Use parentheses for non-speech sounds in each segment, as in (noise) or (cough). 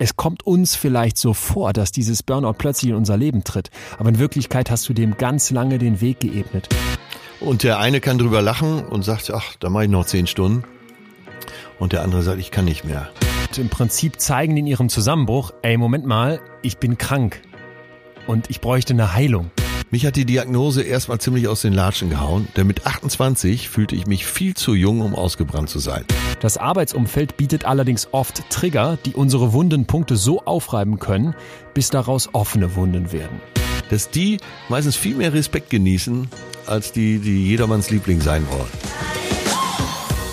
es kommt uns vielleicht so vor, dass dieses Burnout plötzlich in unser Leben tritt. Aber in Wirklichkeit hast du dem ganz lange den Weg geebnet. Und der eine kann drüber lachen und sagt, ach, da mache ich noch zehn Stunden. Und der andere sagt, ich kann nicht mehr. Und Im Prinzip zeigen in ihrem Zusammenbruch, ey, Moment mal, ich bin krank. Und ich bräuchte eine Heilung. Mich hat die Diagnose erstmal ziemlich aus den Latschen gehauen, denn mit 28 fühlte ich mich viel zu jung, um ausgebrannt zu sein. Das Arbeitsumfeld bietet allerdings oft Trigger, die unsere wunden Punkte so aufreiben können, bis daraus offene Wunden werden. Dass die meistens viel mehr Respekt genießen, als die, die jedermanns Liebling sein wollen.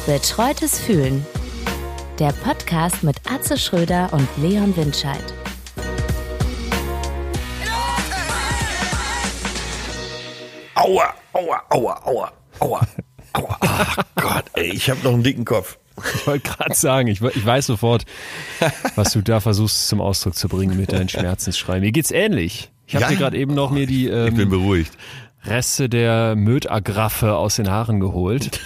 Betreutes Fühlen. Der Podcast mit Atze Schröder und Leon Windscheid. Aua, aua, aua, aua, aua, aua. (laughs) Ach Gott, ey, ich habe noch einen dicken Kopf. Ich wollte gerade sagen, ich, ich weiß sofort, was du da versuchst zum Ausdruck zu bringen mit deinen Schmerzensschreien. Mir geht's ähnlich. Ich habe Ja? dir gerade eben noch mir die Ich bin ähm, beruhigt. Reste der Mödagraffe aus den Haaren geholt.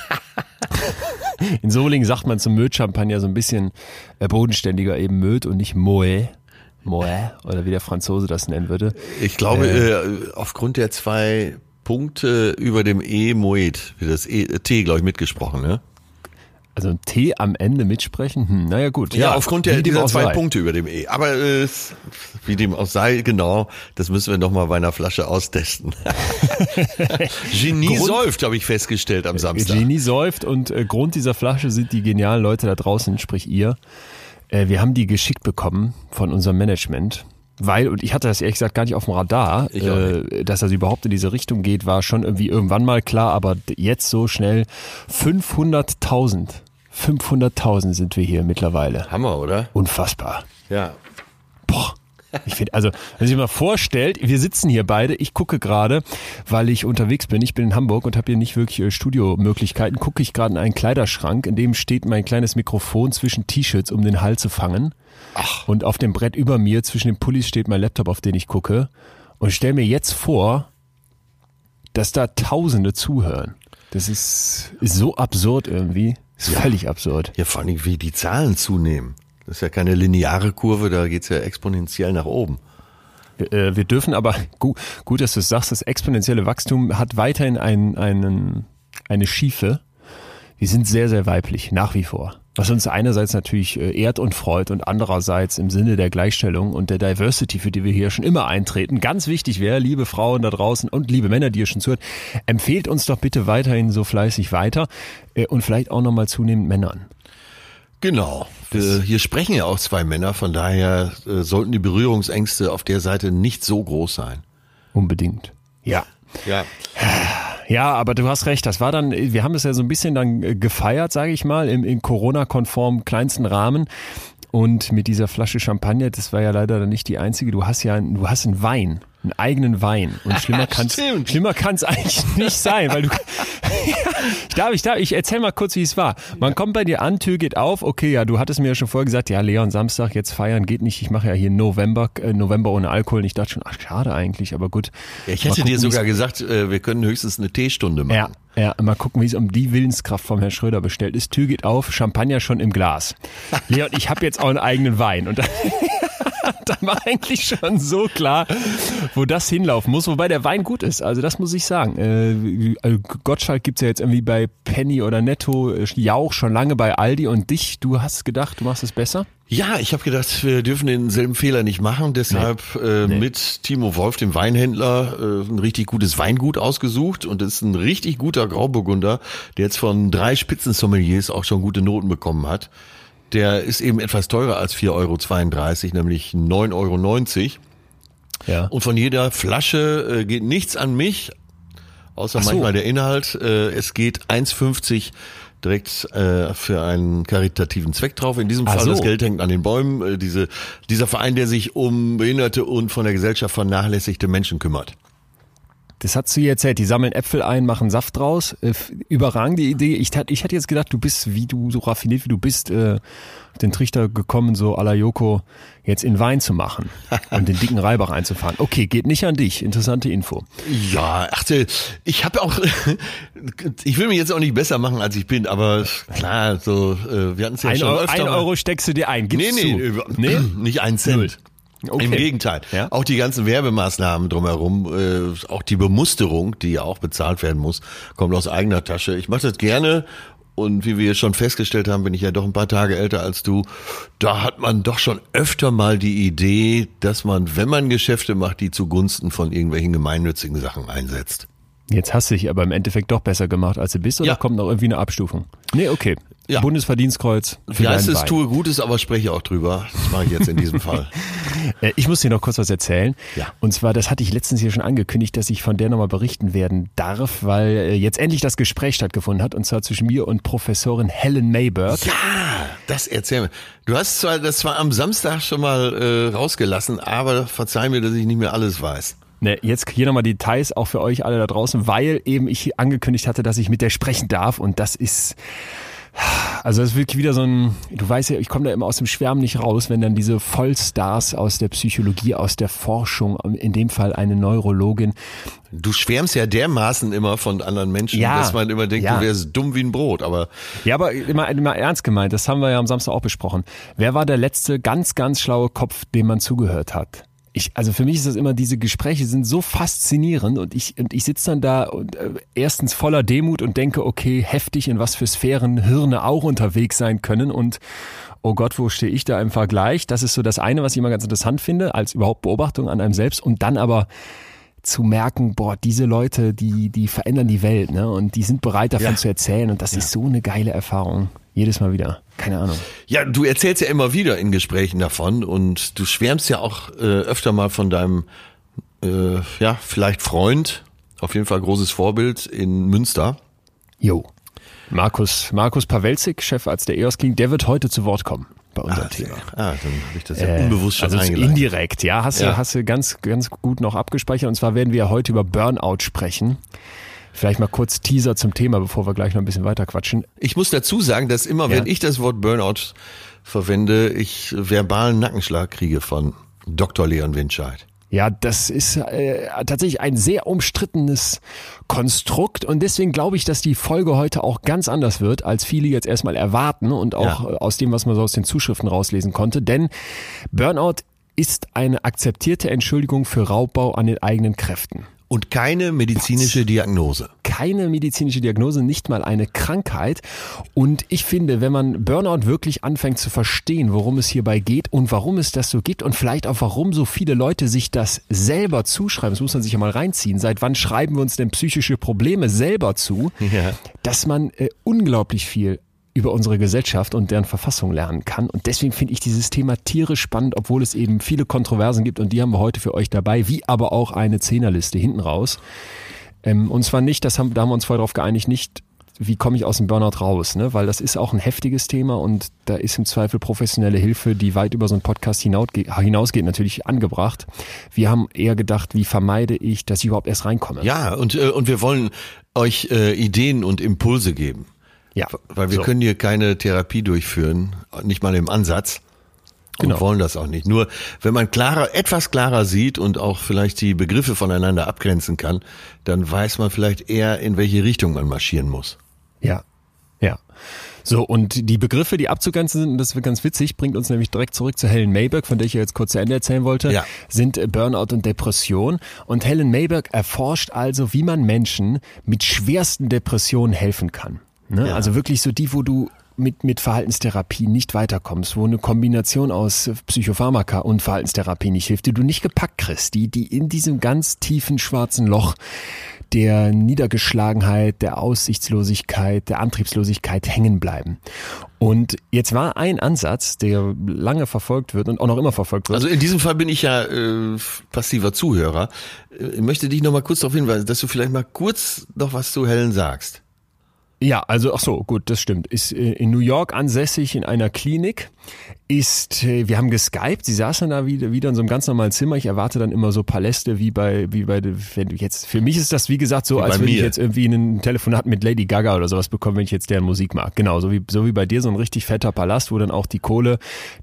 (laughs) In Solingen sagt man zum Möd-Champagner so ein bisschen äh, bodenständiger eben Möd und nicht Moe. Moe, oder wie der Franzose das nennen würde. Ich glaube, äh, aufgrund der zwei Punkte über dem E Moet, wie das e, T, glaube ich, mitgesprochen, ne? Also ein T am Ende mitsprechen? Hm, naja gut. Ja, aufgrund wie der, dieser zwei sei. Punkte über dem E. Aber äh, wie dem auch sei, genau, das müssen wir noch mal bei einer Flasche austesten. (laughs) Genie Grund- säuft, habe ich festgestellt am Samstag. Genie säuft und äh, Grund dieser Flasche sind die genialen Leute da draußen, sprich ihr. Äh, wir haben die geschickt bekommen von unserem Management. Weil, und ich hatte das ehrlich gesagt gar nicht auf dem Radar, äh, dass das überhaupt in diese Richtung geht, war schon irgendwie irgendwann mal klar, aber jetzt so schnell 500.000. 500.000 sind wir hier mittlerweile. Hammer, oder? Unfassbar. Ja. Ich finde, also, wenn sich mal vorstellt, wir sitzen hier beide, ich gucke gerade, weil ich unterwegs bin, ich bin in Hamburg und habe hier nicht wirklich äh, Studiomöglichkeiten, gucke ich gerade in einen Kleiderschrank, in dem steht mein kleines Mikrofon zwischen T-Shirts, um den Hals zu fangen. Ach. Und auf dem Brett über mir, zwischen den Pullis, steht mein Laptop, auf den ich gucke. Und stell mir jetzt vor, dass da Tausende zuhören. Das ist, ist so absurd irgendwie. Ist völlig absurd. Ja, vor allem, wie die Zahlen zunehmen. Das ist ja keine lineare Kurve, da geht's ja exponentiell nach oben. Äh, wir dürfen aber, gut, gut, dass du es sagst, das exponentielle Wachstum hat weiterhin einen, einen, eine Schiefe. Wir sind sehr, sehr weiblich, nach wie vor. Was uns einerseits natürlich äh, ehrt und freut und andererseits im Sinne der Gleichstellung und der Diversity, für die wir hier schon immer eintreten, ganz wichtig wäre, liebe Frauen da draußen und liebe Männer, die ihr schon zuhört, empfehlt uns doch bitte weiterhin so fleißig weiter äh, und vielleicht auch nochmal zunehmend Männern. Genau. Wir, hier sprechen ja auch zwei Männer, von daher äh, sollten die Berührungsängste auf der Seite nicht so groß sein. Unbedingt. Ja. Ja. Ja, aber du hast recht. Das war dann, wir haben es ja so ein bisschen dann äh, gefeiert, sage ich mal, im, im Corona-konform kleinsten Rahmen. Und mit dieser Flasche Champagner, das war ja leider dann nicht die einzige. Du hast ja, einen- du hast einen Wein, einen eigenen Wein. Und schlimmer (laughs) kann's, Stimmt. schlimmer kann's eigentlich (laughs) nicht sein, weil du, (laughs) ich darf, ich darf, ich erzähl mal kurz, wie es war. Man kommt bei dir an, Tür geht auf. Okay, ja, du hattest mir ja schon vorher gesagt, ja, Leon, Samstag jetzt feiern geht nicht. Ich mache ja hier November, äh, November ohne Alkohol. Und ich dachte schon, ach, schade eigentlich, aber gut. ja ich hätte gucken, dir sogar gesagt, äh, wir können höchstens eine Teestunde machen. ja, ja, mal gucken, wie es um die Willenskraft vom Herrn Schröder bestellt ist. Tür geht auf, Champagner schon im Glas. Leon, ich habe jetzt auch einen eigenen Wein. Und dann, (laughs) dann war eigentlich schon so klar, wo das hinlaufen muss. Wobei der Wein gut ist, also das muss ich sagen. Äh, äh, Gottschalk gibt's ja jetzt irgendwie bei Penny oder Netto, äh, Jauch schon lange bei Aldi. Und dich, du hast gedacht, du machst es besser? Ja, ich habe gedacht, wir dürfen denselben Fehler nicht machen. Deshalb äh, mit Timo Wolf, dem Weinhändler, äh, ein richtig gutes Weingut ausgesucht. Und es ist ein richtig guter Grauburgunder, der jetzt von drei Spitzensommeliers auch schon gute Noten bekommen hat. Der ist eben etwas teurer als 4,32 Euro, nämlich 9,90 Euro. Ja. Und von jeder Flasche äh, geht nichts an mich, außer so. manchmal der Inhalt. Äh, es geht 1,50 direkt äh, für einen karitativen Zweck drauf. In diesem Fall so. das Geld hängt an den Bäumen. Äh, diese, dieser Verein, der sich um behinderte und von der Gesellschaft vernachlässigte Menschen kümmert. Das hast du jetzt erzählt. Die sammeln Äpfel ein, machen Saft draus. Äh, überragende Idee. Ich, ich hätte jetzt gedacht, du bist, wie du so raffiniert wie du bist, äh, den Trichter gekommen, so à la Joko, jetzt in Wein zu machen (laughs) und den dicken Reibach einzufahren. Okay, geht nicht an dich. Interessante Info. Ja, achte, ich habe auch, (laughs) ich will mich jetzt auch nicht besser machen, als ich bin, aber klar, so, äh, wir hatten es ja ein schon Euro, öfter Ein. Euro steckst du dir ein. Gibst Nee, nee, zu. über- nee? (clears throat) nicht ein Cent. Okay. Im Gegenteil. Ja? Auch die ganzen Werbemaßnahmen drumherum, äh, auch die Bemusterung, die ja auch bezahlt werden muss, kommt aus eigener Tasche. Ich mache das gerne und wie wir schon festgestellt haben, bin ich ja doch ein paar Tage älter als du. Da hat man doch schon öfter mal die Idee, dass man, wenn man Geschäfte macht, die zugunsten von irgendwelchen gemeinnützigen Sachen einsetzt. Jetzt hast du dich aber im Endeffekt doch besser gemacht, als du bist, oder Ja. kommt noch irgendwie eine Abstufung? Nee, okay. Ja. Bundesverdienstkreuz. Für Wie heißt deinen es, Wein. tue Gutes, aber spreche auch drüber. Das mache ich jetzt in diesem Fall. (laughs) Äh, Ich muss dir noch kurz was erzählen. Ja. Und zwar, das hatte ich letztens hier schon angekündigt, dass ich von der nochmal berichten werden darf, weil äh, jetzt endlich das Gespräch stattgefunden hat, und zwar zwischen mir und Professorin Helen Mayberg. Ja, das erzähl mir. Du hast zwar das zwar am Samstag schon mal äh, rausgelassen, aber verzeih mir, dass ich nicht mehr alles weiß. Ne, jetzt hier nochmal Details auch für euch alle da draußen, weil eben ich angekündigt hatte, dass ich mit der sprechen darf und das ist also das ist wirklich wieder so ein, du weißt ja, ich komme da immer aus dem Schwärmen nicht raus, wenn dann diese Vollstars aus der Psychologie, aus der Forschung, in dem Fall eine Neurologin, Du schwärmst ja dermaßen immer von anderen Menschen, Ja, dass man immer denkt, ja. du wärst dumm wie ein Brot. Aber Ja, aber immer, immer ernst gemeint, das haben wir ja am Samstag auch besprochen. Wer war der letzte ganz, ganz schlaue Kopf, dem man zugehört hat? Ich, also für mich ist das immer, diese Gespräche sind so faszinierend und ich, und ich sitze dann da und äh, erstens voller Demut und denke, okay, heftig, in was für Sphären Hirne auch unterwegs sein können und oh Gott, wo stehe ich da im Vergleich? Das ist so das eine, was ich immer ganz interessant finde, als überhaupt Beobachtung an einem selbst und dann aber zu merken, boah, diese Leute, die, die verändern die Welt, ne? Und die sind bereit davon Ja. zu erzählen. Und das ist so eine geile Erfahrung. Jedes Mal wieder. Keine Ahnung. ja, du erzählst ja immer wieder in Gesprächen davon und du schwärmst ja auch äh, öfter mal von deinem, äh, ja, vielleicht Freund, auf jeden Fall großes Vorbild in Münster. Jo. Markus, Markus Pawelzig, Chefarzt der EOS Klinik, der wird heute zu Wort kommen bei unserem Thema. Ah, dann habe ich das ja Äh, unbewusst schon also indirekt, ja, hast Ja. du, hast du ganz, ganz gut noch abgespeichert. Und zwar werden wir heute über Burnout sprechen. Vielleicht mal kurz Teaser zum Thema, bevor wir gleich noch ein bisschen weiter quatschen. Ich muss dazu sagen, dass immer, Ja. wenn ich das Wort Burnout verwende, ich verbalen Nackenschlag kriege von Dr. Leon Winscheid. Ja, das ist äh, tatsächlich ein sehr umstrittenes Konstrukt und deswegen glaube ich, dass die Folge heute auch ganz anders wird, als viele jetzt erstmal erwarten und auch Ja. äh, aus dem, was man so aus den Zuschriften rauslesen konnte. Denn Burnout ist eine akzeptierte Entschuldigung für Raubbau an den eigenen Kräften. Und keine medizinische Diagnose. keine medizinische Diagnose, nicht mal eine Krankheit. Und ich finde, wenn man Burnout wirklich anfängt zu verstehen, worum es hierbei geht und warum es das so gibt und vielleicht auch warum so viele Leute sich das selber zuschreiben, das muss man sich ja mal reinziehen. Seit wann schreiben wir uns denn psychische Probleme selber zu? Ja. Dass man äh, unglaublich viel über unsere Gesellschaft und deren Verfassung lernen kann. Und deswegen finde ich dieses Thema tierisch spannend, obwohl es eben viele Kontroversen gibt und die haben wir heute für euch dabei, wie aber auch eine Zehnerliste hinten raus. Ähm, und zwar nicht, das haben, da haben wir uns vorher darauf geeinigt, nicht, wie komme ich aus dem Burnout raus, ne? weil das ist auch ein heftiges Thema und da ist im Zweifel professionelle Hilfe, die weit über so einen Podcast hinausgeht, natürlich angebracht. Wir haben eher gedacht, wie vermeide ich, dass ich überhaupt erst reinkomme. Ja, und, äh, und wir wollen euch äh, Ideen und Impulse geben. Ja. Weil wir So. können hier keine Therapie durchführen, nicht mal im Ansatz. Und Genau. wollen das auch nicht. Nur wenn man klarer, etwas klarer sieht und auch vielleicht die Begriffe voneinander abgrenzen kann, dann weiß man vielleicht eher, in welche Richtung man marschieren muss. Ja, ja. So, und die Begriffe, die abzugrenzen sind, und das wird ganz witzig, bringt uns nämlich direkt zurück zu Helen Mayberg, von der ich ja jetzt kurz zu Ende erzählen wollte, Ja. sind Burnout und Depression. Und Helen Mayberg erforscht also, wie man Menschen mit schwersten Depressionen helfen kann. Ne? Ja. Also wirklich so die, wo du mit, mit Verhaltenstherapie nicht weiterkommst, wo eine Kombination aus Psychopharmaka und Verhaltenstherapie nicht hilft, die du nicht gepackt kriegst, die, die in diesem ganz tiefen schwarzen Loch der Niedergeschlagenheit, der Aussichtslosigkeit, der Antriebslosigkeit hängen bleiben. Und jetzt war ein Ansatz, der lange verfolgt wird und auch noch immer verfolgt wird. Also in diesem Fall bin ich ja äh, passiver Zuhörer. Äh, Ich möchte dich noch mal kurz darauf hinweisen, dass du vielleicht mal kurz noch was zu Helen sagst. Ja, also ach so, gut, das stimmt. Ist äh, in New York ansässig in einer Klinik. Ist, äh, wir haben geskypt, sie saßen da wieder, wieder in so einem ganz normalen Zimmer. Ich erwarte dann immer so Paläste wie bei, wie bei, wenn du jetzt, für mich ist das wie gesagt so, wie als würde ich jetzt irgendwie ein Telefonat mit Lady Gaga oder sowas bekommen, wenn ich jetzt deren Musik mag. Genau, so wie, so wie bei dir, so ein richtig fetter Palast, wo dann auch die Kohle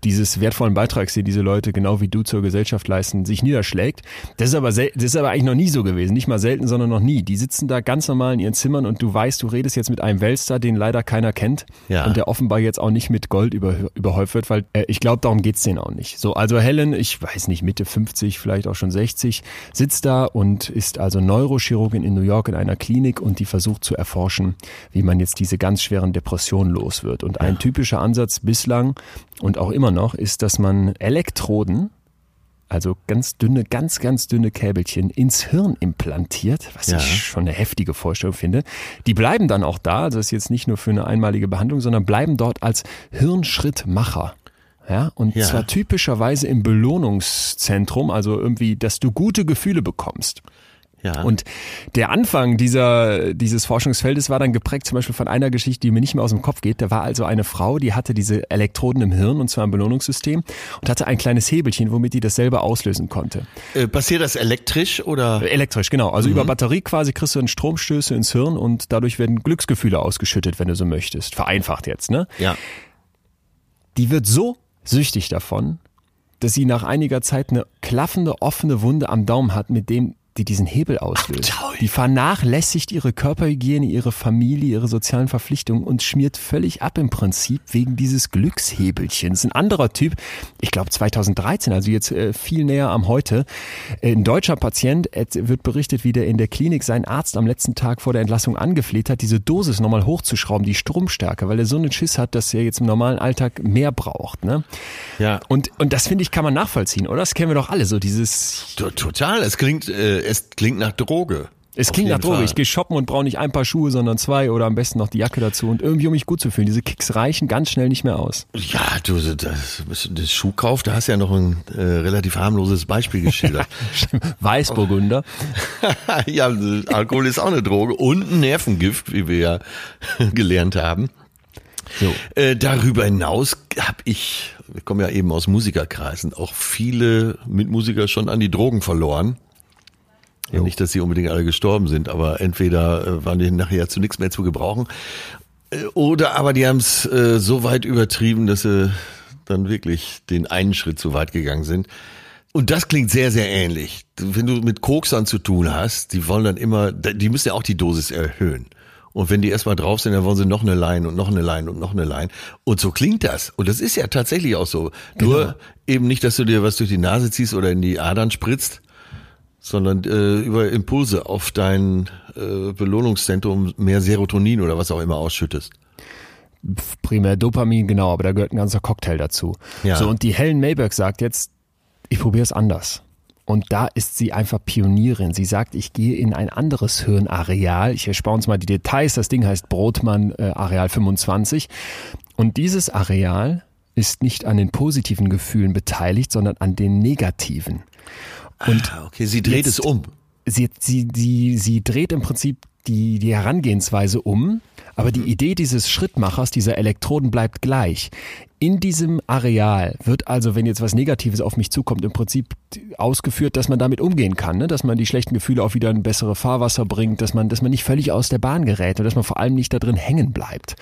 dieses wertvollen Beitrags, den diese Leute genau wie du zur Gesellschaft leisten, sich niederschlägt. Das ist aber, das ist aber eigentlich noch nie so gewesen. Nicht mal selten, sondern noch nie. Die sitzen da ganz normal in ihren Zimmern und du weißt, du redest jetzt mit einem Weltstar, den leider keiner kennt ja. und der offenbar jetzt auch nicht mit Gold über, überhäuft wird, weil äh, ich glaube, darum geht's denen auch nicht. So, also Helen, ich weiß nicht, Mitte 50, vielleicht auch schon 60, sitzt da und ist also Neurochirurgin in New York in einer Klinik und die versucht zu erforschen, wie man jetzt diese ganz schweren Depressionen los wird. Und ein typischer Ansatz bislang und auch immer noch ist, dass man Elektroden also ganz dünne, ganz, ganz dünne Käbelchen ins Hirn implantiert, was ja. ich schon eine heftige Vorstellung finde. Die bleiben dann auch da, also das ist jetzt nicht nur für eine einmalige Behandlung, sondern bleiben dort als Hirnschrittmacher. Ja, und ja. zwar typischerweise im Belohnungszentrum, also irgendwie, dass du gute Gefühle bekommst. Ja. Und der Anfang dieser, dieses Forschungsfeldes war dann geprägt zum Beispiel von einer Geschichte, die mir nicht mehr aus dem Kopf geht. Da war also eine Frau, die hatte diese Elektroden im Hirn und zwar im Belohnungssystem und hatte ein kleines Hebelchen, womit die das selber auslösen konnte. Äh, passiert das elektrisch oder? Elektrisch, genau. Also mhm. über Batterie quasi kriegst du einen Stromstöße ins Hirn und dadurch werden Glücksgefühle ausgeschüttet, wenn du so möchtest. Vereinfacht jetzt, ne? Ja. Die wird so süchtig davon, dass sie nach einiger Zeit eine klaffende, offene Wunde am Daumen hat, mit dem die diesen Hebel auslöst. Die vernachlässigt ihre Körperhygiene, ihre Familie, ihre sozialen Verpflichtungen und schmiert völlig ab im Prinzip wegen dieses Glückshebelchens. Ein anderer Typ, ich glaube 2013, also jetzt äh, viel näher am heute, äh, ein deutscher Patient wird berichtet, wie der in der Klinik seinen Arzt am letzten Tag vor der Entlassung angefleht hat, diese Dosis nochmal hochzuschrauben, die Stromstärke, weil er so einen Schiss hat, dass er jetzt im normalen Alltag mehr braucht. Ne? Ja. Und, und das finde ich, kann man nachvollziehen, oder? Das kennen wir doch alle, so dieses... Total, es klingt... Äh es klingt nach Droge. Es klingt nach Droge. Ich gehe shoppen und brauche nicht ein paar Schuhe, sondern zwei oder am besten noch die Jacke dazu und irgendwie, um mich gut zu fühlen. Diese Kicks reichen ganz schnell nicht mehr aus. Ja, du, das, das Schuhkauf, da hast ja noch ein äh, relativ harmloses Beispiel geschildert. (laughs) Weißburgunder. (laughs) ja, Alkohol ist auch eine Droge und ein Nervengift, wie wir ja (laughs) gelernt haben. So. Äh, darüber hinaus habe ich, wir kommen ja eben aus Musikerkreisen, auch viele Mitmusiker schon an die Drogen verloren. Ja, nicht, dass sie unbedingt alle gestorben sind, aber entweder äh, waren die nachher zu nichts mehr zu gebrauchen, äh, oder aber die haben es äh, so weit übertrieben, dass sie dann wirklich den einen Schritt zu weit gegangen sind. Und das klingt sehr, sehr ähnlich. Wenn du mit Koksern zu tun hast, die wollen dann immer, die müssen ja auch die Dosis erhöhen. Und wenn die erstmal drauf sind, dann wollen sie noch eine Line und noch eine Line und noch eine Line. Und so klingt das. Und das ist ja tatsächlich auch so. Genau. Nur eben nicht, dass du dir was durch die Nase ziehst oder in die Adern spritzt, sondern äh, über Impulse auf dein äh, Belohnungszentrum mehr Serotonin oder was auch immer ausschüttest. Primär Dopamin, genau, aber da gehört ein ganzer Cocktail dazu. Ja. So, und die Helen Mayberg sagt jetzt, ich probiere es anders. Und da ist sie einfach Pionierin. Sie sagt, ich gehe in ein anderes Hirnareal. Ich erspare uns mal die Details. Das Ding heißt Brotmann äh, Areal 25. Und dieses Areal ist nicht an den positiven Gefühlen beteiligt, sondern an den negativen. Und ah, okay, sie dreht es um. Sie, sie, sie, sie dreht im Prinzip die, die Herangehensweise um, aber die mhm. Idee dieses Schrittmachers, dieser Elektroden bleibt gleich. In diesem Areal wird also, wenn jetzt was Negatives auf mich zukommt, im Prinzip ausgeführt, dass man damit umgehen kann, ne? dass man die schlechten Gefühle auch wieder in bessere Fahrwasser bringt, dass man, dass man nicht völlig aus der Bahn gerät und dass man vor allem nicht da drin hängen bleibt.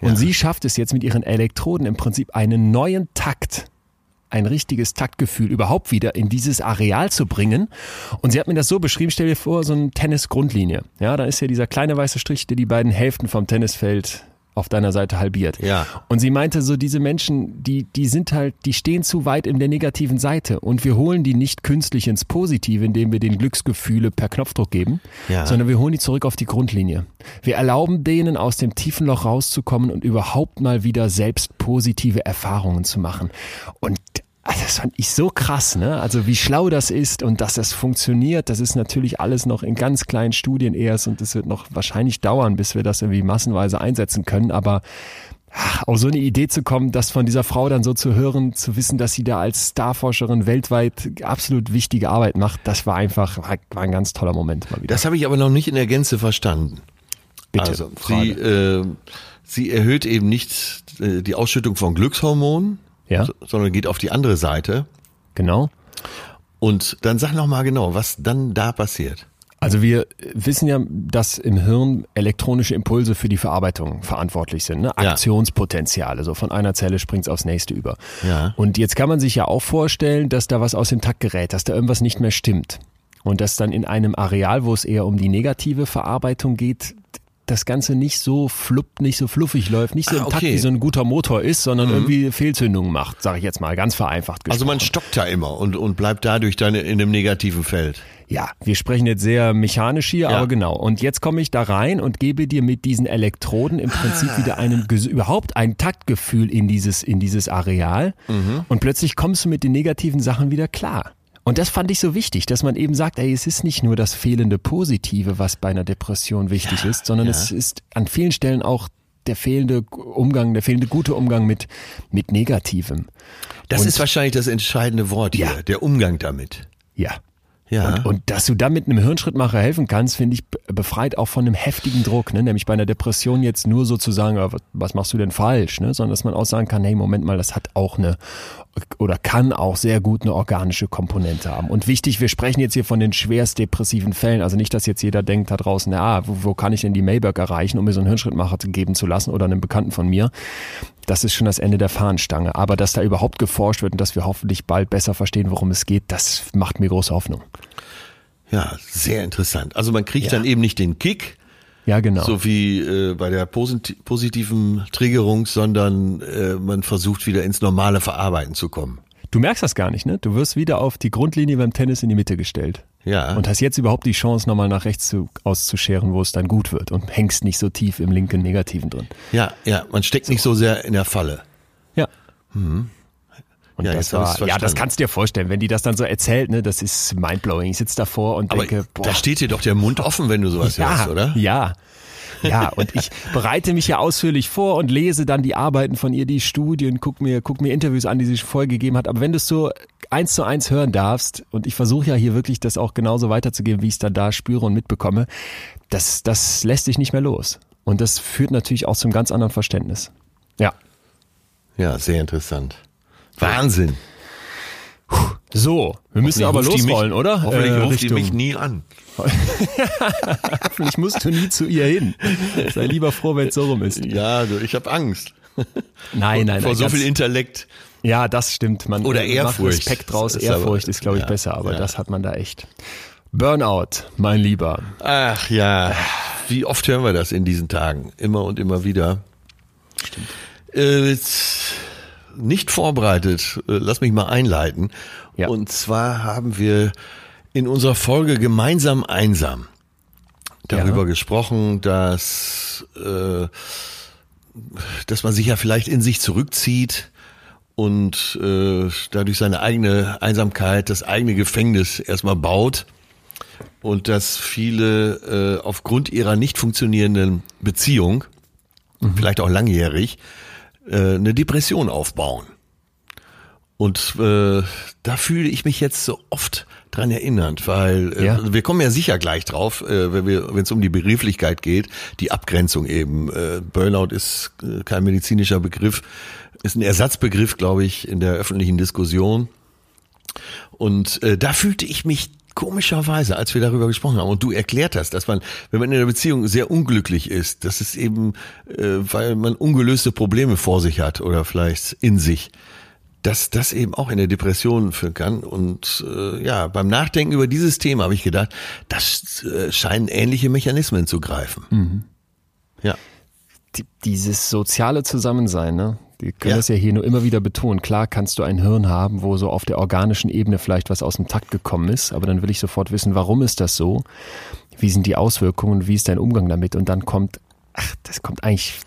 Und ja. sie schafft es jetzt mit ihren Elektroden im Prinzip einen neuen Takt ein richtiges Taktgefühl überhaupt wieder in dieses Areal zu bringen. Und sie hat mir das so beschrieben, stell dir vor, so eine Tennis-Grundlinie. Ja, da ist ja dieser kleine weiße Strich, der die beiden Hälften vom Tennisfeld auf deiner Seite halbiert. Ja. Und sie meinte so, diese Menschen, die, die sind halt, die stehen zu weit in der negativen Seite und wir holen die nicht künstlich ins Positive, indem wir den Glücksgefühle per Knopfdruck geben, ja. sondern wir holen die zurück auf die Grundlinie. Wir erlauben denen aus dem tiefen Loch rauszukommen und überhaupt mal wieder selbst positive Erfahrungen zu machen. Und also das fand ich so krass, ne? Also wie schlau das ist und dass das funktioniert, das ist natürlich alles noch in ganz kleinen Studien erst und es wird noch wahrscheinlich dauern, bis wir das irgendwie massenweise einsetzen können. Aber ach, auch so eine Idee zu kommen, das von dieser Frau dann so zu hören, zu wissen, dass sie da als Starforscherin weltweit absolut wichtige Arbeit macht, das war einfach war, ein ganz toller Moment mal wieder. Das habe ich aber noch nicht in der Gänze verstanden. Bitte, also, sie, äh, sie erhöht eben nicht äh, die Ausschüttung von Glückshormonen, Ja. sondern geht auf die andere Seite. Genau. Und dann sag noch mal genau, was dann da passiert. Also wir wissen ja, dass im Hirn elektronische Impulse für die Verarbeitung verantwortlich sind. Ne? Aktionspotenziale. So von einer Zelle springt's aufs nächste über. Ja. Und jetzt kann man sich ja auch vorstellen, dass da was aus dem Takt gerät, dass da irgendwas nicht mehr stimmt. Und dass dann in einem Areal, wo es eher um die negative Verarbeitung geht, das Ganze nicht so flupp, nicht so fluffig läuft, nicht so Ah, im Takt okay. Mhm. wie so ein guter Motor ist, sondern irgendwie Fehlzündungen macht, sage ich jetzt mal, ganz vereinfacht gesprochen. Also man stockt da immer und, und bleibt dadurch dann in einem negativen Feld. Ja, wir sprechen jetzt sehr mechanisch hier, Ja. aber genau. Und jetzt komme ich da rein und gebe dir mit diesen Elektroden im Prinzip wieder einen, überhaupt ein Taktgefühl in dieses, in dieses Areal. Und plötzlich kommst du mit den negativen Sachen wieder klar. Und das fand ich so wichtig, dass man eben sagt, ey, es ist nicht nur das fehlende Positive, was bei einer Depression wichtig ist, sondern ja. es ist an vielen Stellen auch der fehlende Umgang, der fehlende gute Umgang mit, mit Negativem. Das Und- ist wahrscheinlich das entscheidende Wort hier, Ja. der Umgang damit. Ja. Ja. Und, und dass du da mit einem Hirnschrittmacher helfen kannst, finde ich be- befreit auch von einem heftigen Druck, ne? nämlich bei einer Depression jetzt nur sozusagen, ja, was- was machst du denn falsch, ne? sondern dass man auch sagen kann, hey, Moment mal, das hat auch eine oder kann auch sehr gut eine organische Komponente haben. Und wichtig, wir sprechen jetzt hier von den schwerst depressiven Fällen, also nicht, dass jetzt jeder denkt da draußen, ja, wo, wo kann ich denn die Maybach erreichen, um mir so einen Hirnschrittmacher geben zu lassen oder einem Bekannten von mir. Das ist schon das Ende der Fahnenstange. Aber dass da überhaupt geforscht wird und dass wir hoffentlich bald besser verstehen, worum es geht, das macht mir große Hoffnung. Ja, sehr interessant. Also man kriegt Ja. dann eben nicht den Kick, Ja, genau. so wie äh, bei der posit positiven Triggerung, sondern äh, man versucht wieder ins normale Verarbeiten zu kommen. Du merkst das gar nicht, ne? Du wirst wieder auf die Grundlinie beim Tennis in die Mitte gestellt. Ja. Und hast jetzt überhaupt die Chance, nochmal nach rechts zu, auszuscheren, wo es dann gut wird und hängst nicht so tief im linken Negativen drin. Ja, ja, man steckt nicht so sehr in der Falle. Ja. Und Ja, das war, ja, das kannst du dir vorstellen, wenn die das dann so erzählt, ne, das ist mindblowing. Ich sitze davor und Aber denke, boah, da steht dir doch der Mund offen, wenn du sowas ja, hörst, oder? Ja. Ja, und ich bereite mich ja ausführlich vor und lese dann die Arbeiten von ihr, die Studien, guck mir, guck mir Interviews an, die sie vorgegeben hat. Aber wenn du es so eins zu eins hören darfst, und ich versuche ja hier wirklich das auch genauso weiterzugeben, wie ich es dann da spüre und mitbekomme, das, das lässt dich nicht mehr los. Und das führt natürlich auch zum ganz anderen Verständnis. Ja. Ja, sehr interessant. Wahnsinn. So, wir müssen aber die losrollen, mich, oder? Hoffentlich Äh, ruft die Richtung- mich nie an. (laughs) Hoffentlich musst du nie zu ihr hin. Sei lieber froh, wenn es so rum ist. Ja, du, ich habe Angst. Nein, nein, Vor nein. so viel Intellekt. Ja, das stimmt. Man Oder macht Ehrfurcht. Respekt draus. Ist aber- Ehrfurcht ist, glaube ich, ja, besser, aber ja. das hat man da echt. Burnout, mein Lieber. Ach ja, wie oft hören wir das in diesen Tagen? Immer und immer wieder. Stimmt. Äh, jetzt nicht vorbereitet, äh, lass mich mal einleiten. Ja. Und zwar haben wir in unserer Folge Gemeinsam einsam darüber Ja. gesprochen, dass, äh, dass man sich ja vielleicht in sich zurückzieht und äh, dadurch seine eigene Einsamkeit, das eigene Gefängnis erstmal baut und dass viele äh, aufgrund ihrer nicht funktionierenden Beziehung, vielleicht auch langjährig, äh, eine Depression aufbauen. Und äh, da fühle ich mich jetzt so oft dran erinnert, weil äh, Ja. wir kommen ja sicher gleich drauf, äh, wenn es um die Begrifflichkeit geht, die Abgrenzung eben. Äh, Burnout ist äh, kein medizinischer Begriff, ist ein Ersatzbegriff, glaube ich, in der öffentlichen Diskussion. Und äh, da fühlte ich mich komischerweise, als wir darüber gesprochen haben, und du erklärt hast, dass man, wenn man in einer Beziehung sehr unglücklich ist, dass es eben, äh, weil man ungelöste Probleme vor sich hat oder vielleicht in sich, dass das eben auch in der Depression führen kann. Und äh, ja, beim Nachdenken über dieses Thema habe ich gedacht, das äh, scheinen ähnliche Mechanismen zu greifen. Ja. Die, dieses soziale Zusammensein, ne? Wir können Ja. das ja hier nur immer wieder betonen. Klar kannst du ein Hirn haben, wo so auf der organischen Ebene vielleicht was aus dem Takt gekommen ist, aber dann will ich sofort wissen, warum ist das so? Wie sind die Auswirkungen? Wie ist dein Umgang damit? Und dann kommt, ach, das kommt eigentlich,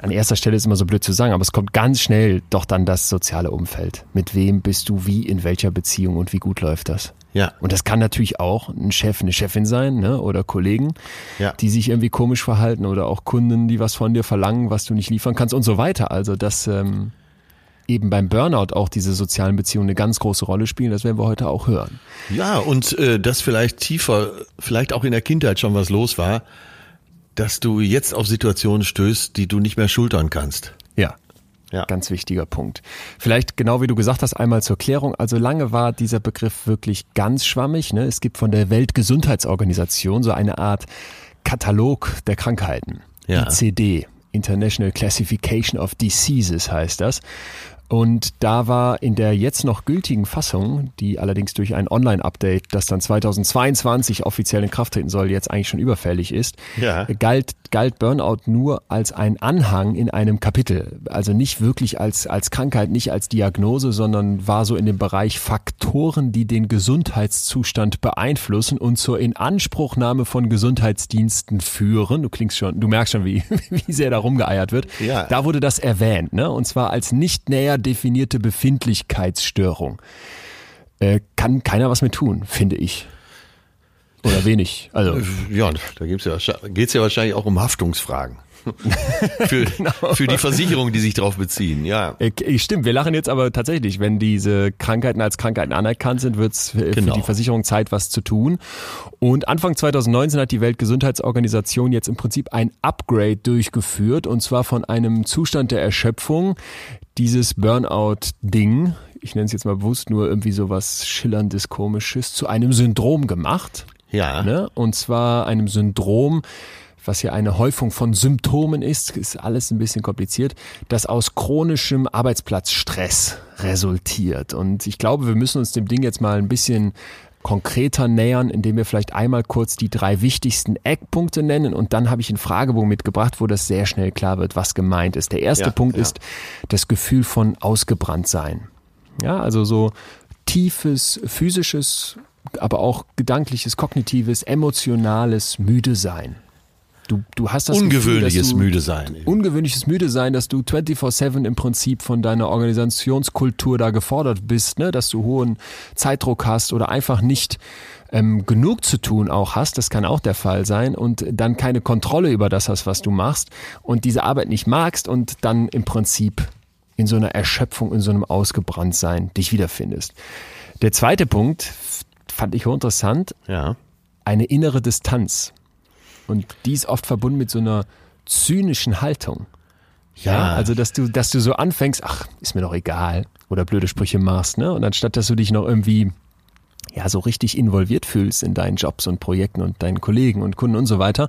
an erster Stelle ist immer so blöd zu sagen, aber es kommt ganz schnell doch dann das soziale Umfeld. Mit wem bist du wie, in welcher Beziehung und wie gut läuft das? Ja. Und das kann natürlich auch ein Chef, eine Chefin sein, ne? oder Kollegen, Ja. die sich irgendwie komisch verhalten oder auch Kunden, die was von dir verlangen, was du nicht liefern kannst und so weiter. Also dass ähm, eben beim Burnout auch diese sozialen Beziehungen eine ganz große Rolle spielen, das werden wir heute auch hören. Ja, und äh, dass vielleicht tiefer, vielleicht auch in der Kindheit schon was los war, dass du jetzt auf Situationen stößt, die du nicht mehr schultern kannst. Ja. Ganz wichtiger Punkt. Vielleicht genau wie du gesagt hast, einmal zur Klärung. Also lange war dieser Begriff wirklich ganz schwammig. Ne? Es gibt von der Weltgesundheitsorganisation so eine Art Katalog der Krankheiten. Ja. ICD. International Classification of Diseases heißt das. Und da war in der jetzt noch gültigen Fassung, die allerdings durch ein Online-Update, das dann 2022 offiziell in Kraft treten soll, jetzt eigentlich schon überfällig ist, ja. galt, galt Burnout nur als ein Anhang in einem Kapitel. Also nicht wirklich als, als Krankheit, nicht als Diagnose, sondern war so in dem Bereich Faktoren, die den Gesundheitszustand beeinflussen und zur Inanspruchnahme von Gesundheitsdiensten führen. Du klingst schon, du merkst schon, wie, (laughs) wie sehr da rumgeeiert wird. Ja. Da wurde das erwähnt, ne? Und zwar als nicht näher definierte Befindlichkeitsstörung. Äh, kann keiner was mit tun, finde ich. Oder wenig. Also. Ja, da geht's ja, geht's ja wahrscheinlich auch um Haftungsfragen. (laughs) für, genau. für die Versicherungen, die sich darauf beziehen, ja. Äh, stimmt, wir lachen jetzt aber tatsächlich, wenn diese Krankheiten als Krankheiten anerkannt sind, wird es für, genau. für die Versicherung Zeit, was zu tun. Und Anfang 2019 hat die Weltgesundheitsorganisation jetzt im Prinzip ein Upgrade durchgeführt und zwar von einem Zustand der Erschöpfung, dieses Burnout-Ding, ich nenne es jetzt mal bewusst nur irgendwie so was Schillerndes, Komisches, zu einem Syndrom gemacht. Ja. Ne? Und zwar einem Syndrom, was ja eine Häufung von Symptomen ist, ist alles ein bisschen kompliziert, das aus chronischem Arbeitsplatzstress resultiert. Und ich glaube, wir müssen uns dem Ding jetzt mal ein bisschen konkreter nähern, indem wir vielleicht einmal kurz die drei wichtigsten Eckpunkte nennen und dann habe ich einen Fragebogen mitgebracht, wo das sehr schnell klar wird, was gemeint ist. Der erste ja, Punkt ja. ist das Gefühl von ausgebrannt sein. Ja, also so tiefes physisches, aber auch gedankliches, kognitives, emotionales müde sein. Du, du hast das ungewöhnliches Gefühl, du, müde sein. Ungewöhnliches müde sein, dass du 24/7 im Prinzip von deiner Organisationskultur da gefordert bist, ne, dass du hohen Zeitdruck hast oder einfach nicht ähm, genug zu tun auch hast, das kann auch der Fall sein und dann keine Kontrolle über das hast, was du machst und diese Arbeit nicht magst und dann im Prinzip in so einer Erschöpfung, in so einem Ausgebranntsein dich wiederfindest. Der zweite Punkt fand ich hochinteressant. Ja. Eine innere Distanz. Und die ist oft verbunden mit so einer zynischen Haltung. Ja, ja, also dass du, dass du so anfängst, ach, ist mir doch egal, oder blöde Sprüche machst, ne? Und anstatt dass du dich noch irgendwie ja so richtig involviert fühlst in deinen Jobs und Projekten und deinen Kollegen und Kunden und so weiter,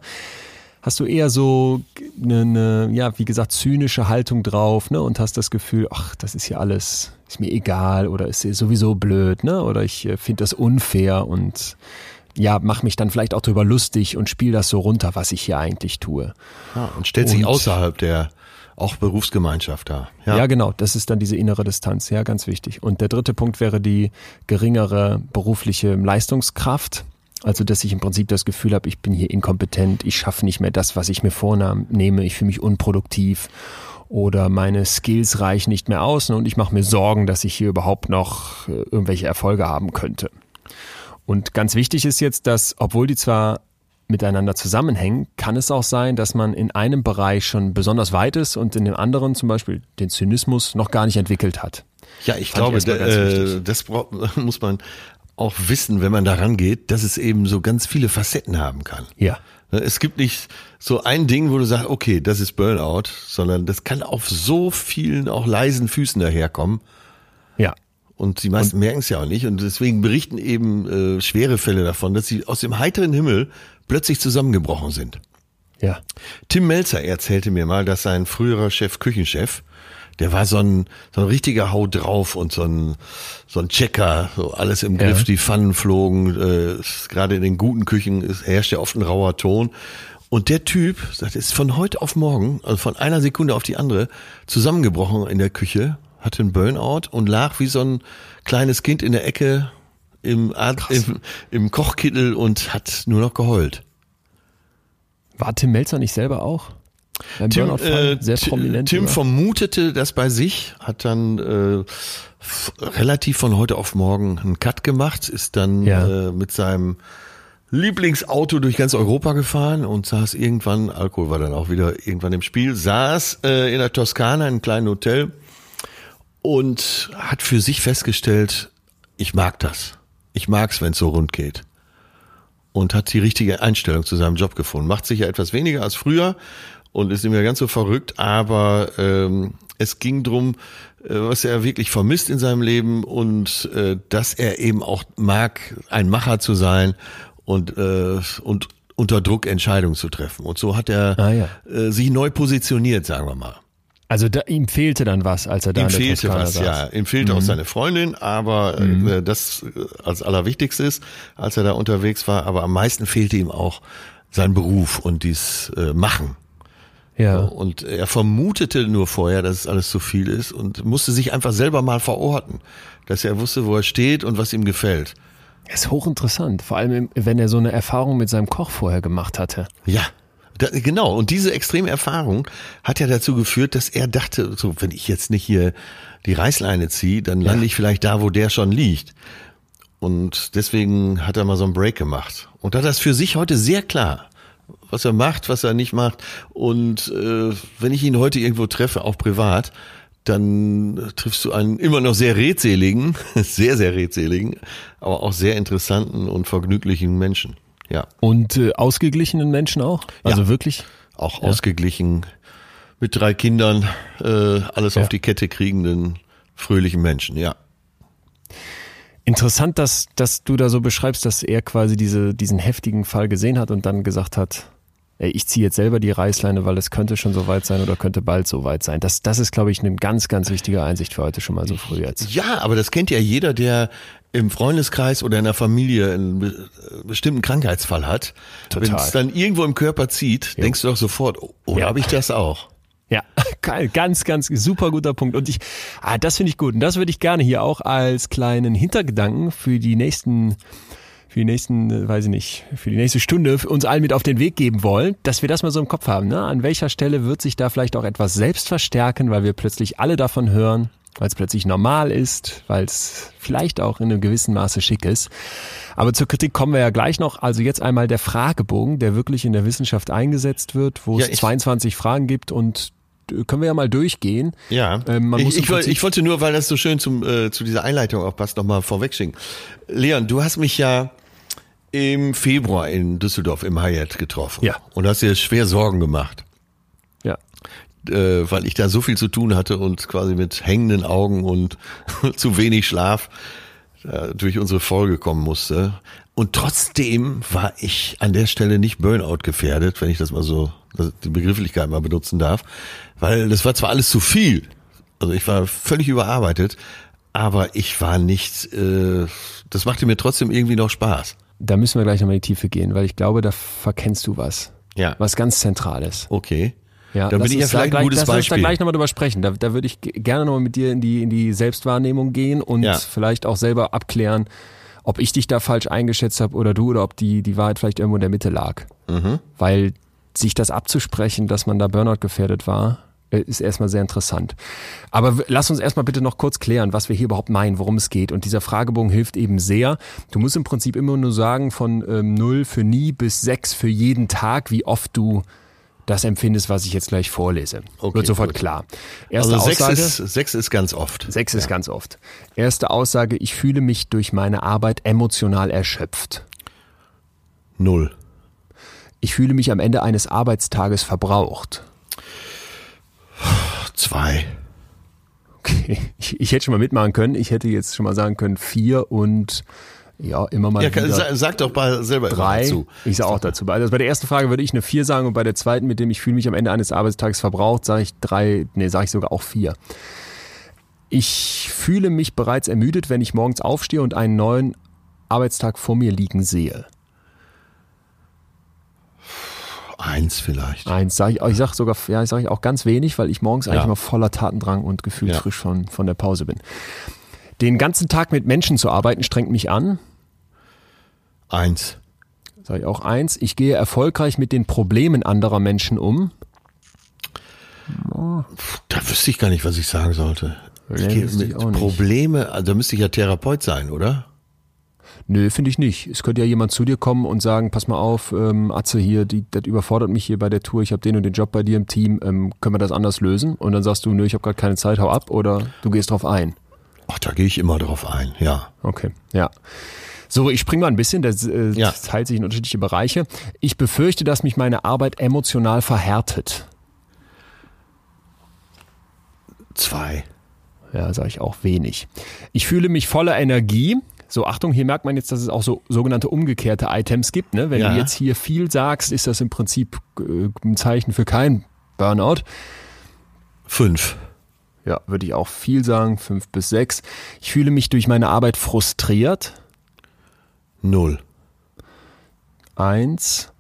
hast du eher so eine, eine ja, wie gesagt, zynische Haltung drauf, ne? Und hast das Gefühl, ach, das ist ja alles, ist mir egal oder ist sowieso blöd, ne? Oder ich äh, finde das unfair und ja, mach mich dann vielleicht auch drüber lustig und spiel das so runter, was ich hier eigentlich tue. Ja, und stellt sich außerhalb der auch Berufsgemeinschaft da. Ja. ja, genau. Das ist dann diese innere Distanz. Ja, ganz wichtig. Und der dritte Punkt wäre die geringere berufliche Leistungskraft. Also, dass ich im Prinzip das Gefühl habe, ich bin hier inkompetent, ich schaffe nicht mehr das, was ich mir vornehme, ich fühle mich unproduktiv oder meine Skills reichen nicht mehr aus und ich mache mir Sorgen, dass ich hier überhaupt noch äh, irgendwelche Erfolge haben könnte. Und ganz wichtig ist jetzt, dass, obwohl die zwar miteinander zusammenhängen, kann es auch sein, dass man in einem Bereich schon besonders weit ist und in dem anderen zum Beispiel den Zynismus noch gar nicht entwickelt hat. Ja, ich Fand glaube, ich äh, das (laughs) muss man auch wissen, wenn man daran geht, dass es eben so ganz viele Facetten haben kann. Ja. Es gibt nicht so ein Ding, wo du sagst, okay, das ist Burnout, sondern das kann auf so vielen auch leisen Füßen daherkommen. Und die meisten merken es ja auch nicht. Und deswegen berichten eben äh, schwere Fälle davon, dass sie aus dem heiteren Himmel plötzlich zusammengebrochen sind. Ja. Tim Melzer erzählte mir mal, dass sein früherer Chef, Küchenchef, der war so ein, so ein richtiger Haut drauf und so ein, so ein Checker, so alles im Griff, ja. die Pfannen flogen, äh, gerade in den guten Küchen ist, herrscht ja oft ein rauer Ton. Und der Typ, das ist von heute auf morgen, also von einer Sekunde auf die andere, zusammengebrochen in der Küche hatte einen Burnout und lag wie so ein kleines Kind in der Ecke im, im, im Kochkittel und hat nur noch geheult. War Tim Melzer nicht selber auch? Tim, äh, sehr prominent. Tim oder? vermutete das bei sich, hat dann äh, relativ von heute auf morgen einen Cut gemacht, ist dann ja. äh, mit seinem Lieblingsauto durch ganz Europa gefahren und saß irgendwann, Alkohol war dann auch wieder irgendwann im Spiel, saß äh, in der Toskana in einem kleinen Hotel und hat für sich festgestellt, ich mag das. Ich mag's, wenn es so rund geht. und hat die richtige Einstellung zu seinem Job gefunden. Macht sicher etwas weniger als früher und ist nicht mehr ganz so verrückt, aber ähm, es ging drum, äh, was er wirklich vermisst in seinem Leben und äh, dass er eben auch mag, ein Macher zu sein und äh, und unter Druck Entscheidungen zu treffen. Und so hat er Ah, ja. äh, sich neu positioniert, sagen wir mal. Also da, ihm fehlte dann was, als er da Ihm in der fehlte Toskana was, saß. ja. Ihm fehlte auch seine Freundin, aber äh, das äh, als allerwichtigstes, als er da unterwegs war. Aber am meisten fehlte ihm auch sein Beruf und dies äh, Machen. Ja. Und er vermutete nur vorher, dass es alles zu viel ist und musste sich einfach selber mal verorten, dass er wusste, wo er steht und was ihm gefällt. Das ist hochinteressant. Vor allem, wenn er so eine Erfahrung mit seinem Koch vorher gemacht hatte. Ja, da, genau. Und diese extreme Erfahrung hat ja dazu geführt, dass er dachte, so, wenn ich jetzt nicht hier die Reißleine ziehe, dann lande ich vielleicht da, wo der schon liegt. Und deswegen hat er mal so einen Break gemacht. Und hat das für sich heute sehr klar, was er macht, was er nicht macht. Und äh, wenn ich ihn heute irgendwo treffe, auch privat, dann triffst du einen immer noch sehr redseligen, (laughs) sehr, sehr redseligen, aber auch sehr interessanten und vergnüglichen Menschen. Ja. Und äh, ausgeglichenen Menschen auch? Also Ja. wirklich? auch ausgeglichen, mit drei Kindern, äh, alles Ja. auf die Kette kriegenden, fröhlichen Menschen, ja. Interessant, dass, dass du da so beschreibst, dass er quasi diese, diesen heftigen Fall gesehen hat und dann gesagt hat, ey, ich ziehe jetzt selber die Reißleine, weil es könnte schon so weit sein oder könnte bald so weit sein. Das, das ist, glaube ich, eine ganz, ganz wichtige Einsicht für heute schon mal so früh jetzt. Ja, aber das kennt ja jeder, der im Freundeskreis oder in der Familie einen be- bestimmten Krankheitsfall hat. Total. Wenn es dann irgendwo im Körper zieht, denkst du doch sofort, oh, oder Ja. habe ich das auch? Ja, (laughs) geil, ganz, ganz super guter Punkt. Und ich, ah, das finde ich gut. Und das würde ich gerne hier auch als kleinen Hintergedanken für die nächsten, für die nächsten, äh, weiß ich nicht, für die nächste Stunde uns allen mit auf den Weg geben wollen, dass wir das mal so im Kopf haben. Ne? An welcher Stelle wird sich da vielleicht auch etwas selbst verstärken, weil wir plötzlich alle davon hören, weil es plötzlich normal ist, weil es vielleicht auch in einem gewissen Maße schick ist. Aber zur Kritik kommen wir ja gleich noch. Also jetzt einmal der Fragebogen, der wirklich in der Wissenschaft eingesetzt wird, wo Ja, es ich- 22 Fragen gibt und äh, können wir ja mal durchgehen. Ja, Ähm, man muss ich, im ich, wollte nur, weil das so schön zum, äh, zu dieser Einleitung auch passt, nochmal vorwegschicken. Leon, du hast mich ja im Februar in Düsseldorf im Hyatt getroffen. Ja. Und hast dir schwer Sorgen gemacht. Ja. äh, weil ich da so viel zu tun hatte und quasi mit hängenden Augen und (laughs) zu wenig Schlaf äh, durch unsere Folge kommen musste. Und trotzdem war ich an der Stelle nicht Burnout gefährdet, wenn ich das mal so, die Begrifflichkeit mal benutzen darf, weil das war zwar alles zu viel, also ich war völlig überarbeitet, aber ich war nicht, äh, das machte mir trotzdem irgendwie noch Spaß. Da müssen wir gleich nochmal in die Tiefe gehen, weil ich glaube, da verkennst du was. Ja. Was ganz Zentrales. Okay. Ja, Dann lass bin ich ja vielleicht ein gleich, gutes lass uns da Beispiel. gleich nochmal drüber sprechen. Da, da würde ich gerne nochmal mit dir in die, in die Selbstwahrnehmung gehen und Ja. vielleicht auch selber abklären, ob ich dich da falsch eingeschätzt habe oder du oder ob die, die Wahrheit vielleicht irgendwo in der Mitte lag. Mhm. Weil sich das abzusprechen, dass man da Burnout gefährdet war, ist erstmal sehr interessant. Aber lass uns erstmal bitte noch kurz klären, was wir hier überhaupt meinen, worum es geht. Und dieser Fragebogen hilft eben sehr. Du musst im Prinzip immer nur sagen, von ähm, 0 für nie bis 6 für jeden Tag, wie oft du das empfindest, was ich jetzt gleich vorlese. Okay, Wird sofort gut. klar. Erste Also sechs Aussage. ist, sechs ist ganz oft. Sechs ist ganz oft. Erste Aussage, ich fühle mich durch meine Arbeit emotional erschöpft. Null. Ich fühle mich am Ende eines Arbeitstages verbraucht. Zwei. Okay, ich, ich hätte schon mal mitmachen können. Ich hätte jetzt schon mal sagen können vier und ja, immer mal Ja, wieder sa- sag doch mal selber drei. dazu. Ich sage auch dazu. Also bei der ersten Frage würde ich eine vier sagen und bei der zweiten, mit dem ich fühle mich am Ende eines Arbeitstages verbraucht, sage ich drei, nee, sage ich sogar auch vier. Ich fühle mich bereits ermüdet, wenn ich morgens aufstehe und einen neuen Arbeitstag vor mir liegen sehe. Eins vielleicht. Eins sage ich, ich sage sogar, ja, ich sage auch ganz wenig, weil ich morgens eigentlich Ja. immer voller Tatendrang und gefühlt Ja. frisch von, von der Pause bin. Den ganzen Tag mit Menschen zu arbeiten strengt mich an. Eins. Sage ich auch eins. Ich gehe erfolgreich mit den Problemen anderer Menschen um. Da wüsste ich gar nicht, was ich sagen sollte. Ich gehe ich mit nicht. Probleme, also da müsste ich ja Therapeut sein, oder? Nö, finde ich nicht. Es könnte ja jemand zu dir kommen und sagen, pass mal auf, ähm, Atze hier, die, das überfordert mich hier bei der Tour, ich habe den und den Job bei dir im Team, ähm, können wir das anders lösen? Und dann sagst du, nö, ich habe gerade keine Zeit, hau ab oder du gehst drauf ein. Ach, da gehe ich immer drauf ein, ja. Okay, ja. So, ich springe mal ein bisschen, das, äh, Ja. das teilt sich in unterschiedliche Bereiche. Ich befürchte, dass mich meine Arbeit emotional verhärtet. Zwei. Ja, sage ich auch wenig. Ich fühle mich voller Energie. So, Achtung, hier merkt man jetzt, dass es auch so sogenannte umgekehrte Items gibt. Ne? Wenn Ja. du jetzt hier viel sagst, ist das im Prinzip äh, ein Zeichen für kein Burnout. Fünf. Ja, würde ich auch viel sagen, fünf bis sechs. Ich fühle mich durch meine Arbeit frustriert. Null. Eins.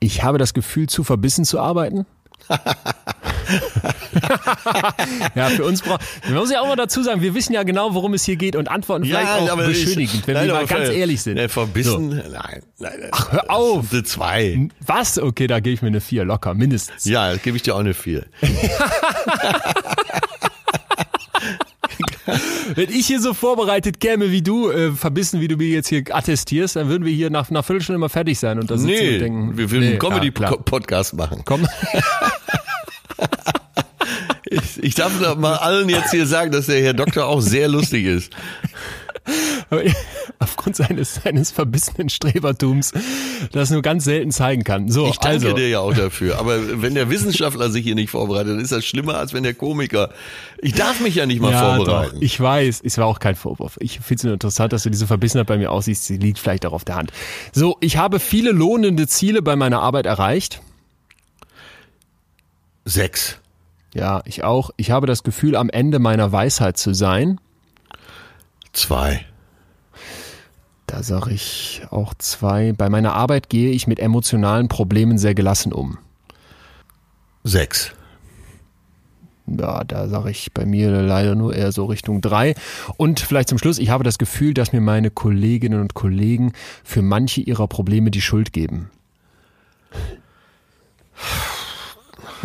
Ich habe das Gefühl, zu verbissen zu arbeiten. (laughs) (laughs) ja, für uns braucht, man muss ja auch mal dazu sagen, wir wissen ja genau, worum es hier geht und antworten vielleicht auch ich- beschönigend, wenn nein, wir mal ganz ehrlich sind. Ne, verbissen, nein, nein. Ach, hör auf! Eine zwei. Was? Okay, da gebe ich mir eine vier locker, mindestens. Ja, gebe ich dir auch eine vier. (laughs) Wenn ich hier so vorbereitet käme wie du, äh, verbissen, wie du mir jetzt hier attestierst, dann würden wir hier nach einer Viertelstunde mal fertig sein und da sitzen Nee, und denken, wir würden einen ja, klar. Comedy-Podcast machen. Komm. (laughs) Ich, ich darf doch mal allen jetzt hier sagen, dass der Herr Doktor auch sehr lustig ist. (laughs) Aufgrund seines, seines verbissenen Strebertums, das nur ganz selten zeigen kann. So, Ich danke also, dir ja auch dafür. Aber wenn der Wissenschaftler sich hier nicht vorbereitet, dann ist das schlimmer, als wenn der Komiker. Ich darf mich ja nicht mal ja, vorbereiten. Doch, ich weiß, es war auch kein Vorwurf. Ich finde es nur interessant, dass du diese Verbissenheit bei mir aussiehst. Sie liegt vielleicht auch auf der Hand. So, ich habe viele lohnende Ziele bei meiner Arbeit erreicht. Sechs. Ja, ich auch. Ich habe das Gefühl, am Ende meiner Weisheit zu sein. Zwei. Da sage ich auch zwei. Bei meiner Arbeit gehe ich mit emotionalen Problemen sehr gelassen um. Sechs. Ja, da sage ich bei mir leider nur eher so Richtung drei. Und vielleicht zum Schluss, ich habe das Gefühl, dass mir meine Kolleginnen und Kollegen für manche ihrer Probleme die Schuld geben.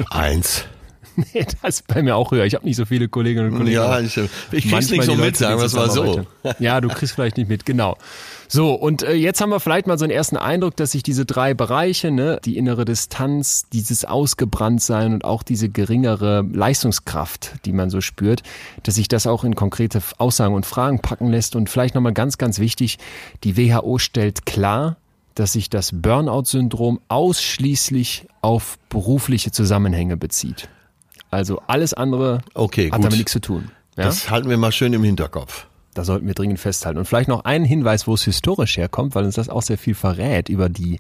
Eins. (laughs) Nee, das ist bei mir auch höher. Ich habe nicht so viele Kolleginnen und Kollegen. Ja, ich, ich krieg's nicht so mit, sagen wir es mal so. Ja, du kriegst vielleicht nicht mit, genau. So, und äh, jetzt haben wir vielleicht mal so einen ersten Eindruck, dass sich diese drei Bereiche, ne, die innere Distanz, dieses Ausgebranntsein und auch diese geringere Leistungskraft, die man so spürt, dass sich das auch in konkrete Aussagen und Fragen packen lässt. Und vielleicht nochmal ganz, ganz wichtig, die WHO stellt klar, dass sich das Burnout-Syndrom ausschließlich auf berufliche Zusammenhänge bezieht. Also alles andere Okay, hat gut. damit nichts zu tun. Ja? Das halten wir mal schön im Hinterkopf. Da sollten wir dringend festhalten. Und vielleicht noch einen Hinweis, wo es historisch herkommt, weil uns das auch sehr viel verrät über die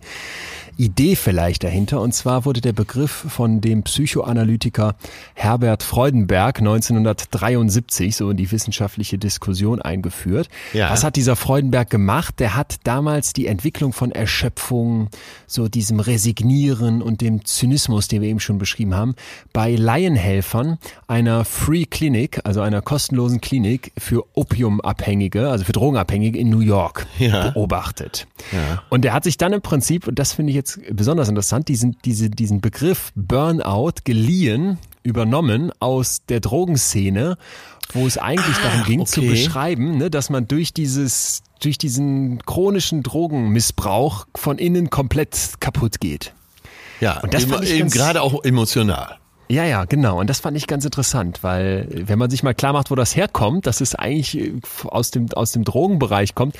Idee vielleicht dahinter. Und zwar wurde der Begriff von dem Psychoanalytiker Herbert Freudenberg 1973 so in die wissenschaftliche Diskussion eingeführt. Ja. Was hat dieser Freudenberg gemacht? Der hat damals die Entwicklung von Erschöpfung, so diesem Resignieren und dem Zynismus, den wir eben schon beschrieben haben, bei Laienhelfern einer Free Clinic, also einer kostenlosen Klinik für Opiumabhängige, also für Drogenabhängige in New York Ja. beobachtet. Ja. Und er hat sich dann im Prinzip, und das finde ich jetzt besonders interessant, diesen, diese, diesen Begriff Burnout geliehen, übernommen aus der Drogenszene, wo es eigentlich darum ging zu okay. beschreiben, ne, dass man durch dieses, durch diesen chronischen Drogenmissbrauch von innen komplett kaputt geht. Ja, Und das eben, eben gerade auch emotional. Ja, ja, genau. Und das fand ich ganz interessant, weil wenn man sich mal klar macht, wo das herkommt, dass es eigentlich äh, aus dem, aus dem Drogenbereich kommt,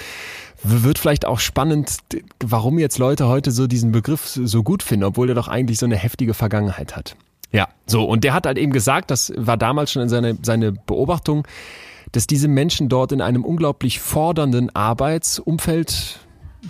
wird vielleicht auch spannend, warum jetzt Leute heute so diesen Begriff so gut finden, obwohl der doch eigentlich so eine heftige Vergangenheit hat. Ja, so. Und der hat halt eben gesagt, das war damals schon in seine, seine Beobachtung, dass diese Menschen dort in einem unglaublich fordernden Arbeitsumfeld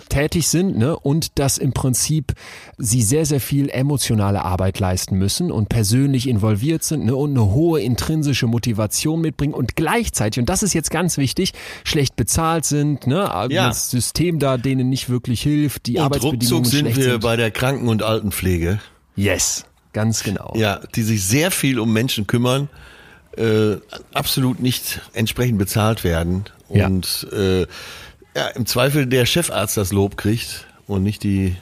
tätig sind ne? und dass im Prinzip sie sehr, sehr viel emotionale Arbeit leisten müssen und persönlich involviert sind ne? und eine hohe intrinsische Motivation mitbringen und gleichzeitig, und das ist jetzt ganz wichtig, schlecht bezahlt sind, ne? Ja. das System da denen nicht wirklich hilft, die Und Arbeitsbedingungen sind schlecht wir sind. bei der Kranken- und Altenpflege. Yes, ganz genau. Ja, die sich sehr viel um Menschen kümmern, äh, absolut nicht entsprechend bezahlt werden Ja. und äh, ja, im Zweifel der Chefarzt das Lob kriegt und nicht die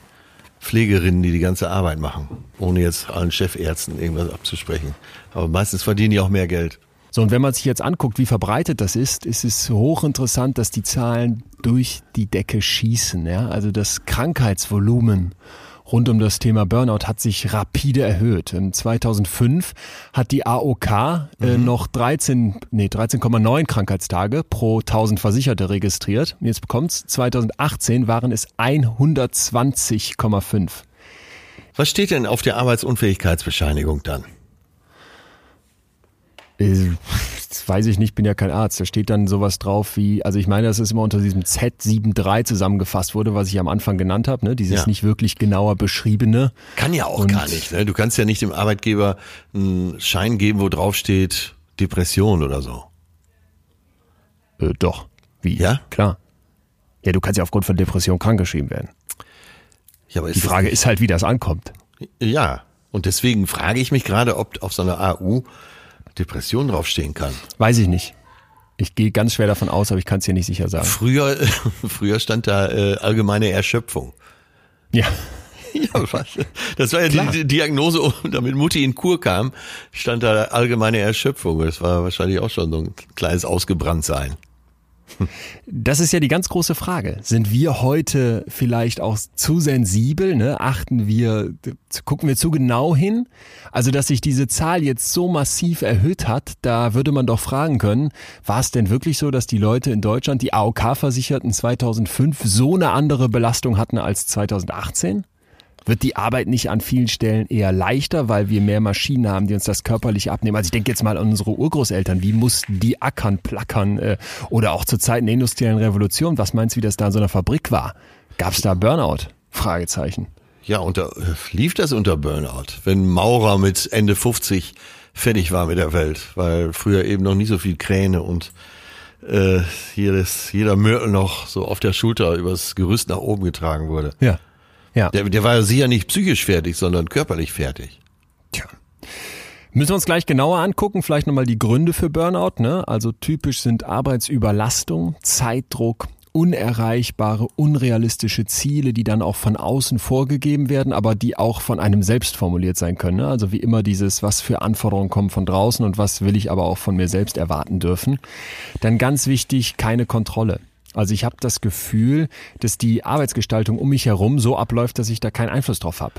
Pflegerinnen, die die ganze Arbeit machen, ohne jetzt allen Chefärzten irgendwas abzusprechen. Aber meistens verdienen die auch mehr Geld. So, und wenn man sich jetzt anguckt, wie verbreitet das ist, ist es hochinteressant, dass die Zahlen durch die Decke schießen. Ja? Also das Krankheitsvolumen rund um das Thema Burnout hat sich rapide erhöht. In 2005 hat die AOK äh, mhm. noch 13, nee, 13,9 Krankheitstage pro 1000 Versicherte registriert. Jetzt bekommt's, 2018 waren es 120,5. Was steht denn auf der Arbeitsunfähigkeitsbescheinigung dann? Äh, das weiß ich nicht, bin ja kein Arzt. Da steht dann sowas drauf wie, also ich meine, dass es immer unter diesem Z73 zusammengefasst wurde, was ich am Anfang genannt habe, ne? dieses ja. nicht wirklich genauer beschriebene. Kann ja auch Und gar nicht. Ne? Du kannst ja nicht dem Arbeitgeber einen Schein geben, wo drauf steht Depression oder so. Äh, doch. Wie? Ja? Klar. Ja, du kannst ja aufgrund von Depression krankgeschrieben werden. Ja, aber Die Frage ist halt, wie das ankommt. Ja, und deswegen frage ich mich gerade, ob auf so einer AU Depression draufstehen kann. Weiß ich nicht. Ich gehe ganz schwer davon aus, aber ich kann es hier nicht sicher sagen. Früher, (laughs) früher stand da äh, allgemeine Erschöpfung. Ja. (laughs) Ja, was? Das war ja Klar. die Diagnose, damit Mutti in Kur kam, stand da allgemeine Erschöpfung. Das war wahrscheinlich auch schon so ein kleines Ausgebranntsein. (laughs) Das ist ja die ganz große Frage. Sind wir heute vielleicht auch zu sensibel? Ne? Achten wir, gucken wir zu genau hin? Also, dass sich diese Zahl jetzt so massiv erhöht hat, da würde man doch fragen können, war es denn wirklich so, dass die Leute in Deutschland, die AOK-Versicherten 2005 so eine andere Belastung hatten als 2018? Wird die Arbeit nicht an vielen Stellen eher leichter, weil wir mehr Maschinen haben, die uns das körperlich abnehmen? Also ich denke jetzt mal an unsere Urgroßeltern. Wie mussten die ackern, plackern? Äh, oder auch zur Zeiten der industriellen Revolution. Was meinst du, wie das da in so einer Fabrik war? Gab es da Burnout? Fragezeichen. Ja, unter, lief das unter Burnout? Wenn Maurer mit Ende 50 fertig war mit der Welt, weil früher eben noch nicht so viel Kräne und äh, jedes, jeder Mörtel noch so auf der Schulter übers Gerüst nach oben getragen wurde. Ja. Ja. Der, der war ja sicher nicht psychisch fertig, sondern körperlich fertig. Tja. Müssen wir uns gleich genauer angucken, vielleicht nochmal die Gründe für Burnout. Ne? Also typisch sind Arbeitsüberlastung, Zeitdruck, unerreichbare, unrealistische Ziele, die dann auch von außen vorgegeben werden, aber die auch von einem selbst formuliert sein können. Ne? Also wie immer dieses, was für Anforderungen kommen von draußen und was will ich aber auch von mir selbst erwarten dürfen. Dann ganz wichtig, keine Kontrolle. Also ich habe das Gefühl, dass die Arbeitsgestaltung um mich herum so abläuft, dass ich da keinen Einfluss drauf habe.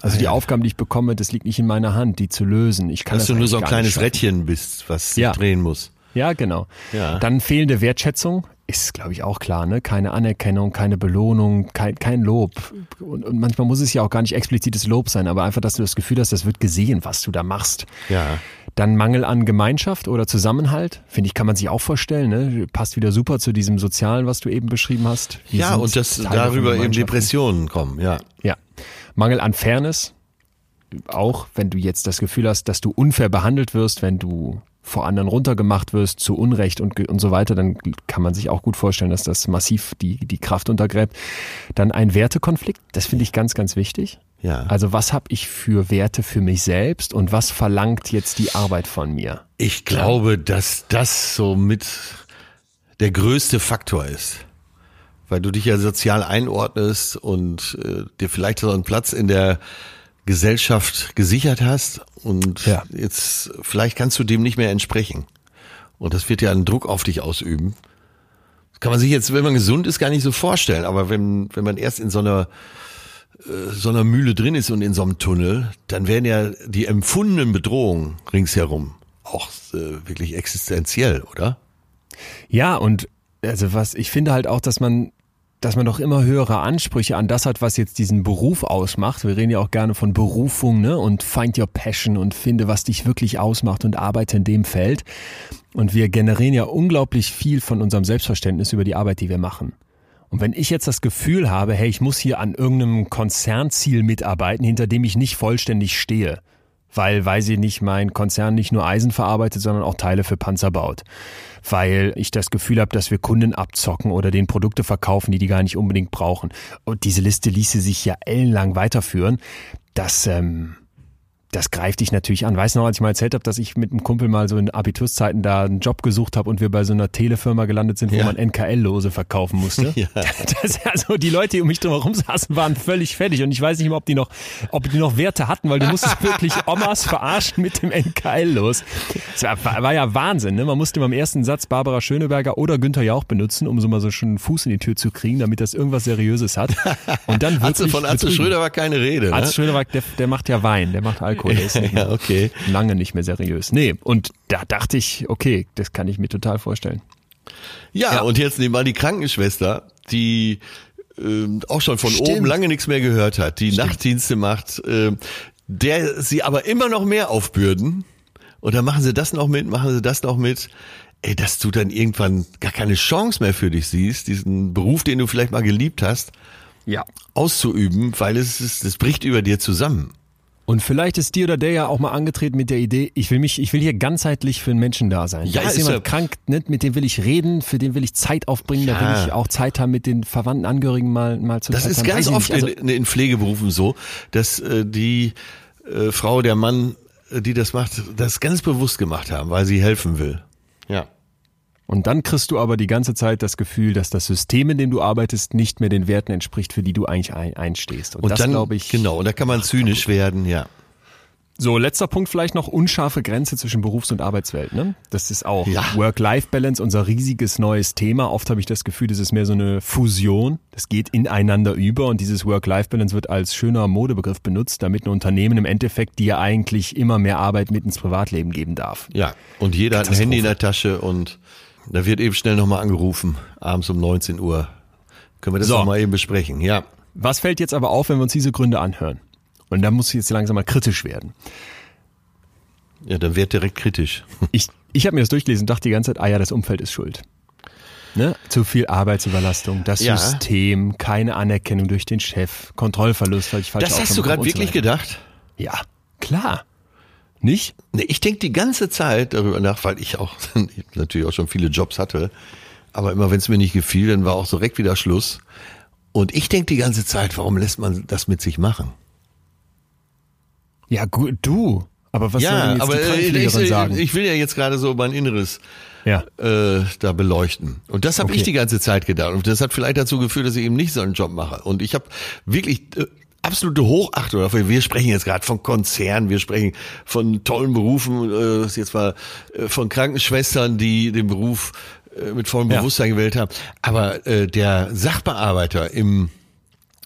Also die Aufgaben, die ich bekomme, das liegt nicht in meiner Hand, die zu lösen. Ich kann dass das du nur so ein kleines Rädchen bist, was ja. drehen muss. Ja, genau. Ja. Dann fehlende Wertschätzung ist, glaube ich, auch klar. Ne? Keine Anerkennung, keine Belohnung, kein, kein Lob. Und, und manchmal muss es ja auch gar nicht explizites Lob sein, aber einfach, dass du das Gefühl hast, das wird gesehen, was du da machst. Ja. Dann Mangel an Gemeinschaft oder Zusammenhalt, finde ich, kann man sich auch vorstellen. Ne? Passt wieder super zu diesem Sozialen, was du eben beschrieben hast. Wir ja, und dass darüber eben Depressionen kommen, ja. Ja. Mangel an Fairness, auch wenn du jetzt das Gefühl hast, dass du unfair behandelt wirst, wenn du vor anderen runtergemacht wirst, zu Unrecht und, und so weiter, dann kann man sich auch gut vorstellen, dass das massiv die, die Kraft untergräbt. Dann ein Wertekonflikt, das finde ich ganz, ganz wichtig. Ja. Also was habe ich für Werte für mich selbst und was verlangt jetzt die Arbeit von mir? Ich glaube, dass das so mit der größte Faktor ist. Weil du dich ja sozial einordnest und äh, dir vielleicht so einen Platz in der Gesellschaft gesichert hast und ja. jetzt vielleicht kannst du dem nicht mehr entsprechen. Und das wird ja einen Druck auf dich ausüben. Das kann man sich jetzt, wenn man gesund ist, gar nicht so vorstellen. Aber wenn, wenn man erst in so einer so einer Mühle drin ist und in so einem Tunnel, dann werden ja die empfundenen Bedrohungen ringsherum auch äh, wirklich existenziell, oder? Ja, und also was ich finde halt auch, dass man dass man doch immer höhere Ansprüche an das hat, was jetzt diesen Beruf ausmacht. Wir reden ja auch gerne von Berufung ne? und find your passion und finde, was dich wirklich ausmacht und arbeite in dem Feld. Und wir generieren ja unglaublich viel von unserem Selbstverständnis über die Arbeit, die wir machen. Und wenn ich jetzt das Gefühl habe, hey, ich muss hier an irgendeinem Konzernziel mitarbeiten, hinter dem ich nicht vollständig stehe, weil, weiß ich nicht, mein Konzern nicht nur Eisen verarbeitet, sondern auch Teile für Panzer baut, weil ich das Gefühl habe, dass wir Kunden abzocken oder den Produkte verkaufen, die die gar nicht unbedingt brauchen. Und diese Liste ließe sich ja ellenlang weiterführen. Das, ähm, das greift dich natürlich an. Weißt du noch, als ich mal erzählt habe, dass ich mit einem Kumpel mal so in Abiturszeiten da einen Job gesucht habe und wir bei so einer Telefirma gelandet sind, wo Ja. man NKL-Lose verkaufen musste. (laughs) Ja. (laughs) Das, also die Leute, die um mich drum herum saßen, waren völlig fertig und ich weiß nicht mehr, ob die noch, ob die noch Werte hatten, weil du musstest (laughs) wirklich Omas verarschen mit dem NKL-Los. Das war, war ja Wahnsinn, ne? Man musste beim ersten Satz Barbara Schöneberger oder Günther Jauch benutzen, um so mal so schon einen Fuß in die Tür zu kriegen, damit das irgendwas Seriöses hat. Und dann Atze wirklich von Atze betrügen. Schröder war keine Rede. Ne? Atze Schröder, der, der macht ja Wein, der macht Alkohol, mehr, (laughs) Ja, okay. lange nicht mehr seriös. Nee, und da dachte ich, okay, das kann ich mir total vorstellen. Ja, und jetzt nehmen wir die Krankenschwester, die ähm, auch schon von Stimmt. oben lange nichts mehr gehört hat, die Nachtdienste macht, ähm, der sie aber immer noch mehr aufbürden. Und dann machen sie das noch mit, machen sie das noch mit. Ey, dass du dann irgendwann gar keine Chance mehr für dich siehst, diesen Beruf, den du vielleicht mal geliebt hast, Ja. auszuüben, weil es ist, es bricht über dir zusammen. Und vielleicht ist dir oder der ja auch mal angetreten mit der Idee, ich will mich, ich will hier ganzheitlich für einen Menschen da sein. Ja, da ist, ist jemand ja- krank, ne, mit dem will ich reden, für den will ich Zeit aufbringen, da will Ja. ich auch Zeit haben, mit den verwandten Angehörigen mal, mal zu Das ist haben. ganz Weiß oft nicht. Also, in, in Pflegeberufen so, dass äh, die äh, Frau, der Mann, äh, die das macht, das ganz bewusst gemacht haben, weil sie helfen will. Ja. Und dann kriegst du aber die ganze Zeit das Gefühl, dass das System, in dem du arbeitest, nicht mehr den Werten entspricht, für die du eigentlich ein, einstehst. Und, Und das glaube ich. genau, und da kann man zynisch werden, ja. So, letzter Punkt vielleicht noch, unscharfe Grenze zwischen Berufs- und Arbeitswelt. Ne? Das ist auch Ja. Work-Life-Balance, unser riesiges neues Thema. Oft habe ich das Gefühl, das ist mehr so eine Fusion. Das geht ineinander über und dieses Work-Life-Balance wird als schöner Modebegriff benutzt, damit ein Unternehmen im Endeffekt dir eigentlich immer mehr Arbeit mit ins Privatleben geben darf. Ja. Und jeder hat ein. Handy in der Tasche und da wird eben schnell nochmal angerufen, abends um 19 Uhr. Können wir das So. noch mal eben besprechen, ja. Was fällt jetzt aber auf, wenn wir uns diese Gründe anhören? Und da muss ich jetzt langsam mal kritisch werden. Ja, dann wird direkt kritisch. (laughs) Ich, ich habe mir das durchgelesen und dachte die ganze Zeit, ah ja, das Umfeld ist schuld. Ne? Zu viel Arbeitsüberlastung, das Ja. System, keine Anerkennung durch den Chef, Kontrollverlust, weil ich falsch Das hast du gerade so wirklich gedacht? Ja, klar. Nicht? Nee, ich denke die ganze Zeit darüber nach, weil ich auch ich (laughs) natürlich auch schon viele Jobs hatte. Aber immer wenn es mir nicht gefiel, dann war auch so direkt wieder Schluss. Und ich denke die ganze Zeit, warum lässt man das mit sich machen? Ja, gut, du. Aber was soll denn ja, jetzt aber die äh, ich, sagen? ich will ja jetzt gerade so mein Inneres ja. äh, da beleuchten. Und das habe Okay. ich die ganze Zeit gedacht. Und das hat vielleicht dazu geführt, dass ich eben nicht so einen Job mache. Und ich habe wirklich äh, absolute Hochachtung dafür. Wir sprechen jetzt gerade von Konzernen, wir sprechen von tollen Berufen, äh, jetzt mal äh, von Krankenschwestern, die den Beruf äh, mit vollem Ja. Bewusstsein gewählt haben. Aber äh, der Sachbearbeiter im,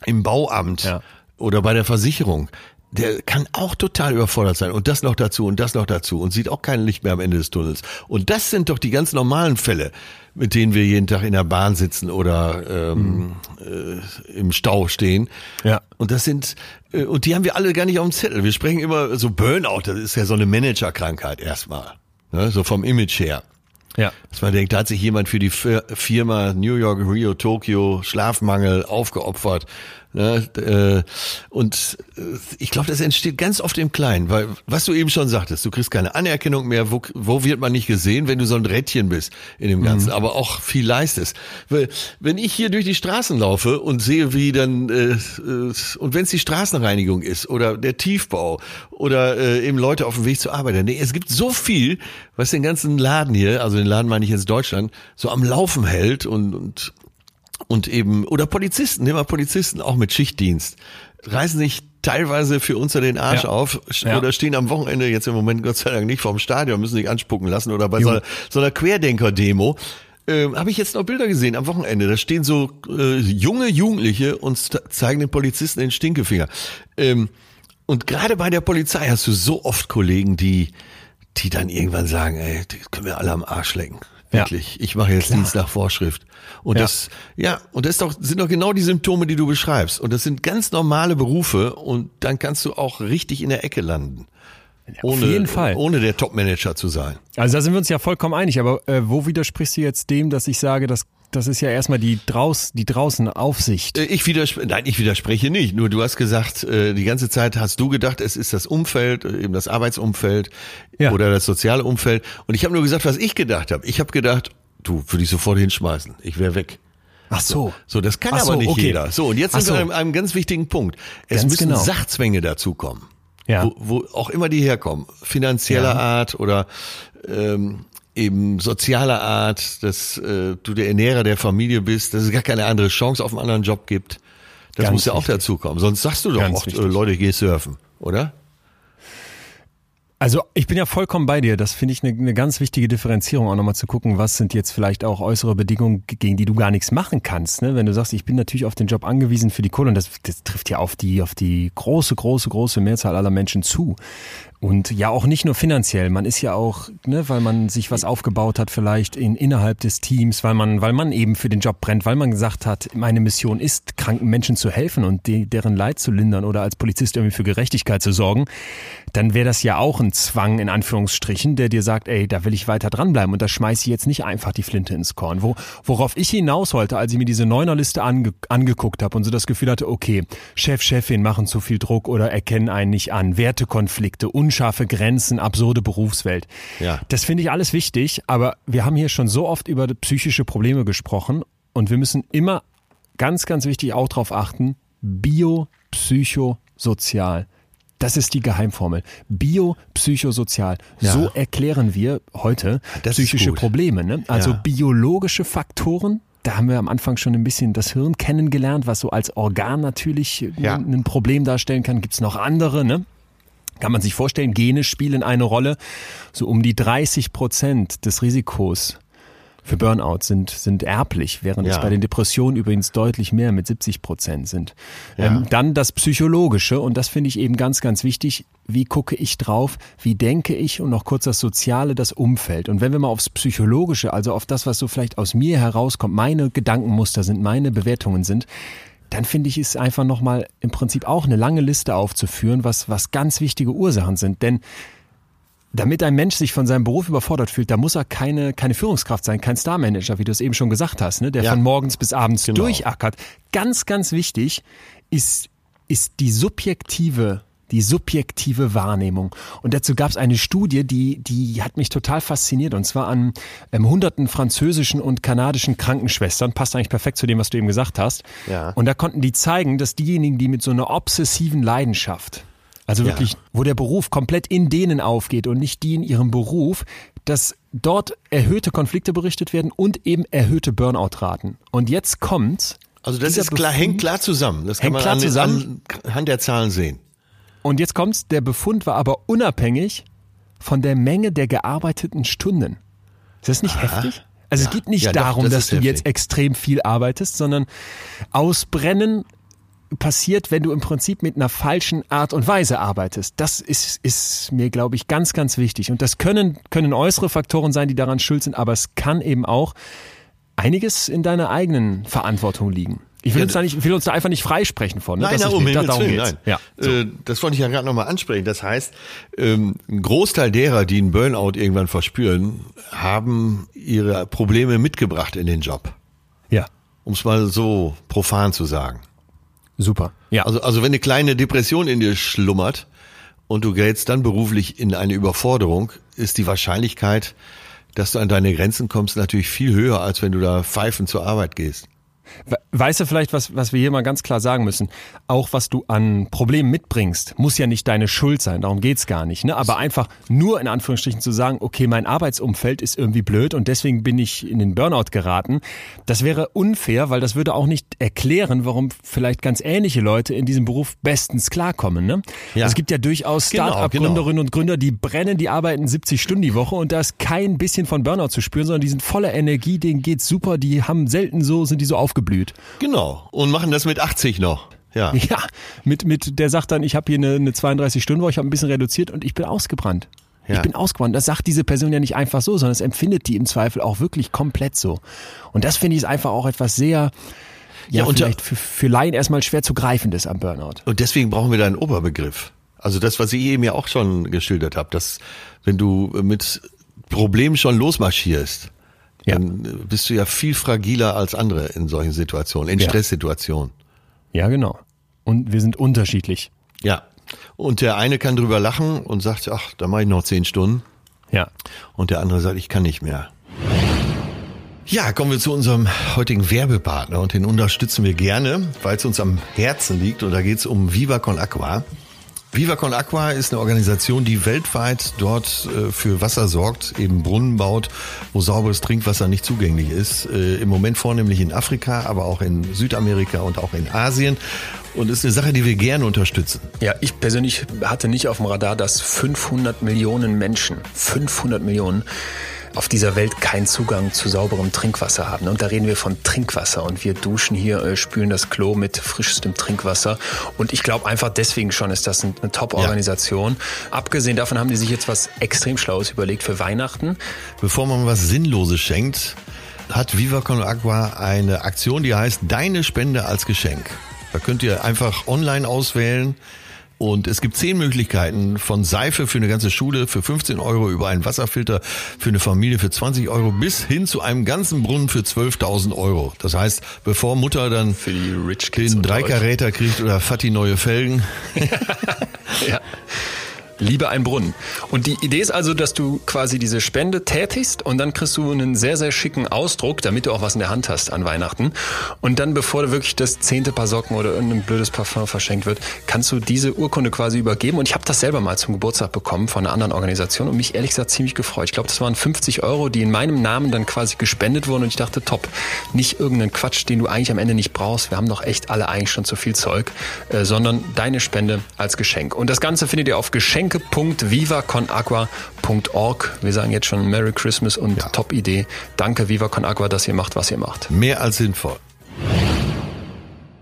im Bauamt Ja. oder bei der Versicherung, der kann auch total überfordert sein und das noch dazu und das noch dazu und sieht auch kein Licht mehr am Ende des Tunnels. Und das sind doch die ganz normalen Fälle, mit denen wir jeden Tag in der Bahn sitzen oder ähm, äh, im Stau stehen. Ja. Und das sind äh, und die haben wir alle gar nicht auf dem Zettel. Wir sprechen immer so Burnout, das ist ja so eine Managerkrankheit erstmal, ne, so vom Image her. Ja. Dass man denkt, da hat sich jemand für die Fir- Firma New York, Rio, Tokio, Schlafmangel aufgeopfert. Ne? äh, Und äh, ich glaube, das entsteht ganz oft im Kleinen, weil was du eben schon sagtest, du kriegst keine Anerkennung mehr, wo, wo wird man nicht gesehen, wenn du so ein Rädchen bist in dem Ganzen, aber auch viel leistest. Weil, wenn ich hier durch die Straßen laufe und sehe, wie dann, äh, äh, und wenn es die Straßenreinigung ist oder der Tiefbau oder äh, eben Leute auf dem Weg zur Arbeit, nee, es gibt so viel, was den ganzen Laden hier, also den Laden meine ich jetzt Deutschland, so am Laufen hält und, und und eben, oder Polizisten, nehmen wir Polizisten, auch mit Schichtdienst, reißen sich teilweise für uns den Arsch Ja. auf sch- Ja. oder stehen am Wochenende, jetzt im Moment Gott sei Dank nicht vorm Stadion, müssen sich anspucken lassen oder bei so einer, so einer Querdenker-Demo. Ähm, Habe ich jetzt noch Bilder gesehen am Wochenende. Da stehen so äh, junge Jugendliche und zeigen den Polizisten den Stinkefinger. Ähm, und gerade bei der Polizei hast du so oft Kollegen, die, die dann irgendwann sagen, ey, die können wir alle am Arsch lecken. Ja. Wirklich. Ich mache jetzt Dienst nach Vorschrift. Und Ja. das, ja, und das ist doch, sind doch genau die Symptome, die du beschreibst. Und das sind ganz normale Berufe und dann kannst du auch richtig in der Ecke landen. Ohne, jeden Fall. ohne der Topmanager zu sein. Also da sind wir uns ja vollkommen einig, aber äh, wo widersprichst du jetzt dem, dass ich sage, dass das ist ja erstmal die draus die draußen Aufsicht. Äh, Ich widerspreche, nein, ich widerspreche nicht. Nur du hast gesagt, äh, die ganze Zeit hast du gedacht, es ist das Umfeld, äh, eben das Arbeitsumfeld Ja. oder das soziale Umfeld. Und ich habe nur gesagt, was ich gedacht habe. Ich habe gedacht, du würde ich sofort hinschmeißen. Ich wäre weg. Ach so. So, das kann Ach aber so, nicht okay. jeder. So, und jetzt Ach sind wir so. an einem ganz wichtigen Punkt. Es Ganz müssen genau. Sachzwänge dazukommen. Ja. wo, wo auch immer die herkommen, finanzieller ja. Art oder ähm, eben sozialer Art, dass äh, du der Ernährer der Familie bist, dass es gar keine andere Chance auf einen anderen Job gibt. Das Ganz muss ja auch dazu kommen. Sonst sagst du doch Ganz auch, äh, Leute, geh surfen, oder? Also ich bin ja vollkommen bei dir. Das finde ich eine, eine ganz wichtige Differenzierung, auch nochmal zu gucken, was sind jetzt vielleicht auch äußere Bedingungen, gegen die du gar nichts machen kannst. Ne? Wenn du sagst, ich bin natürlich auf den Job angewiesen für die Kohle und das, das trifft ja auf die, auf die große, große, große Mehrzahl aller Menschen zu. Und ja, auch nicht nur finanziell. Man ist ja auch, ne, weil man sich was aufgebaut hat, vielleicht in, innerhalb des Teams, weil man, weil man eben für den Job brennt, weil man gesagt hat, meine Mission ist, kranken Menschen zu helfen und die, deren Leid zu lindern oder als Polizist irgendwie für Gerechtigkeit zu sorgen, dann wäre das ja auch ein Zwang, in Anführungsstrichen, der dir sagt, ey, da will ich weiter dranbleiben und da schmeiße ich jetzt nicht einfach die Flinte ins Korn. Wo, worauf ich hinaus wollte, als ich mir diese Neunerliste ange, angeguckt habe und so das Gefühl hatte, okay, Chef, Chefin machen zu viel Druck oder erkennen einen nicht an, Wertekonflikte, unscharfe Grenzen, absurde Berufswelt. Ja. Das finde ich alles wichtig, aber wir haben hier schon so oft über psychische Probleme gesprochen und wir müssen immer ganz, ganz wichtig auch darauf achten, biopsychosozial. Das ist die Geheimformel. Biopsychosozial. Ja. So erklären wir heute das psychische Probleme. Ne? Also ja. biologische Faktoren, da haben wir am Anfang schon ein bisschen das Hirn kennengelernt, was so als Organ natürlich ja. ein Problem darstellen kann. Gibt es noch andere, ne? Kann man sich vorstellen, Gene spielen eine Rolle. So um die 30 Prozent des Risikos für Burnout sind, sind erblich, während ja. es bei den Depressionen übrigens deutlich mehr mit 70 Prozent sind. Ja. Ähm, dann das Psychologische und das finde ich eben ganz, ganz wichtig. Wie gucke ich drauf? Wie denke ich? Und noch kurz das Soziale, das Umfeld. Und wenn wir mal aufs Psychologische, also auf das, was so vielleicht aus mir herauskommt, meine Gedankenmuster sind, meine Bewertungen sind, dann finde ich es einfach nochmal im Prinzip auch eine lange Liste aufzuführen, was, was ganz wichtige Ursachen sind. Denn damit ein Mensch sich von seinem Beruf überfordert fühlt, da muss er keine, keine Führungskraft sein, kein Starmanager, wie du es eben schon gesagt hast, ne, der ja. von morgens bis abends genau. durchackert. Ganz, ganz wichtig ist, ist die subjektive die subjektive Wahrnehmung. Und dazu gab es eine Studie, die, die hat mich total fasziniert, und zwar an ähm, hunderten französischen und kanadischen Krankenschwestern, passt eigentlich perfekt zu dem, was du eben gesagt hast. Ja. Und da konnten die zeigen, dass diejenigen, die mit so einer obsessiven Leidenschaft, also wirklich, ja. wo der Beruf komplett in denen aufgeht und nicht die in ihrem Beruf, dass dort erhöhte Konflikte berichtet werden und eben erhöhte Burnout-Raten. Und jetzt kommt's. Also das ist klar, hängt klar zusammen. Das kann man klar an, zusammen. anhand der Zahlen sehen. Und jetzt kommt's, der Befund war aber unabhängig von der Menge der gearbeiteten Stunden. Ist das nicht Aha. heftig? Also ja. es geht nicht ja, darum, doch, das dass du heftig. jetzt extrem viel arbeitest, sondern Ausbrennen passiert, wenn du im Prinzip mit einer falschen Art und Weise arbeitest. Das ist, ist mir, glaube ich, ganz, ganz wichtig. Und das können, können äußere Faktoren sein, die daran schuld sind, aber es kann eben auch einiges in deiner eigenen Verantwortung liegen. Ich will, ja, uns da nicht, will uns da einfach nicht freisprechen von. Ne? Nein, das um da, darum geht's. nein. Ja, so. äh, das wollte ich ja gerade nochmal ansprechen. Das heißt, ähm, ein Großteil derer, die einen Burnout irgendwann verspüren, haben ihre Probleme mitgebracht in den Job. Ja. Um es mal so profan zu sagen. Super. Ja. Also, also wenn eine kleine Depression in dir schlummert und du gerätst dann beruflich in eine Überforderung, ist die Wahrscheinlichkeit, dass du an deine Grenzen kommst, natürlich viel höher, als wenn du da pfeifend zur Arbeit gehst. Weißt du vielleicht, was, was wir hier mal ganz klar sagen müssen? Auch was du an Problemen mitbringst, muss ja nicht deine Schuld sein, darum geht's gar nicht. Ne? Aber einfach nur in Anführungsstrichen zu sagen, okay, mein Arbeitsumfeld ist irgendwie blöd und deswegen bin ich in den Burnout geraten, das wäre unfair, weil das würde auch nicht erklären, warum vielleicht ganz ähnliche Leute in diesem Beruf bestens klarkommen. Ne? Ja. Also es gibt ja durchaus genau, Start-up-Gründerinnen genau. und Gründer, die brennen, die arbeiten 70 Stunden die Woche und da ist kein bisschen von Burnout zu spüren, sondern die sind voller Energie, denen geht's super, die haben selten so, sind die so aufgebaut aufgeblüht. Genau. Und machen das mit 80 noch. Ja. (laughs) Ja, mit, mit, der sagt dann, ich habe hier eine, eine 32-Stunden-Woche, ich habe ein bisschen reduziert und ich bin ausgebrannt. Ja. Ich bin ausgebrannt. Das sagt diese Person ja nicht einfach so, sondern es empfindet die im Zweifel auch wirklich komplett so. Und das finde ich ist einfach auch etwas sehr, ja, ja und vielleicht für, für Laien erstmal schwer zu greifendes am Burnout. Und deswegen brauchen wir da einen Oberbegriff. Also das, was ich eben ja auch schon geschildert habe, dass wenn du mit Problemen schon losmarschierst, ja. dann bist du ja viel fragiler als andere in solchen Situationen, in ja. Stresssituationen. Ja, genau. Und wir sind unterschiedlich. Ja. Und der eine kann drüber lachen und sagt, ach, da mache ich noch zehn Stunden. Ja. Und der andere sagt, ich kann nicht mehr. Ja, kommen wir zu unserem heutigen Werbepartner und den unterstützen wir gerne, weil es uns am Herzen liegt und da geht es um Viva Con Aqua. Viva Con Aqua ist eine Organisation, die weltweit dort äh, für Wasser sorgt, eben Brunnen baut, wo sauberes Trinkwasser nicht zugänglich ist. Äh, Im Moment vornehmlich in Afrika, aber auch in Südamerika und auch in Asien. Und ist eine Sache, die wir gerne unterstützen. Ja, ich persönlich hatte nicht auf dem Radar, dass 500 Millionen Menschen, 500 Millionen, auf dieser Welt keinen Zugang zu sauberem Trinkwasser haben. Und da reden wir von Trinkwasser. Und wir duschen hier, äh, spülen das Klo mit frischstem Trinkwasser. Und ich glaube einfach deswegen schon ist das eine Top-Organisation. Ja. Abgesehen davon haben die sich jetzt was extrem Schlaues überlegt für Weihnachten. Bevor man was Sinnloses schenkt, hat Viva Con Agua eine Aktion, die heißt Deine Spende als Geschenk. Da könnt ihr einfach online auswählen, und es gibt zehn Möglichkeiten von Seife für eine ganze Schule für 15 Euro über einen Wasserfilter für eine Familie für 20 Euro bis hin zu einem ganzen Brunnen für 12.000 Euro. Das heißt, bevor Mutter dann den Dreikaräter kriegt oder Fatty neue Felgen. (laughs) ja. (laughs) Liebe ein Brunnen. Und die Idee ist also, dass du quasi diese Spende tätigst und dann kriegst du einen sehr, sehr schicken Ausdruck, damit du auch was in der Hand hast an Weihnachten. Und dann, bevor du wirklich das zehnte Paar Socken oder irgendein blödes Parfum verschenkt wird, kannst du diese Urkunde quasi übergeben. Und ich habe das selber mal zum Geburtstag bekommen von einer anderen Organisation und mich ehrlich gesagt ziemlich gefreut. Ich glaube, das waren 50 Euro, die in meinem Namen dann quasi gespendet wurden. Und ich dachte, top, nicht irgendeinen Quatsch, den du eigentlich am Ende nicht brauchst. Wir haben doch echt alle eigentlich schon zu viel Zeug, äh, sondern deine Spende als Geschenk. Und das Ganze findet ihr auf Geschenk geschenke.vivaconagua.org. Wir sagen jetzt schon Merry Christmas und ja. top Idee. Danke Viva Con Agua, dass ihr macht, was ihr macht. Mehr als sinnvoll.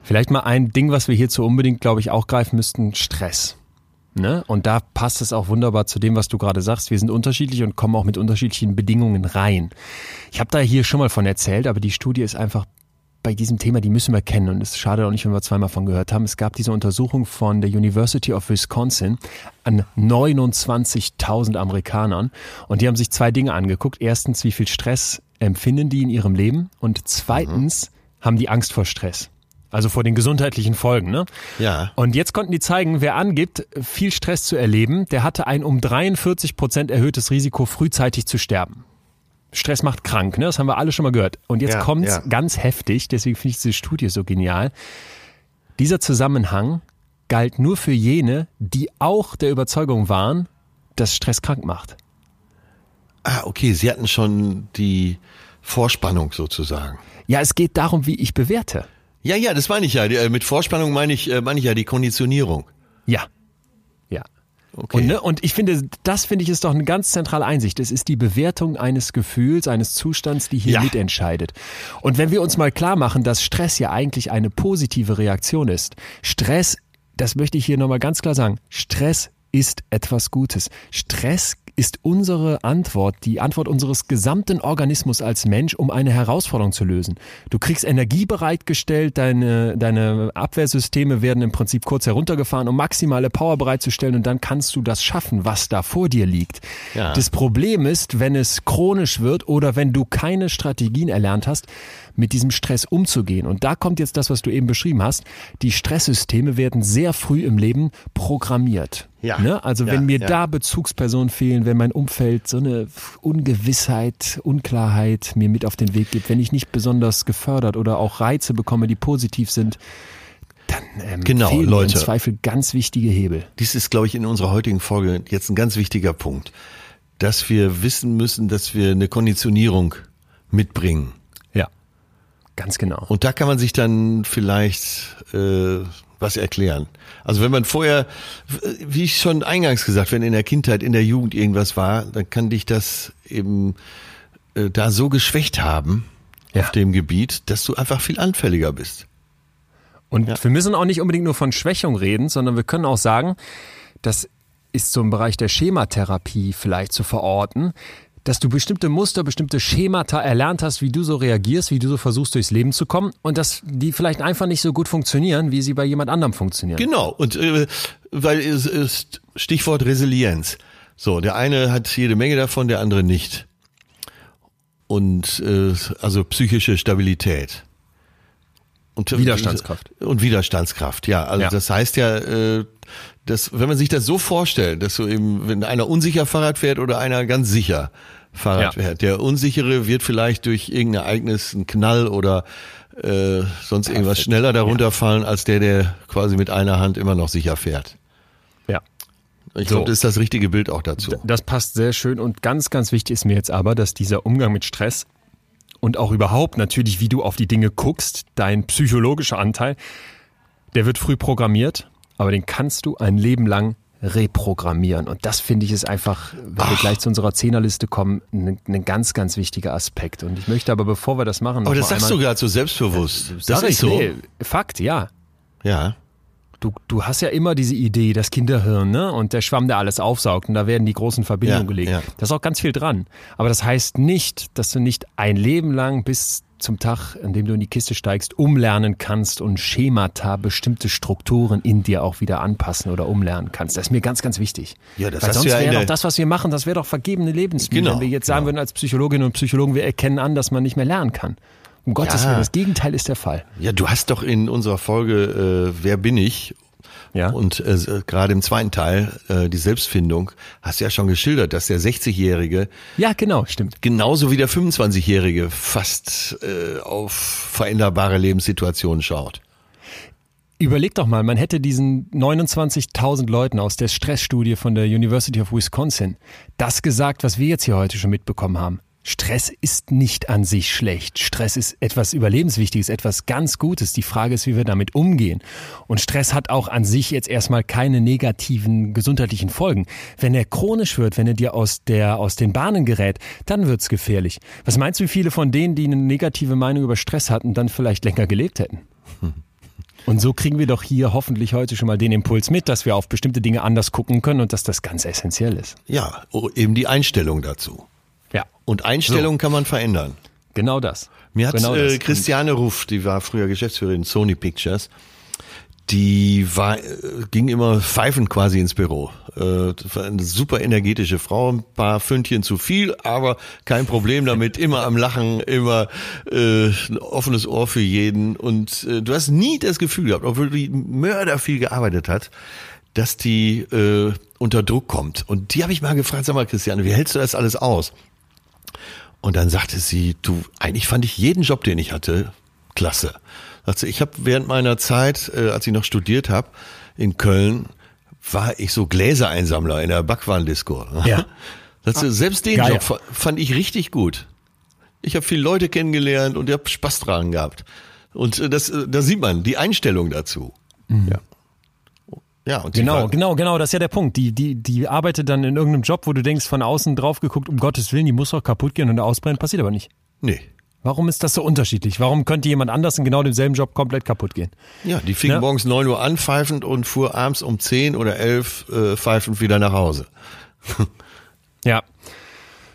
Vielleicht mal ein Ding, was wir hierzu unbedingt, glaube ich, auch greifen müssten, Stress. Ne? Und da passt es auch wunderbar zu dem, was du gerade sagst. Wir sind unterschiedlich und kommen auch mit unterschiedlichen Bedingungen rein. Ich habe da hier schon mal von erzählt, aber die Studie ist einfach bei diesem Thema, die müssen wir kennen und es ist schade auch nicht, wenn wir zweimal von gehört haben. Es gab diese Untersuchung von der University of Wisconsin an 29.000 Amerikanern und die haben sich zwei Dinge angeguckt. Erstens, wie viel Stress empfinden die in ihrem Leben und zweitens mhm. haben die Angst vor Stress. Also vor den gesundheitlichen Folgen, ne? Ja. Und jetzt konnten die zeigen, wer angibt, viel Stress zu erleben, der hatte ein um 43 Prozent erhöhtes Risiko, frühzeitig zu sterben. Stress macht krank, ne? Das haben wir alle schon mal gehört. Und jetzt ja, kommt's ja. ganz heftig, deswegen finde ich diese Studie so genial. Dieser Zusammenhang galt nur für jene, die auch der Überzeugung waren, dass Stress krank macht. Ah, okay, Sie hatten schon die Vorspannung sozusagen. Ja, es geht darum, wie ich bewerte. Ja, ja, das meine ich ja. Äh, mit Vorspannung meine ich, äh, meine ich ja die Konditionierung. Ja, Okay. Und, ne, und ich finde, das finde ich ist doch eine ganz zentrale Einsicht. Es ist die Bewertung eines Gefühls, eines Zustands, die hier ja. mitentscheidet. Und wenn wir uns mal klar machen, dass Stress ja eigentlich eine positive Reaktion ist. Stress, das möchte ich hier nochmal ganz klar sagen, Stress ist etwas Gutes. Stress ist unsere Antwort, die Antwort unseres gesamten Organismus als Mensch, um eine Herausforderung zu lösen. Du kriegst Energie bereitgestellt, deine, deine Abwehrsysteme werden im Prinzip kurz heruntergefahren, um maximale Power bereitzustellen und dann kannst du das schaffen, was da vor dir liegt. Ja. Das Problem ist, wenn es chronisch wird oder wenn du keine Strategien erlernt hast, mit diesem Stress umzugehen. Und da kommt jetzt das, was du eben beschrieben hast. Die Stresssysteme werden sehr früh im Leben programmiert. Ja. Ne? Also wenn mir ja. da Bezugspersonen fehlen, wenn mein Umfeld so eine Ungewissheit, Unklarheit mir mit auf den Weg gibt, wenn ich nicht besonders gefördert oder auch Reize bekomme, die positiv sind, dann ähm, genau, fehlen Leute, im Zweifel ganz wichtige Hebel. Dies ist, glaube ich, in unserer heutigen Folge jetzt ein ganz wichtiger Punkt, dass wir wissen müssen, dass wir eine Konditionierung mitbringen. Ganz genau. Und da kann man sich dann vielleicht äh, was erklären. Also wenn man vorher, wie ich schon eingangs gesagt, wenn in der Kindheit, in der Jugend irgendwas war, dann kann dich das eben äh, da so geschwächt haben ja. auf dem Gebiet, dass du einfach viel anfälliger bist. Und ja. wir müssen auch nicht unbedingt nur von Schwächung reden, sondern wir können auch sagen, das ist so im Bereich der Schematherapie vielleicht zu verorten, dass du bestimmte Muster, bestimmte Schemata erlernt hast, wie du so reagierst, wie du so versuchst, durchs Leben zu kommen und dass die vielleicht einfach nicht so gut funktionieren, wie sie bei jemand anderem funktionieren. Genau, und äh, weil es ist Stichwort Resilienz. So, der eine hat jede Menge davon, der andere nicht. Und äh, also psychische Stabilität. Und, Widerstandskraft. Und Widerstandskraft, ja. Also ja. das heißt ja, äh, dass, wenn man sich das so vorstellt, dass so eben, wenn einer unsicher Fahrrad fährt oder einer ganz sicher Fahrrad fährt, der unsichere wird vielleicht durch irgendein Ereignis, einen Knall oder äh, sonst irgendwas schneller darunter fallen, als der, der quasi mit einer Hand immer noch sicher fährt. Ja. Ich glaube, so. das ist das richtige Bild auch dazu. Das passt sehr schön und ganz, ganz wichtig ist mir jetzt aber, dass dieser Umgang mit Stress und auch überhaupt natürlich, wie du auf die Dinge guckst, dein psychologischer Anteil, der wird früh programmiert, aber den kannst du ein Leben lang reprogrammieren. Und das finde ich ist einfach, wenn Ach. wir gleich zu unserer Zehnerliste kommen, ein, ein, ganz, ganz wichtiger Aspekt. Und ich möchte aber, bevor wir das machen, aber das sagst du gerade so selbstbewusst. Das, das ist ich, so. Nee, Fakt, ja. Ja. Du, du hast ja immer diese Idee, das Kinderhirn, ne? Und der Schwamm, der alles aufsaugt und da werden die großen Verbindungen ja, gelegt. Ja. Da ist auch ganz viel dran. Aber das heißt nicht, dass du nicht ein Leben lang bis zum Tag, an dem du in die Kiste steigst, umlernen kannst und Schemata, bestimmte Strukturen in dir auch wieder anpassen oder umlernen kannst. Das ist mir ganz, ganz wichtig. Ja, das Weil sonst ja wäre doch das, was wir machen, das wäre doch vergebene Lebensmittel. Genau, wenn wir jetzt sagen genau. würden als Psychologinnen und Psychologen, wir erkennen an, dass man nicht mehr lernen kann. Um Gottes ja. Willen, das Gegenteil ist der Fall. Ja, du hast doch in unserer Folge äh, Wer bin ich ja. Und äh, gerade im zweiten Teil, äh, die Selbstfindung, hast du ja schon geschildert, dass der 60-Jährige ja genau stimmt genauso wie der 25-Jährige fast äh, auf veränderbare Lebenssituationen schaut. Überleg doch mal, man hätte diesen 29.000 Leuten aus der Stressstudie von der University of Wisconsin das gesagt, was wir jetzt hier heute schon mitbekommen haben. Stress ist nicht an sich schlecht. Stress ist etwas Überlebenswichtiges, etwas ganz Gutes. Die Frage ist, wie wir damit umgehen. Und Stress hat auch an sich jetzt erstmal keine negativen gesundheitlichen Folgen. Wenn er chronisch wird, wenn er dir aus, der, aus den Bahnen gerät, dann wird's gefährlich. Was meinst du, wie viele von denen, die eine negative Meinung über Stress hatten, dann vielleicht länger gelebt hätten? (laughs) Und so kriegen wir doch hier hoffentlich heute schon mal den Impuls mit, dass wir auf bestimmte Dinge anders gucken können und dass das ganz essentiell ist. Ja, eben die Einstellung dazu. Ja. Und Einstellungen so. kann man verändern. Genau das. Mir hat genau äh, Christiane Ruff, die war früher Geschäftsführerin Sony Pictures, die war, äh, ging immer pfeifend quasi ins Büro. Äh, eine super energetische Frau, ein paar Fündchen zu viel, aber kein Problem damit, (laughs) immer am Lachen, immer äh, ein offenes Ohr für jeden. Und äh, du hast nie das Gefühl gehabt, obwohl die Mörder viel gearbeitet hat, dass die äh, unter Druck kommt. Und die habe ich mal gefragt, sag mal Christiane, wie hältst du das alles aus? Und dann sagte sie, du, eigentlich fand ich jeden Job, den ich hatte, klasse. Sagte, ich habe während meiner Zeit, äh, als ich noch studiert habe, in Köln, war ich so Gläsereinsammler in der Backwarndisco. Ja. (laughs) Sagte, selbst den Geil. Job fand ich richtig gut. Ich habe viele Leute kennengelernt und ich habe Spaß dran gehabt. Und äh, das, äh, da sieht man die Einstellung dazu. Mhm. Ja. Ja, und genau, genau, genau, das ist ja der Punkt. Die, die, die arbeitet dann in irgendeinem Job, wo du denkst, von außen drauf geguckt, um Gottes Willen, die muss doch kaputt gehen und ausbrennen, passiert aber nicht. Nee. Warum ist das so unterschiedlich? Warum könnte jemand anders in genau demselben Job komplett kaputt gehen? Ja, die fing ja? morgens neun Uhr an, pfeifend und fuhr abends um zehn oder elf äh, pfeifend wieder nach Hause. (laughs) ja.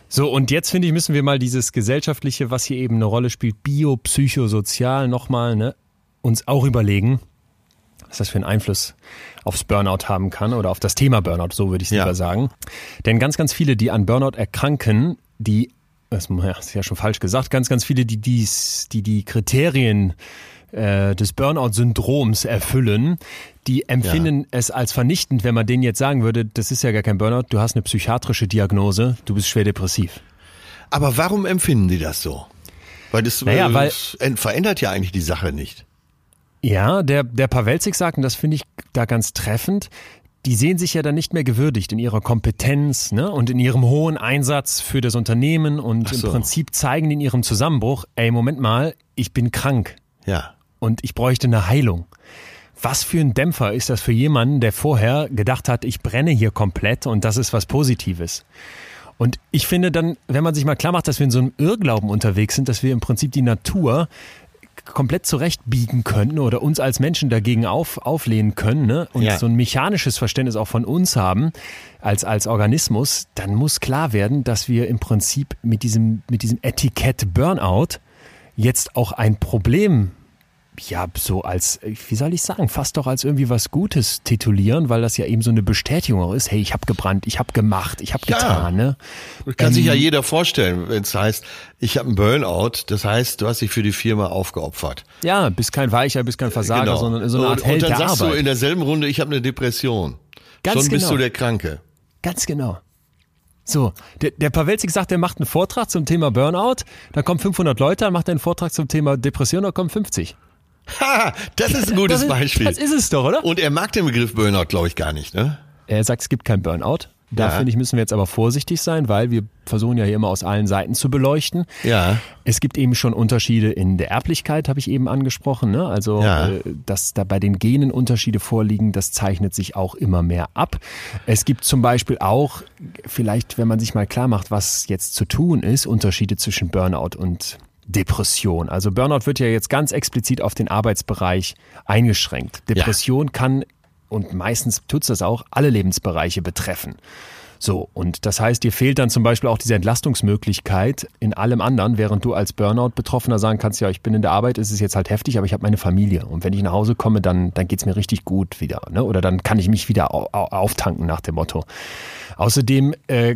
So, und jetzt finde ich, müssen wir mal dieses Gesellschaftliche, was hier eben eine Rolle spielt, biopsychosozial nochmal, ne, uns auch überlegen was das für einen Einfluss aufs Burnout haben kann oder auf das Thema Burnout, so würde ich es ja. lieber sagen. Denn ganz, ganz viele, die an Burnout erkranken, die, das ist ja schon falsch gesagt, ganz, ganz viele, die dies, die, die Kriterien äh, des Burnout-Syndroms erfüllen, die empfinden ja. es als vernichtend, wenn man denen jetzt sagen würde, das ist ja gar kein Burnout, du hast eine psychiatrische Diagnose, du bist schwer depressiv. Aber warum empfinden die das so? Weil das naja, weil, verändert ja eigentlich die Sache nicht. Ja, der, der Pawelzig sagt, und das finde ich da ganz treffend, die sehen sich ja dann nicht mehr gewürdigt in ihrer Kompetenz ne, und in ihrem hohen Einsatz für das Unternehmen und so. im Prinzip zeigen in ihrem Zusammenbruch, ey, Moment mal, ich bin krank. Ja. Und ich bräuchte eine Heilung. Was für ein Dämpfer ist das für jemanden, der vorher gedacht hat, ich brenne hier komplett und das ist was Positives. Und ich finde dann, wenn man sich mal klar macht, dass wir in so einem Irrglauben unterwegs sind, dass wir im Prinzip die Natur komplett zurechtbiegen können oder uns als Menschen dagegen auf, auflehnen können ne? und ja. so ein mechanisches Verständnis auch von uns haben als, als Organismus, dann muss klar werden, dass wir im Prinzip mit diesem, mit diesem Etikett Burnout jetzt auch ein Problem ja, so als, wie soll ich sagen, fast doch als irgendwie was Gutes titulieren, weil das ja eben so eine Bestätigung auch ist, hey, ich habe gebrannt, ich habe gemacht, ich habe ja. getan. Ne? Kann ähm, sich ja jeder vorstellen, wenn es heißt, ich habe einen Burnout, das heißt, du hast dich für die Firma aufgeopfert. Ja, bist kein Weicher, bist kein Versager, genau. sondern so eine Art und, Held und dann sagst Arbeit. du in derselben Runde, ich habe eine Depression. Ganz Schon genau. bist du der Kranke. Ganz genau. So, der, der Pawelzig sagt, er macht einen Vortrag zum Thema Burnout, da kommen 500 Leute, dann macht er einen Vortrag zum Thema Depression, da kommen 50. Ha, das ist ein gutes das ist, Beispiel. Das ist es doch, oder? Und er mag den Begriff Burnout, glaube ich, gar nicht, ne? Er sagt, es gibt kein Burnout. Da ja. finde ich, müssen wir jetzt aber vorsichtig sein, weil wir versuchen ja hier immer aus allen Seiten zu beleuchten. Ja. Es gibt eben schon Unterschiede in der Erblichkeit, habe ich eben angesprochen. Ne? Also, ja. äh, dass da bei den Genen Unterschiede vorliegen, das zeichnet sich auch immer mehr ab. Es gibt zum Beispiel auch, vielleicht, wenn man sich mal klar macht, was jetzt zu tun ist, Unterschiede zwischen Burnout und Depression. Also Burnout wird ja jetzt ganz explizit auf den Arbeitsbereich eingeschränkt. Depression ja. kann und meistens tut es das auch, alle Lebensbereiche betreffen. So, und das heißt, dir fehlt dann zum Beispiel auch diese Entlastungsmöglichkeit in allem anderen, während du als Burnout-Betroffener sagen kannst, ja, ich bin in der Arbeit, es ist jetzt halt heftig, aber ich habe meine Familie. Und wenn ich nach Hause komme, dann, dann geht's mir richtig gut wieder. Ne? Oder dann kann ich mich wieder auftanken nach dem Motto. Außerdem äh,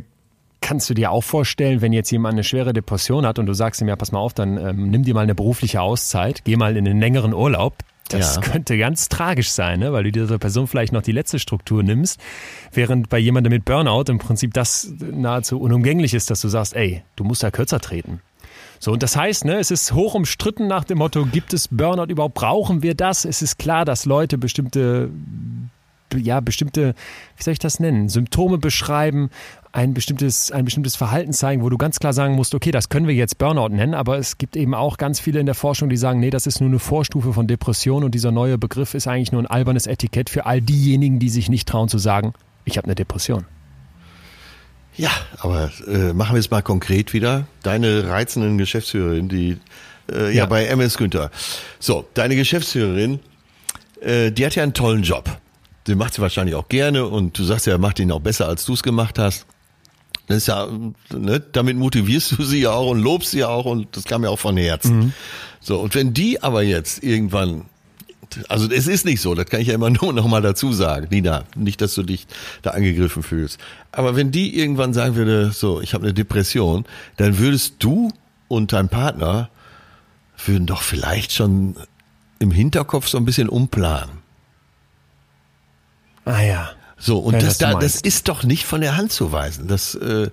kannst du dir auch vorstellen, wenn jetzt jemand eine schwere Depression hat und du sagst ihm, ja, pass mal auf, dann ähm, nimm dir mal eine berufliche Auszeit, geh mal in einen längeren Urlaub, das ja. könnte ganz tragisch sein, ne? weil du dieser Person vielleicht noch die letzte Struktur nimmst, während bei jemandem mit Burnout im Prinzip das nahezu unumgänglich ist, dass du sagst, ey, du musst da kürzer treten. So, und das heißt, ne, es ist hoch umstritten nach dem Motto, gibt es Burnout überhaupt? Brauchen wir das? Es ist klar, dass Leute bestimmte ja, bestimmte, wie soll ich das nennen, Symptome beschreiben, ein bestimmtes, ein bestimmtes Verhalten zeigen, wo du ganz klar sagen musst, okay, das können wir jetzt Burnout nennen, aber es gibt eben auch ganz viele in der Forschung, die sagen, nee, das ist nur eine Vorstufe von Depression und dieser neue Begriff ist eigentlich nur ein albernes Etikett für all diejenigen, die sich nicht trauen zu sagen, ich habe eine Depression. Ja, aber äh, machen wir es mal konkret wieder. Deine reizenden Geschäftsführerin, die äh, ja. ja bei MS Günther. So, deine Geschäftsführerin, äh, die hat ja einen tollen Job den macht sie wahrscheinlich auch gerne und du sagst ja, macht ihn auch besser, als du es gemacht hast. Das ist ja, ne, damit motivierst du sie ja auch und lobst sie ja auch und das kam ja auch von Herzen. Mhm. So, und wenn die aber jetzt irgendwann, also es ist nicht so, das kann ich ja immer (laughs) nur noch mal dazu sagen, Nina, nicht, dass du dich da angegriffen fühlst. Aber wenn die irgendwann sagen würde, so, ich habe eine Depression, dann würdest du und dein Partner würden doch vielleicht schon im Hinterkopf so ein bisschen umplanen. Ah ja. So, und ja, das, da, das ist doch nicht von der Hand zu weisen. Das, äh,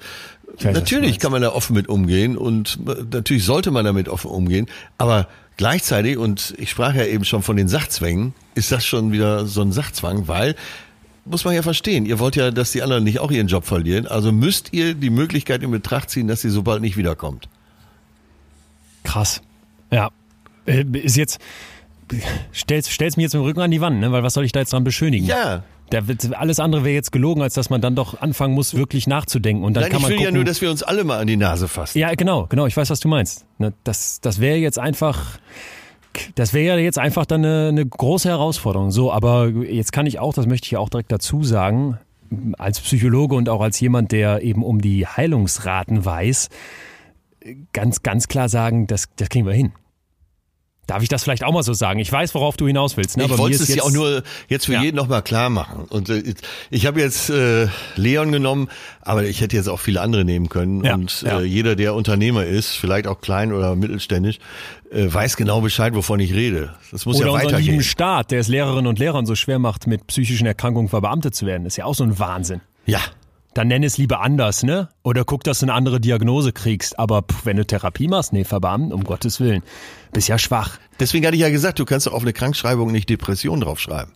natürlich kann man da offen mit umgehen und äh, natürlich sollte man damit offen umgehen, aber gleichzeitig, und ich sprach ja eben schon von den Sachzwängen, ist das schon wieder so ein Sachzwang, weil muss man ja verstehen. Ihr wollt ja, dass die anderen nicht auch ihren Job verlieren. Also müsst ihr die Möglichkeit in Betracht ziehen, dass sie so bald nicht wiederkommt. Krass. Ja. Äh, ist jetzt, stellst, stellst mir jetzt mit dem Rücken an die Wand, ne? Weil was soll ich da jetzt dran beschönigen? Ja, der, alles andere wäre jetzt gelogen, als dass man dann doch anfangen muss, wirklich nachzudenken. Und dann Nein, kann man ich will gucken, ja nur, dass wir uns alle mal an die Nase fassen. Ja, genau, genau. Ich weiß, was du meinst. Ne, das, das wäre jetzt einfach. Das wäre ja jetzt einfach dann eine, eine große Herausforderung. So, aber jetzt kann ich auch, das möchte ich ja auch direkt dazu sagen, als Psychologe und auch als jemand, der eben um die Heilungsraten weiß, ganz, ganz klar sagen, das, das kriegen wir hin. Darf ich das vielleicht auch mal so sagen? Ich weiß, worauf du hinaus willst. Ne? Ich wollte es ja auch nur jetzt für ja. jeden nochmal klar machen. Und äh, ich habe jetzt äh, Leon genommen, aber ich hätte jetzt auch viele andere nehmen können. Ja. Und ja. Äh, jeder, der Unternehmer ist, vielleicht auch klein oder mittelständisch, äh, weiß genau Bescheid, wovon ich rede. Das muss oder ja weitergehen. Oder lieben Staat, der es Lehrerinnen und Lehrern so schwer macht, mit psychischen Erkrankungen verbeamtet zu werden. Ist ja auch so ein Wahnsinn. Ja, dann nenn es lieber anders, ne? Oder guck, dass du eine andere Diagnose kriegst. Aber pff, wenn du Therapie machst, nee, verbeamten, um Gottes Willen. Bist ja schwach. Deswegen hatte ich ja gesagt, du kannst auf eine Krankschreibung nicht Depression draufschreiben.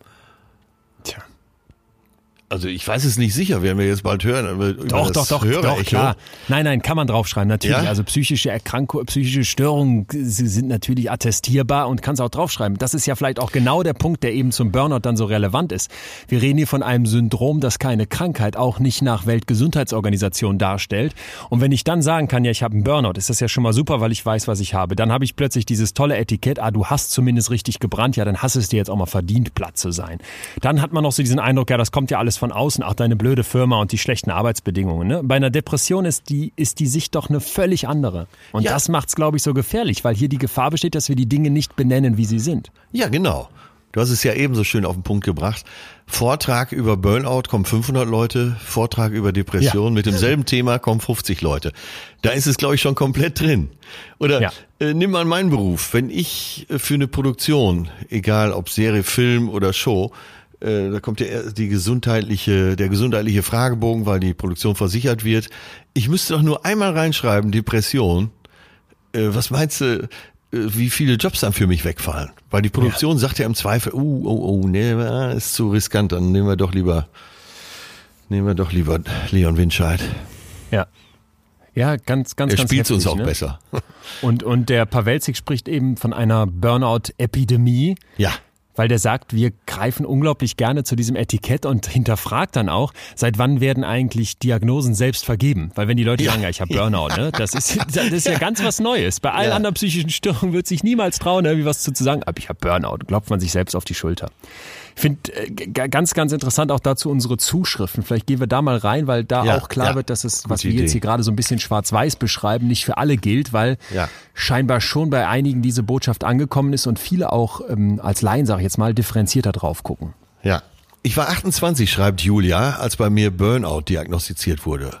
Also ich weiß es nicht sicher, werden wir jetzt bald hören. Doch, doch, doch, doch, klar. Nein, nein, kann man draufschreiben, natürlich. Ja? Also psychische Erkrankungen, psychische Störungen sind natürlich attestierbar und kannst auch draufschreiben. Das ist ja vielleicht auch genau der Punkt, der eben zum Burnout dann so relevant ist. Wir reden hier von einem Syndrom, das keine Krankheit, auch nicht nach Weltgesundheitsorganisation darstellt. Und wenn ich dann sagen kann, ja, ich habe einen Burnout, ist das ja schon mal super, weil ich weiß, was ich habe. Dann habe ich plötzlich dieses tolle Etikett, ah, du hast zumindest richtig gebrannt, ja, dann hast es dir jetzt auch mal verdient, platt zu sein. Dann hat man noch so diesen Eindruck, ja, das kommt ja alles von außen, ach deine blöde Firma und die schlechten Arbeitsbedingungen. Ne? Bei einer Depression ist die, ist die Sicht doch eine völlig andere. Und ja. das macht es, glaube ich, so gefährlich, weil hier die Gefahr besteht, dass wir die Dinge nicht benennen, wie sie sind. Ja, genau. Du hast es ja ebenso schön auf den Punkt gebracht. Vortrag über Burnout kommen 500 Leute, Vortrag über Depression ja. mit demselben Thema kommen 50 Leute. Da ist es, glaube ich, schon komplett drin. Oder ja. äh, nimm mal meinen Beruf. Wenn ich äh, für eine Produktion, egal ob Serie, Film oder Show, äh, da kommt ja die gesundheitliche, der gesundheitliche Fragebogen, weil die Produktion versichert wird. Ich müsste doch nur einmal reinschreiben, Depression. Äh, was meinst du, äh, wie viele Jobs dann für mich wegfallen? Weil die Produktion ja. sagt ja im Zweifel, uh, oh, oh, nee, ist zu riskant, dann nehmen wir doch lieber Nehmen wir doch lieber Leon Winscheid. Ja. Ja, ganz, ganz, er ganz spielt uns auch ne? besser. Und, und der Pawelzig spricht eben von einer Burnout-Epidemie. Ja. Weil der sagt, wir greifen unglaublich gerne zu diesem Etikett und hinterfragt dann auch, seit wann werden eigentlich Diagnosen selbst vergeben? Weil wenn die Leute sagen, ja, ich habe Burnout, ne, das ist, (laughs) das ist ja ganz was Neues. Bei allen Ja. anderen psychischen Störungen wird sich niemals trauen, irgendwie was zu sagen, aber ich habe Burnout, klopft man sich selbst auf die Schulter. Ich finde äh, ganz, ganz interessant auch dazu unsere Zuschriften. Vielleicht gehen wir da mal rein, weil da Ja, auch klar ja. wird, dass es, was wir jetzt Idee. hier gerade so ein bisschen schwarz-weiß beschreiben, nicht für alle gilt, weil Ja. scheinbar schon bei einigen diese Botschaft angekommen ist und viele auch ähm, als Laien, sag ich jetzt mal, differenzierter drauf gucken. Ja. Ich war 28, schreibt Julia, als bei mir Burnout diagnostiziert wurde.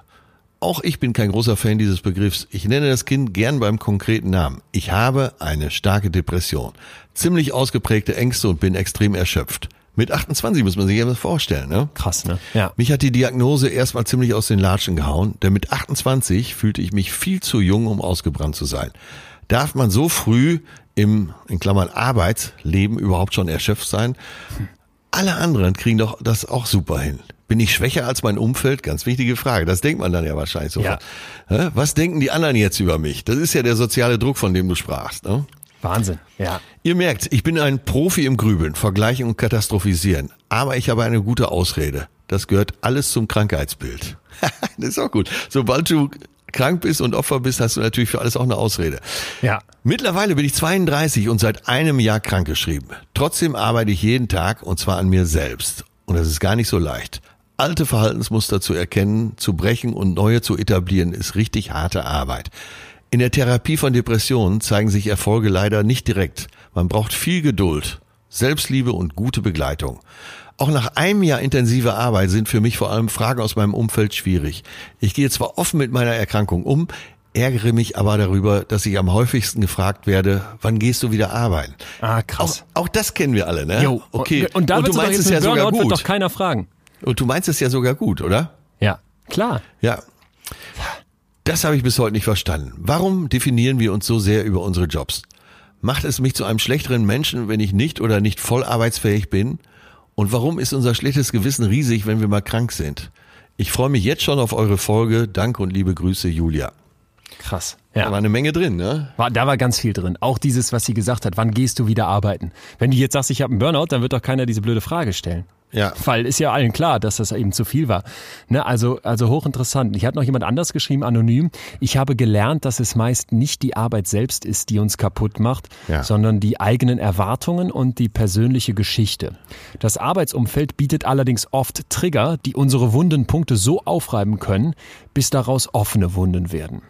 Auch ich bin kein großer Fan dieses Begriffs. Ich nenne das Kind gern beim konkreten Namen. Ich habe eine starke Depression, ziemlich ausgeprägte Ängste und bin extrem erschöpft. Mit 28 muss man sich ja vorstellen, ne? Krass, ne? Ja. Mich hat die Diagnose erstmal ziemlich aus den Latschen gehauen, denn mit 28 fühlte ich mich viel zu jung, um ausgebrannt zu sein. Darf man so früh im, in Klammern, Arbeitsleben überhaupt schon erschöpft sein? Alle anderen kriegen doch das auch super hin. Bin ich schwächer als mein Umfeld? Ganz wichtige Frage. Das denkt man dann ja wahrscheinlich sofort. Hä? Was denken die anderen jetzt über mich? Das ist ja der soziale Druck, von dem du sprachst. Ne? Wahnsinn. Ja. Ihr merkt, ich bin ein Profi im Grübeln, Vergleichen und Katastrophisieren. Aber ich habe eine gute Ausrede. Das gehört alles zum Krankheitsbild. (laughs) das ist auch gut. Sobald du krank bist und Opfer bist, hast du natürlich für alles auch eine Ausrede. Ja. Mittlerweile bin ich 32 und seit einem Jahr krankgeschrieben. Trotzdem arbeite ich jeden Tag und zwar an mir selbst. Und das ist gar nicht so leicht. Alte Verhaltensmuster zu erkennen, zu brechen und neue zu etablieren, ist richtig harte Arbeit. In der Therapie von Depressionen zeigen sich Erfolge leider nicht direkt. Man braucht viel Geduld, Selbstliebe und gute Begleitung. Auch nach einem Jahr intensiver Arbeit sind für mich vor allem Fragen aus meinem Umfeld schwierig. Ich gehe zwar offen mit meiner Erkrankung um, ärgere mich aber darüber, dass ich am häufigsten gefragt werde, wann gehst du wieder arbeiten? Ah, Auch, krass. auch das kennen wir alle, ne? Jo. Okay. Und, und da du wird's doch meinst es ja sogar Burnout wird doch gut. keiner fragen. Und du meinst es ja sogar gut, oder? Ja. Klar. Ja. Das habe ich bis heute nicht verstanden. Warum definieren wir uns so sehr über unsere Jobs? Macht es mich zu einem schlechteren Menschen, wenn ich nicht oder nicht voll arbeitsfähig bin? Und warum ist unser schlechtes Gewissen riesig, wenn wir mal krank sind? Ich freue mich jetzt schon auf eure Folge. Dank und liebe Grüße, Julia. Krass. Da Ja. war eine Menge drin, ne? War, da war ganz viel drin. Auch dieses, was sie gesagt hat, wann gehst du wieder arbeiten? Wenn du jetzt sagst, ich habe einen Burnout, dann wird doch keiner diese blöde Frage stellen. Ja. Weil ist ja allen klar, dass das eben zu viel war. Ne, also, also hochinteressant. Ich hatte noch jemand anders geschrieben, anonym. Ich habe gelernt, dass es meist nicht die Arbeit selbst ist, die uns kaputt macht, Ja. sondern die eigenen Erwartungen und die persönliche Geschichte. Das Arbeitsumfeld bietet allerdings oft Trigger, die unsere wunden Punkte so aufreiben können, bis daraus offene Wunden werden.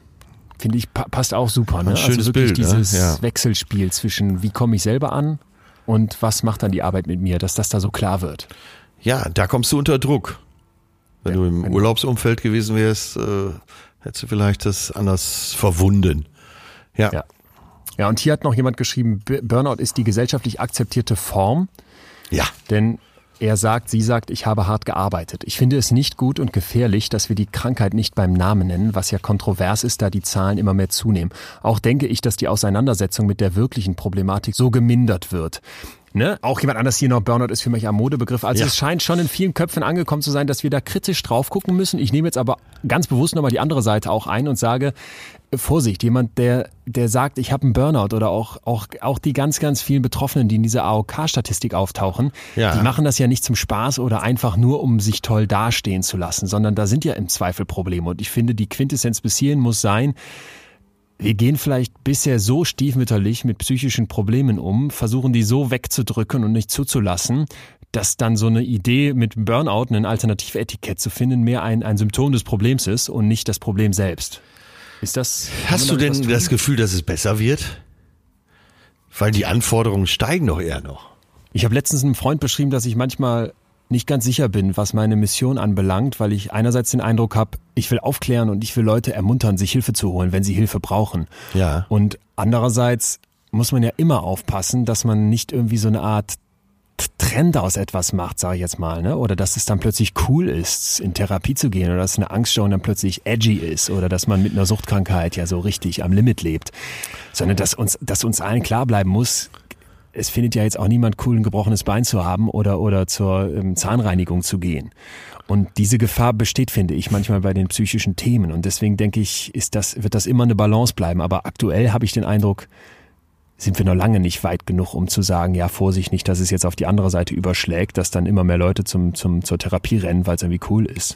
Finde ich, pa passt auch super. Ne? Ein schönes also wirklich Bild, ne? dieses Ja. Wechselspiel zwischen, wie komme ich selber an und was macht dann die Arbeit mit mir, dass das da so klar wird. Ja, da kommst du unter Druck. Wenn du im Urlaubsumfeld gewesen wärst, äh, hättest du vielleicht das anders verwunden. Ja. Ja. Ja, und hier hat noch jemand geschrieben, Burnout ist die gesellschaftlich akzeptierte Form, Ja. denn er sagt, sie sagt, ich habe hart gearbeitet. Ich finde es nicht gut und gefährlich, dass wir die Krankheit nicht beim Namen nennen, was ja kontrovers ist, da die Zahlen immer mehr zunehmen. Auch denke ich, dass die Auseinandersetzung mit der wirklichen Problematik so gemindert wird. Ne? Auch jemand anders hier noch, Burnout ist für mich ein Modebegriff. Also Ja. es scheint schon in vielen Köpfen angekommen zu sein, dass wir da kritisch drauf gucken müssen. Ich nehme jetzt aber ganz bewusst nochmal die andere Seite auch ein und sage, Vorsicht, jemand, der, der sagt, ich habe einen Burnout oder auch, auch, auch die ganz, ganz vielen Betroffenen, die in dieser AOK-Statistik auftauchen, Ja. die machen das ja nicht zum Spaß oder einfach nur, um sich toll dastehen zu lassen, sondern da sind ja im Zweifel Probleme. Und ich finde, die Quintessenz bis hierhin muss sein, wir gehen vielleicht bisher so stiefmütterlich mit psychischen Problemen um, versuchen die so wegzudrücken und nicht zuzulassen, dass dann so eine Idee mit Burnout, ein Alternativetikett zu finden, mehr ein, ein Symptom des Problems ist und nicht das Problem selbst. Ist das? Hast du denn das Gefühl, dass es besser wird? Weil die Anforderungen steigen doch eher noch. Ich habe letztens einem Freund beschrieben, dass ich manchmal nicht ganz sicher bin, was meine Mission anbelangt, weil ich einerseits den Eindruck habe, ich will aufklären und ich will Leute ermuntern, sich Hilfe zu holen, wenn sie Hilfe brauchen. Ja. Und andererseits muss man ja immer aufpassen, dass man nicht irgendwie so eine Art Trend aus etwas macht, sage ich jetzt mal, ne? Oder dass es dann plötzlich cool ist, in Therapie zu gehen, oder dass eine Angststörung dann plötzlich edgy ist, oder dass man mit einer Suchtkrankheit ja so richtig am Limit lebt, sondern dass uns, dass uns allen klar bleiben muss, es findet ja jetzt auch niemand cool, ein gebrochenes Bein zu haben oder, oder zur ähm, Zahnreinigung zu gehen. Und diese Gefahr besteht, finde ich, manchmal bei den psychischen Themen. Und deswegen denke ich, ist das, wird das immer eine Balance bleiben. Aber aktuell habe ich den Eindruck, sind wir noch lange nicht weit genug, um zu sagen, ja, Vorsicht nicht, dass es jetzt auf die andere Seite überschlägt, dass dann immer mehr Leute zum, zum, zur Therapie rennen, weil es irgendwie cool ist.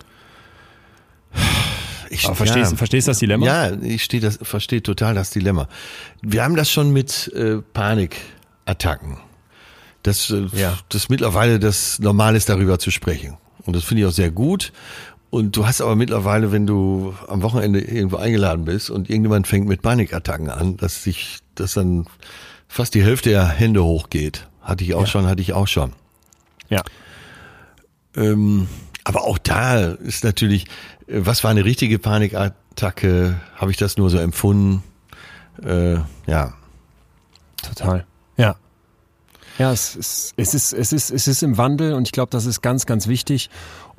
Ich, Aber verstehst, ja, verstehst das Dilemma? Ja, ich stehe das, verstehe total das Dilemma. Wir haben das schon mit äh, Panikattacken. Das, äh, ja. das mittlerweile das Normal ist, darüber zu sprechen. Und das finde ich auch sehr gut. Und du hast aber mittlerweile, wenn du am Wochenende irgendwo eingeladen bist und irgendjemand fängt mit Panikattacken an, dass sich, dass dann fast die Hälfte der Hände hochgeht. Hatte ich auch ja. schon, hatte ich auch schon. Ja. Ähm, aber auch da ist natürlich, äh, was war eine richtige Panikattacke? Habe ich das nur so empfunden? Äh, ja. Total. Ja. Ja, es ist, es ist, es ist, es ist im Wandel und ich glaube, das ist ganz, ganz wichtig.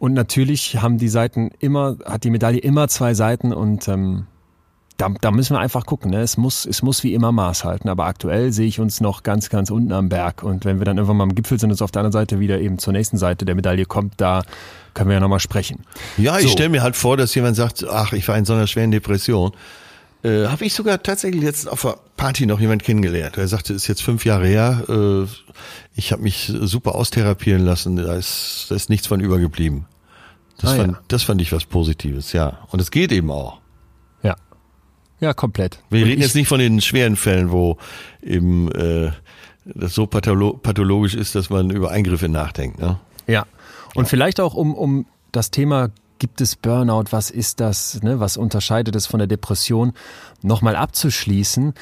Und natürlich haben die Seiten immer, hat die Medaille immer zwei Seiten und ähm, da, da müssen wir einfach gucken. Ne? Es, muss, es muss wie immer Maß halten. Aber aktuell sehe ich uns noch ganz, ganz unten am Berg. Und wenn wir dann irgendwann mal am Gipfel sind und es auf der anderen Seite wieder eben zur nächsten Seite der Medaille kommt, da können wir ja nochmal sprechen. Ja, ich so. stelle mir halt vor, dass jemand sagt, ach, ich war in so einer schweren Depression. Äh, Habe ich sogar tatsächlich jetzt auf der Party noch jemand kennengelernt. Er sagte, ist jetzt fünf Jahre her, äh, ich habe mich super austherapieren lassen, da ist, da ist nichts von übergeblieben. Das, ah, fand, ja. das fand ich was Positives, ja. Und es geht eben auch. Ja. Ja, komplett. Wir Und reden jetzt nicht von den schweren Fällen, wo eben äh, das so patholo pathologisch ist, dass man über Eingriffe nachdenkt. Ne? Ja. Und vielleicht auch um, um das Thema gibt es Burnout, was ist das, ne, was unterscheidet es von der Depression, nochmal abzuschließen.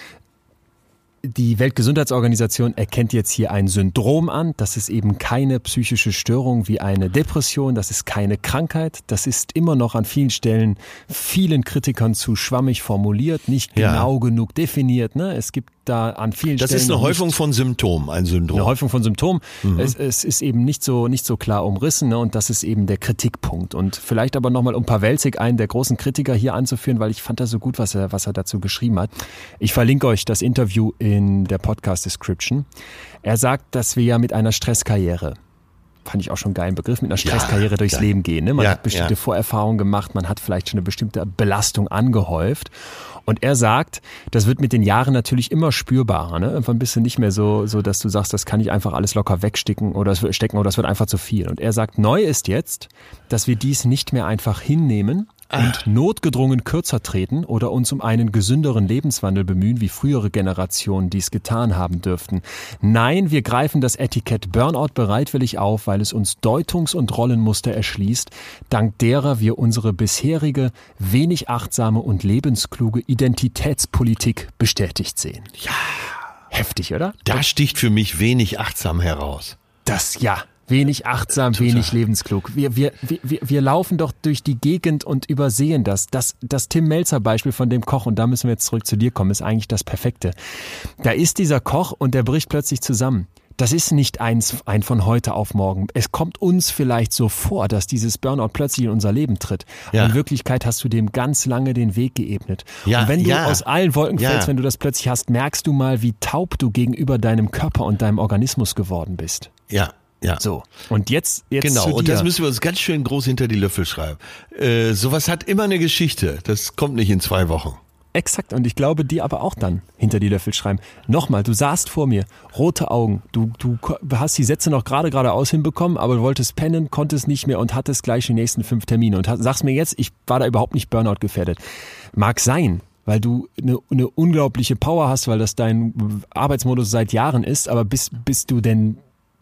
Die Weltgesundheitsorganisation erkennt jetzt hier ein Syndrom an. Das ist eben keine psychische Störung wie eine Depression. Das ist keine Krankheit. Das ist immer noch an vielen Stellen vielen Kritikern zu schwammig formuliert, nicht genau ja. genug definiert. Ne? Es gibt da an vielen das Stellen. Das ist eine Häufung von Symptomen, ein Syndrom. Eine Häufung von Symptomen. Mhm. Es, es, ist eben nicht so, nicht so klar umrissen ne? und das ist eben der Kritikpunkt. Und vielleicht aber nochmal um Pawelzig, einen der großen Kritiker hier anzuführen, weil ich fand das so gut, was er, was er dazu geschrieben hat. Ich verlinke euch das Interview in der Podcast-Description. Er sagt, dass wir ja mit einer Stresskarriere fand ich auch schon einen geilen Begriff, mit einer Stresskarriere ja, durchs ja. Leben gehen. Ne? Man ja, hat bestimmte Vorerfahrungen gemacht, man hat vielleicht schon eine bestimmte Belastung angehäuft. Und er sagt, das wird mit den Jahren natürlich immer spürbarer. Ne? Irgendwann bist du nicht mehr so, so, dass du sagst, das kann ich einfach alles locker wegstecken oder es wird stecken oder es wird einfach zu viel. Und er sagt, neu ist jetzt, dass wir dies nicht mehr einfach hinnehmen, und notgedrungen kürzer treten oder uns um einen gesünderen Lebenswandel bemühen, wie frühere Generationen dies getan haben dürften. Nein, wir greifen das Etikett Burnout bereitwillig auf, weil es uns Deutungs- und Rollenmuster erschließt, dank derer wir unsere bisherige, wenig achtsame und lebenskluge Identitätspolitik bestätigt sehen. Ja. Heftig, oder? Da sticht für mich wenig achtsam heraus. Das ja. Wenig achtsam, Total. wenig lebensklug. Wir, wir, wir, wir laufen doch durch die Gegend und übersehen das. Das, das Tim Melzer Beispiel von dem Koch, und da müssen wir jetzt zurück zu dir kommen, ist eigentlich das Perfekte. Da ist dieser Koch und der bricht plötzlich zusammen. Das ist nicht eins, ein von heute auf morgen. Es kommt uns vielleicht so vor, dass dieses Burnout plötzlich in unser Leben tritt. Ja. In Wirklichkeit hast du dem ganz lange den Weg geebnet. Ja, und wenn du ja. aus allen Wolken fällst, wenn du das plötzlich hast, merkst du mal, wie taub du gegenüber deinem Körper und deinem Organismus geworden bist. Ja, ja. So. Und jetzt, jetzt Genau. Und das müssen wir uns ganz schön groß hinter die Löffel schreiben. Äh, sowas hat immer eine Geschichte. Das kommt nicht in zwei Wochen. Exakt. Und ich glaube, die aber auch dann hinter die Löffel schreiben. Nochmal, du saßt vor mir, rote Augen. Du, du hast die Sätze noch gerade geradeaus hinbekommen, aber du wolltest pennen, konntest nicht mehr und hattest gleich die nächsten fünf Termine. Und sagst mir jetzt, ich war da überhaupt nicht Burnout gefährdet. Mag sein, weil du eine, eine unglaubliche Power hast, weil das dein Arbeitsmodus seit Jahren ist, aber bist, bist du denn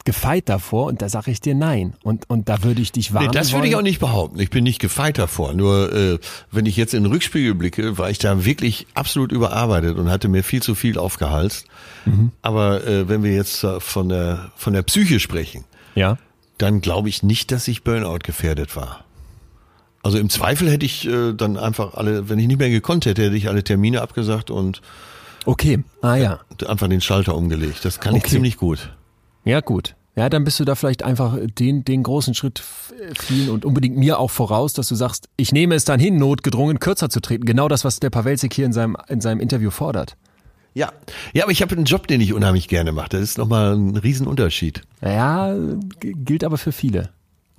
gefeit davor und da sage ich dir nein. Und, und da würde ich dich warnen. Nee, das würde ich auch nicht behaupten. Ich bin nicht gefeit davor. Nur äh, wenn ich jetzt in den Rückspiegel blicke, war ich da wirklich absolut überarbeitet und hatte mir viel zu viel aufgehalst. Mhm. Aber äh, wenn wir jetzt von der von der Psyche sprechen, ja. dann glaube ich nicht, dass ich Burnout gefährdet war. Also im Zweifel hätte ich äh, dann einfach alle, wenn ich nicht mehr gekonnt hätte, hätte ich alle Termine abgesagt und Okay, ah ja. Einfach den Schalter umgelegt. Das kann okay. ich ziemlich gut. Ja, gut. Ja, dann bist du da vielleicht einfach den, den großen Schritt vielen und unbedingt mir auch voraus, dass du sagst, ich nehme es dann hin, notgedrungen kürzer zu treten. Genau das, was der Pawelzig hier in seinem, in seinem Interview fordert. Ja, ja, aber ich habe einen Job, den ich unheimlich gerne mache. Das ist nochmal ein Riesenunterschied. Ja, gilt aber für viele.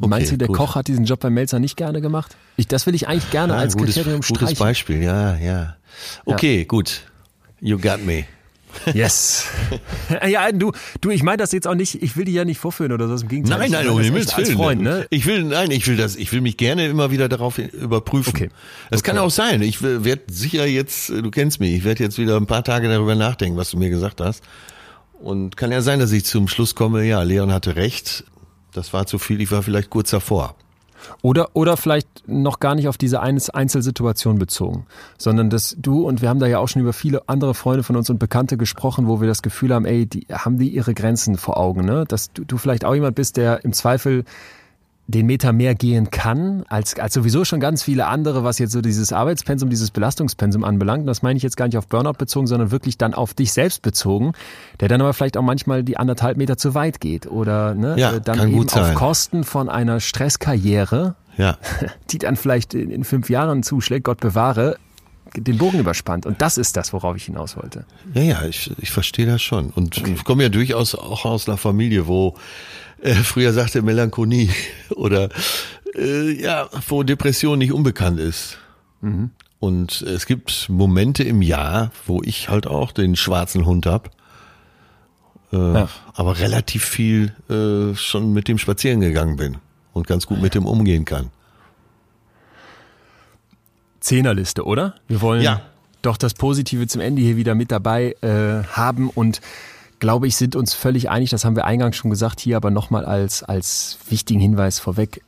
Okay, Meinst du, der gut. Koch hat diesen Job beim Melzer nicht gerne gemacht? Ich, das will ich eigentlich gerne ja, als gutes, Kriterium streichen. Gutes Beispiel, ja, ja. Okay, ja. gut. You got me. Yes. (laughs) ja, du, du, ich meine das jetzt auch nicht, ich will dich ja nicht vorführen oder so, im Gegenteil. Nein, nein, um Himmels Willen. Freund, ne? Ich will, nein, ich will das, ich will mich gerne immer wieder darauf überprüfen. Okay. Das okay. kann auch sein. Ich werde sicher jetzt, du kennst mich, ich werde jetzt wieder ein paar Tage darüber nachdenken, was du mir gesagt hast. Und kann ja sein, dass ich zum Schluss komme, ja, Leon hatte recht, das war zu viel, ich war vielleicht kurz davor. Oder, oder vielleicht noch gar nicht auf diese Einzelsituation bezogen, sondern dass du, und wir haben da ja auch schon über viele andere Freunde von uns und Bekannte gesprochen, wo wir das Gefühl haben, ey, die haben die ihre Grenzen vor Augen, ne? Dass du, du vielleicht auch jemand bist, der im Zweifel den Meter mehr gehen kann, als, als sowieso schon ganz viele andere, was jetzt so dieses Arbeitspensum, dieses Belastungspensum anbelangt. Und das meine ich jetzt gar nicht auf Burnout bezogen, sondern wirklich dann auf dich selbst bezogen, der dann aber vielleicht auch manchmal die anderthalb Meter zu weit geht oder ne, ja, äh, dann eben auf Kosten von einer Stresskarriere, ja. (laughs) die dann vielleicht in, in fünf Jahren zuschlägt, Gott bewahre, den Bogen überspannt. Und das ist das, worauf ich hinaus wollte. Ja, ja, ich, ich verstehe das schon. Und okay. ich komme ja durchaus auch aus einer Familie, wo äh, früher sagte Melancholie (laughs) oder äh, ja, wo Depression nicht unbekannt ist. Mhm. Und es gibt Momente im Jahr, wo ich halt auch den schwarzen Hund hab, äh, ja. aber relativ viel äh, schon mit dem spazieren gegangen bin und ganz gut mit dem umgehen kann. Zehnerliste, oder? Wir wollen ja. doch das Positive zum Ende hier wieder mit dabei äh, haben und glaube ich, sind uns völlig einig, das haben wir eingangs schon gesagt, hier aber nochmal als, als wichtigen Hinweis vorweg.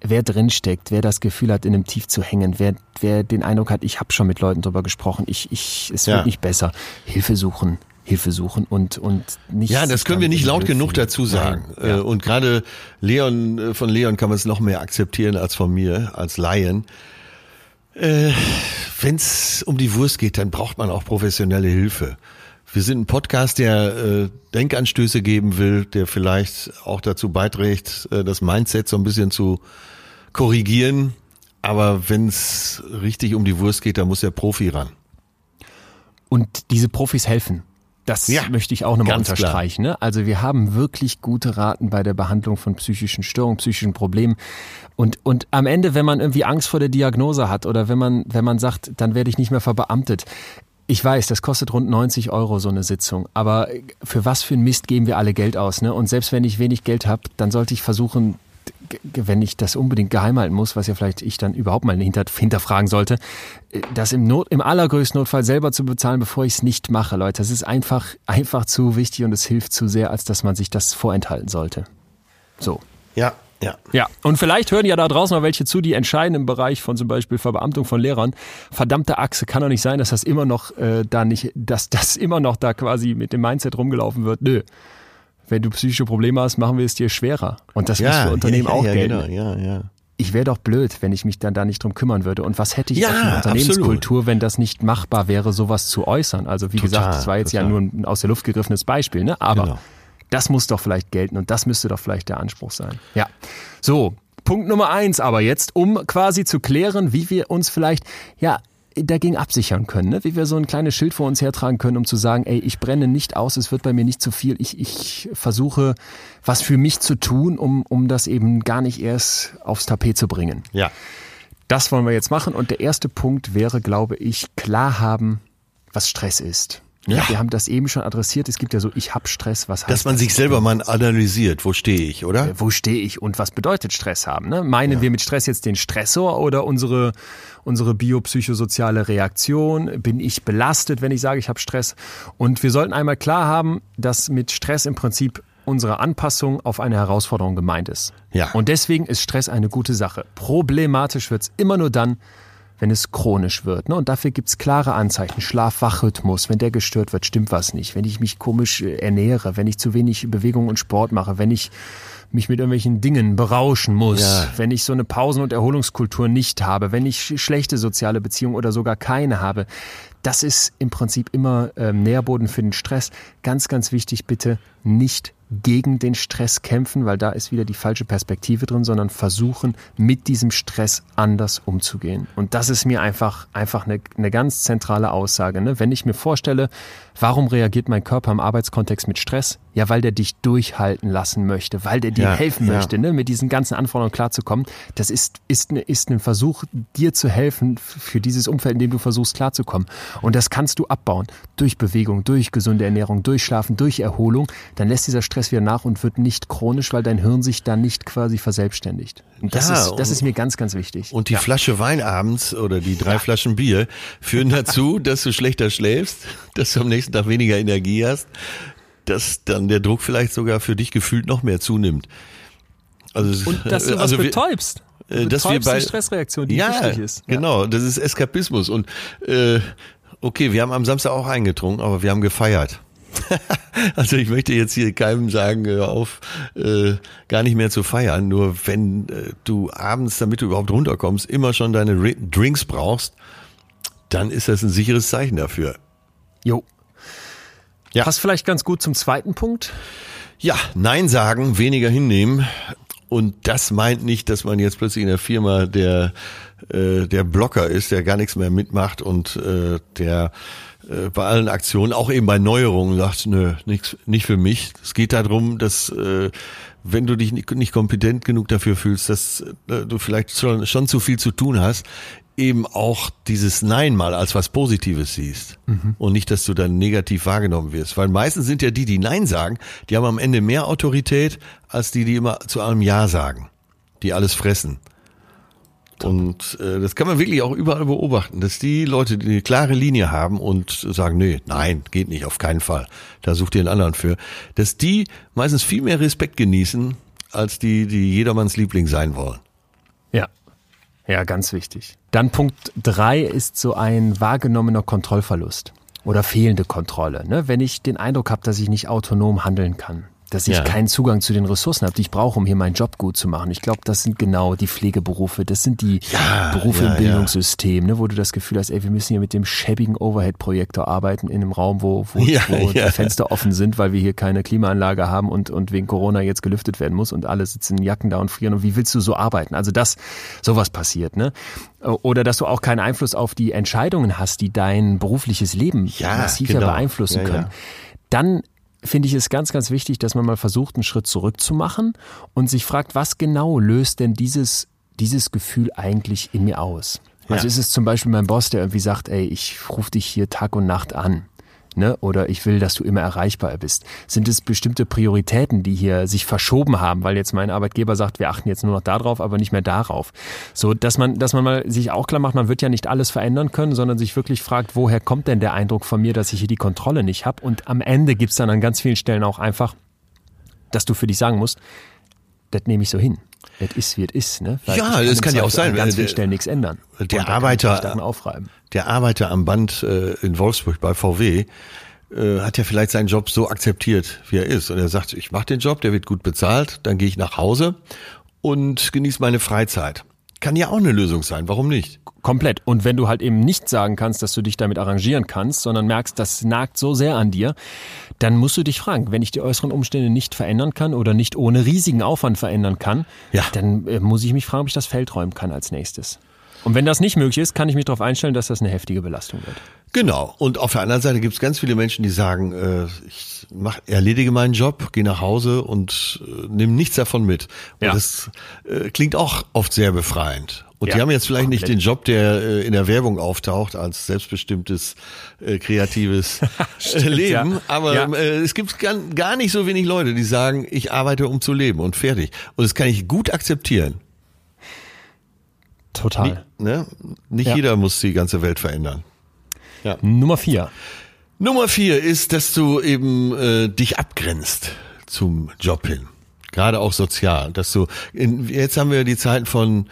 Wer drinsteckt, wer das Gefühl hat, in einem Tief zu hängen, wer, wer den Eindruck hat, ich habe schon mit Leuten drüber gesprochen, ich, ich, es ja. wird nicht besser, Hilfe suchen, Hilfe suchen und und nicht. Ja, das können wir nicht laut genug dazu sagen. Nein, ja. Äh, und gerade Leon äh, von Leon kann man es noch mehr akzeptieren als von mir als Laien. Äh, Wenn es um die Wurst geht, dann braucht man auch professionelle Hilfe. Wir sind ein Podcast, der äh, Denkanstöße geben will, der vielleicht auch dazu beiträgt, äh, das Mindset so ein bisschen zu korrigieren. Aber wenn es richtig um die Wurst geht, dann muss der Profi ran. Und diese Profis helfen. Das ja, möchte ich auch nochmal unterstreichen. Ne? Also wir haben wirklich gute Raten bei der Behandlung von psychischen Störungen, psychischen Problemen. Und, und am Ende, wenn man irgendwie Angst vor der Diagnose hat oder wenn man, wenn man sagt, dann werde ich nicht mehr verbeamtet, ich weiß, das kostet rund 90 Euro so eine Sitzung. Aber für was für ein Mist geben wir alle Geld aus? Ne? Und selbst wenn ich wenig Geld habe, dann sollte ich versuchen, wenn ich das unbedingt geheim halten muss, was ja vielleicht ich dann überhaupt mal hinter, hinterfragen sollte, das im, Not, im allergrößten Notfall selber zu bezahlen, bevor ich es nicht mache, Leute. Das ist einfach, einfach zu wichtig und es hilft zu sehr, als dass man sich das vorenthalten sollte. So. Ja, ja. Ja, und vielleicht hören ja da draußen noch welche zu, die entscheiden im Bereich von zum Beispiel Verbeamtung von Lehrern. Verdammte Achse, kann doch nicht sein, dass das immer noch äh, da nicht, dass das immer noch da quasi mit dem Mindset rumgelaufen wird. Nö. Wenn du psychische Probleme hast, machen wir es dir schwerer. Und das ja, muss für Unternehmen ja, ja, auch ja, gelten. Genau, ja, ja. Ich wäre doch blöd, wenn ich mich dann da nicht drum kümmern würde. Und was hätte ich ja, für eine Unternehmenskultur, absolut. wenn das nicht machbar wäre, sowas zu äußern? Also wie total, gesagt, das war jetzt total. ja nur ein aus der Luft gegriffenes Beispiel, ne? Aber genau. Das muss doch vielleicht gelten und das müsste doch vielleicht der Anspruch sein. Ja. So, Punkt Nummer eins aber jetzt, um quasi zu klären, wie wir uns vielleicht, ja, dagegen absichern können, ne? wie wir so ein kleines Schild vor uns hertragen können, um zu sagen, ey, ich brenne nicht aus, es wird bei mir nicht zu viel, ich, ich versuche was für mich zu tun, um, um das eben gar nicht erst aufs Tapet zu bringen. Ja. Das wollen wir jetzt machen und der erste Punkt wäre, glaube ich, klar haben, was Stress ist. Ja. Wir haben das eben schon adressiert. Es gibt ja so, ich hab Stress, was heißt Dass man sich selber mal analysiert, wo stehe ich, oder? Wo stehe ich und was bedeutet Stress haben? Ne? Meinen ja. wir mit Stress jetzt den Stressor oder unsere, unsere biopsychosoziale Reaktion? Bin ich belastet, wenn ich sage, ich habe Stress? Und wir sollten einmal klar haben, dass mit Stress im Prinzip unsere Anpassung auf eine Herausforderung gemeint ist. Ja. Und deswegen ist Stress eine gute Sache. Problematisch wird's immer nur dann, wenn es chronisch wird. Ne? Und dafür gibt's klare Anzeichen. Schlaf-Wach-Rhythmus, wenn der gestört wird, stimmt was nicht. Wenn ich mich komisch äh, ernähre, wenn ich zu wenig Bewegung und Sport mache, wenn ich mich mit irgendwelchen Dingen berauschen muss, ja. wenn ich so eine Pausen- und Erholungskultur nicht habe, wenn ich schlechte soziale Beziehungen oder sogar keine habe, das ist im Prinzip immer ähm, Nährboden für den Stress. Ganz, ganz wichtig, bitte nicht gegen den Stress kämpfen, weil da ist wieder die falsche Perspektive drin, sondern versuchen, mit diesem Stress anders umzugehen. Und das ist mir einfach, einfach eine, eine ganz zentrale Aussage. Ne? Wenn ich mir vorstelle, warum reagiert mein Körper im Arbeitskontext mit Stress? Ja, weil der dich durchhalten lassen möchte, weil der dir ja, helfen ja. möchte, ne? mit diesen ganzen Anforderungen klarzukommen. Das ist, ist, eine, ist ein Versuch, dir zu helfen für dieses Umfeld, in dem du versuchst klarzukommen. Und das kannst du abbauen durch Bewegung, durch gesunde Ernährung, durch Schlafen, durch Erholung. Dann lässt dieser Stress Stress wieder nach und wird nicht chronisch, weil dein Hirn sich dann nicht quasi verselbstständigt. Das, ja, ist, das ist mir ganz, ganz wichtig. Und die ja. Flasche Wein abends oder die drei ja. Flaschen Bier führen dazu, (laughs) dass du schlechter schläfst, dass du am nächsten Tag weniger Energie hast, dass dann der Druck vielleicht sogar für dich gefühlt noch mehr zunimmt. Also, und dass du also was betäubst. Äh, dass wir bei die Stressreaktion, die ja, wichtig ist. Ja. Genau, das ist Eskapismus. Und äh, okay, wir haben am Samstag auch eingetrunken, aber wir haben gefeiert. (laughs) also ich möchte jetzt hier keinem sagen, hör auf, äh, gar nicht mehr zu feiern. Nur wenn äh, du abends, damit du überhaupt runterkommst, immer schon deine Drinks brauchst, dann ist das ein sicheres Zeichen dafür. Jo. Ja. Passt vielleicht ganz gut zum zweiten Punkt. Ja, Nein sagen, weniger hinnehmen. Und das meint nicht, dass man jetzt plötzlich in der Firma der, äh, der Blocker ist, der gar nichts mehr mitmacht und äh, der äh, bei allen Aktionen, auch eben bei Neuerungen, sagt, nö, nichts, nicht für mich. Es geht darum, dass äh, wenn du dich nicht, nicht kompetent genug dafür fühlst, dass äh, du vielleicht schon, schon zu viel zu tun hast, eben auch dieses Nein mal als was Positives siehst mhm. und nicht, dass du dann negativ wahrgenommen wirst. Weil meistens sind ja die, die Nein sagen, die haben am Ende mehr Autorität als die, die immer zu allem Ja sagen, die alles fressen. Und äh, das kann man wirklich auch überall beobachten, dass die Leute, die eine klare Linie haben und sagen, nee, nein, geht nicht, auf keinen Fall, da sucht ihr einen anderen für, dass die meistens viel mehr Respekt genießen, als die, die jedermanns Liebling sein wollen. Ja, ja, ganz wichtig. Dann Punkt drei ist so ein wahrgenommener Kontrollverlust oder fehlende Kontrolle. Ne? Wenn ich den Eindruck habe, dass ich nicht autonom handeln kann, dass ich ja. keinen Zugang zu den Ressourcen habe, die ich brauche, um hier meinen Job gut zu machen. Ich glaube, das sind genau die Pflegeberufe, das sind die ja, Berufe ja, im Bildungssystem, ne, wo du das Gefühl hast, ey, wir müssen hier mit dem schäbigen Overhead-Projektor arbeiten in einem Raum, wo, wo, wo die Fenster offen sind, weil wir hier keine Klimaanlage haben und, und wegen Corona jetzt gelüftet werden muss und alle sitzen in Jacken da und frieren. Und wie willst du so arbeiten? Also das, sowas passiert, ne? Oder dass du auch keinen Einfluss auf die Entscheidungen hast, die dein berufliches Leben massiv genau. beeinflussen können. Dann finde ich es ganz, ganz wichtig, dass man mal versucht, einen Schritt zurück zu machen und sich fragt, was genau löst denn dieses, dieses Gefühl eigentlich in mir aus? Ja. Also ist es zum Beispiel mein Boss, der irgendwie sagt, ey, ich rufe dich hier Tag und Nacht an ne? oder ich will, dass du immer erreichbar bist? Sind es bestimmte Prioritäten, die hier sich verschoben haben, weil jetzt mein Arbeitgeber sagt, wir achten jetzt nur noch darauf, aber nicht mehr darauf? So, dass man, dass man mal sich auch klar macht, man wird ja nicht alles verändern können, sondern sich wirklich fragt, woher kommt denn der Eindruck von mir, dass ich hier die Kontrolle nicht habe? Und am Ende gibt's dann an ganz vielen Stellen auch einfach, dass du für dich sagen musst, das nehme ich so hin. Es ist, wie es ist, ne? Weil ja, das kann ja auch sein. An ganz vielen Stellen nichts ändern. Der Arbeiter, der Arbeiter am Band äh, in Wolfsburg bei VW äh, hat ja vielleicht seinen Job so akzeptiert, wie er ist. Und er sagt, ich mache den Job, der wird gut bezahlt, dann gehe ich nach Hause und genieße meine Freizeit. Kann ja auch eine Lösung sein, warum nicht? Komplett. Und wenn du halt eben nicht sagen kannst, dass du dich damit arrangieren kannst, sondern merkst, das nagt so sehr an dir, dann musst du dich fragen, wenn ich die äußeren Umstände nicht verändern kann oder nicht ohne riesigen Aufwand verändern kann, ja. dann äh, muss ich mich fragen, ob ich das Feld räumen kann als nächstes. Und wenn das nicht möglich ist, kann ich mich darauf einstellen, dass das eine heftige Belastung wird. Genau. Und auf der anderen Seite gibt es ganz viele Menschen, die sagen, äh, ich mach, erledige meinen Job, gehe nach Hause und äh, nimm nichts davon mit. Und ja. das äh, klingt auch oft sehr befreiend. Und ja, die haben jetzt vielleicht komplett. nicht den Job, der äh, in der Werbung auftaucht, als selbstbestimmtes, äh, kreatives (laughs) Stimmt, Leben. Ja. Aber ja. Äh, es gibt gar, gar nicht so wenig Leute, die sagen, ich arbeite, um zu leben und fertig. Und das kann ich gut akzeptieren. Total. Nie, ne? Nicht jeder muss die ganze Welt verändern. Ja. Nummer vier. Nummer vier ist, dass du eben äh, dich abgrenzt zum Job hin. Gerade auch sozial. Dass du in, jetzt haben wir die Zeiten von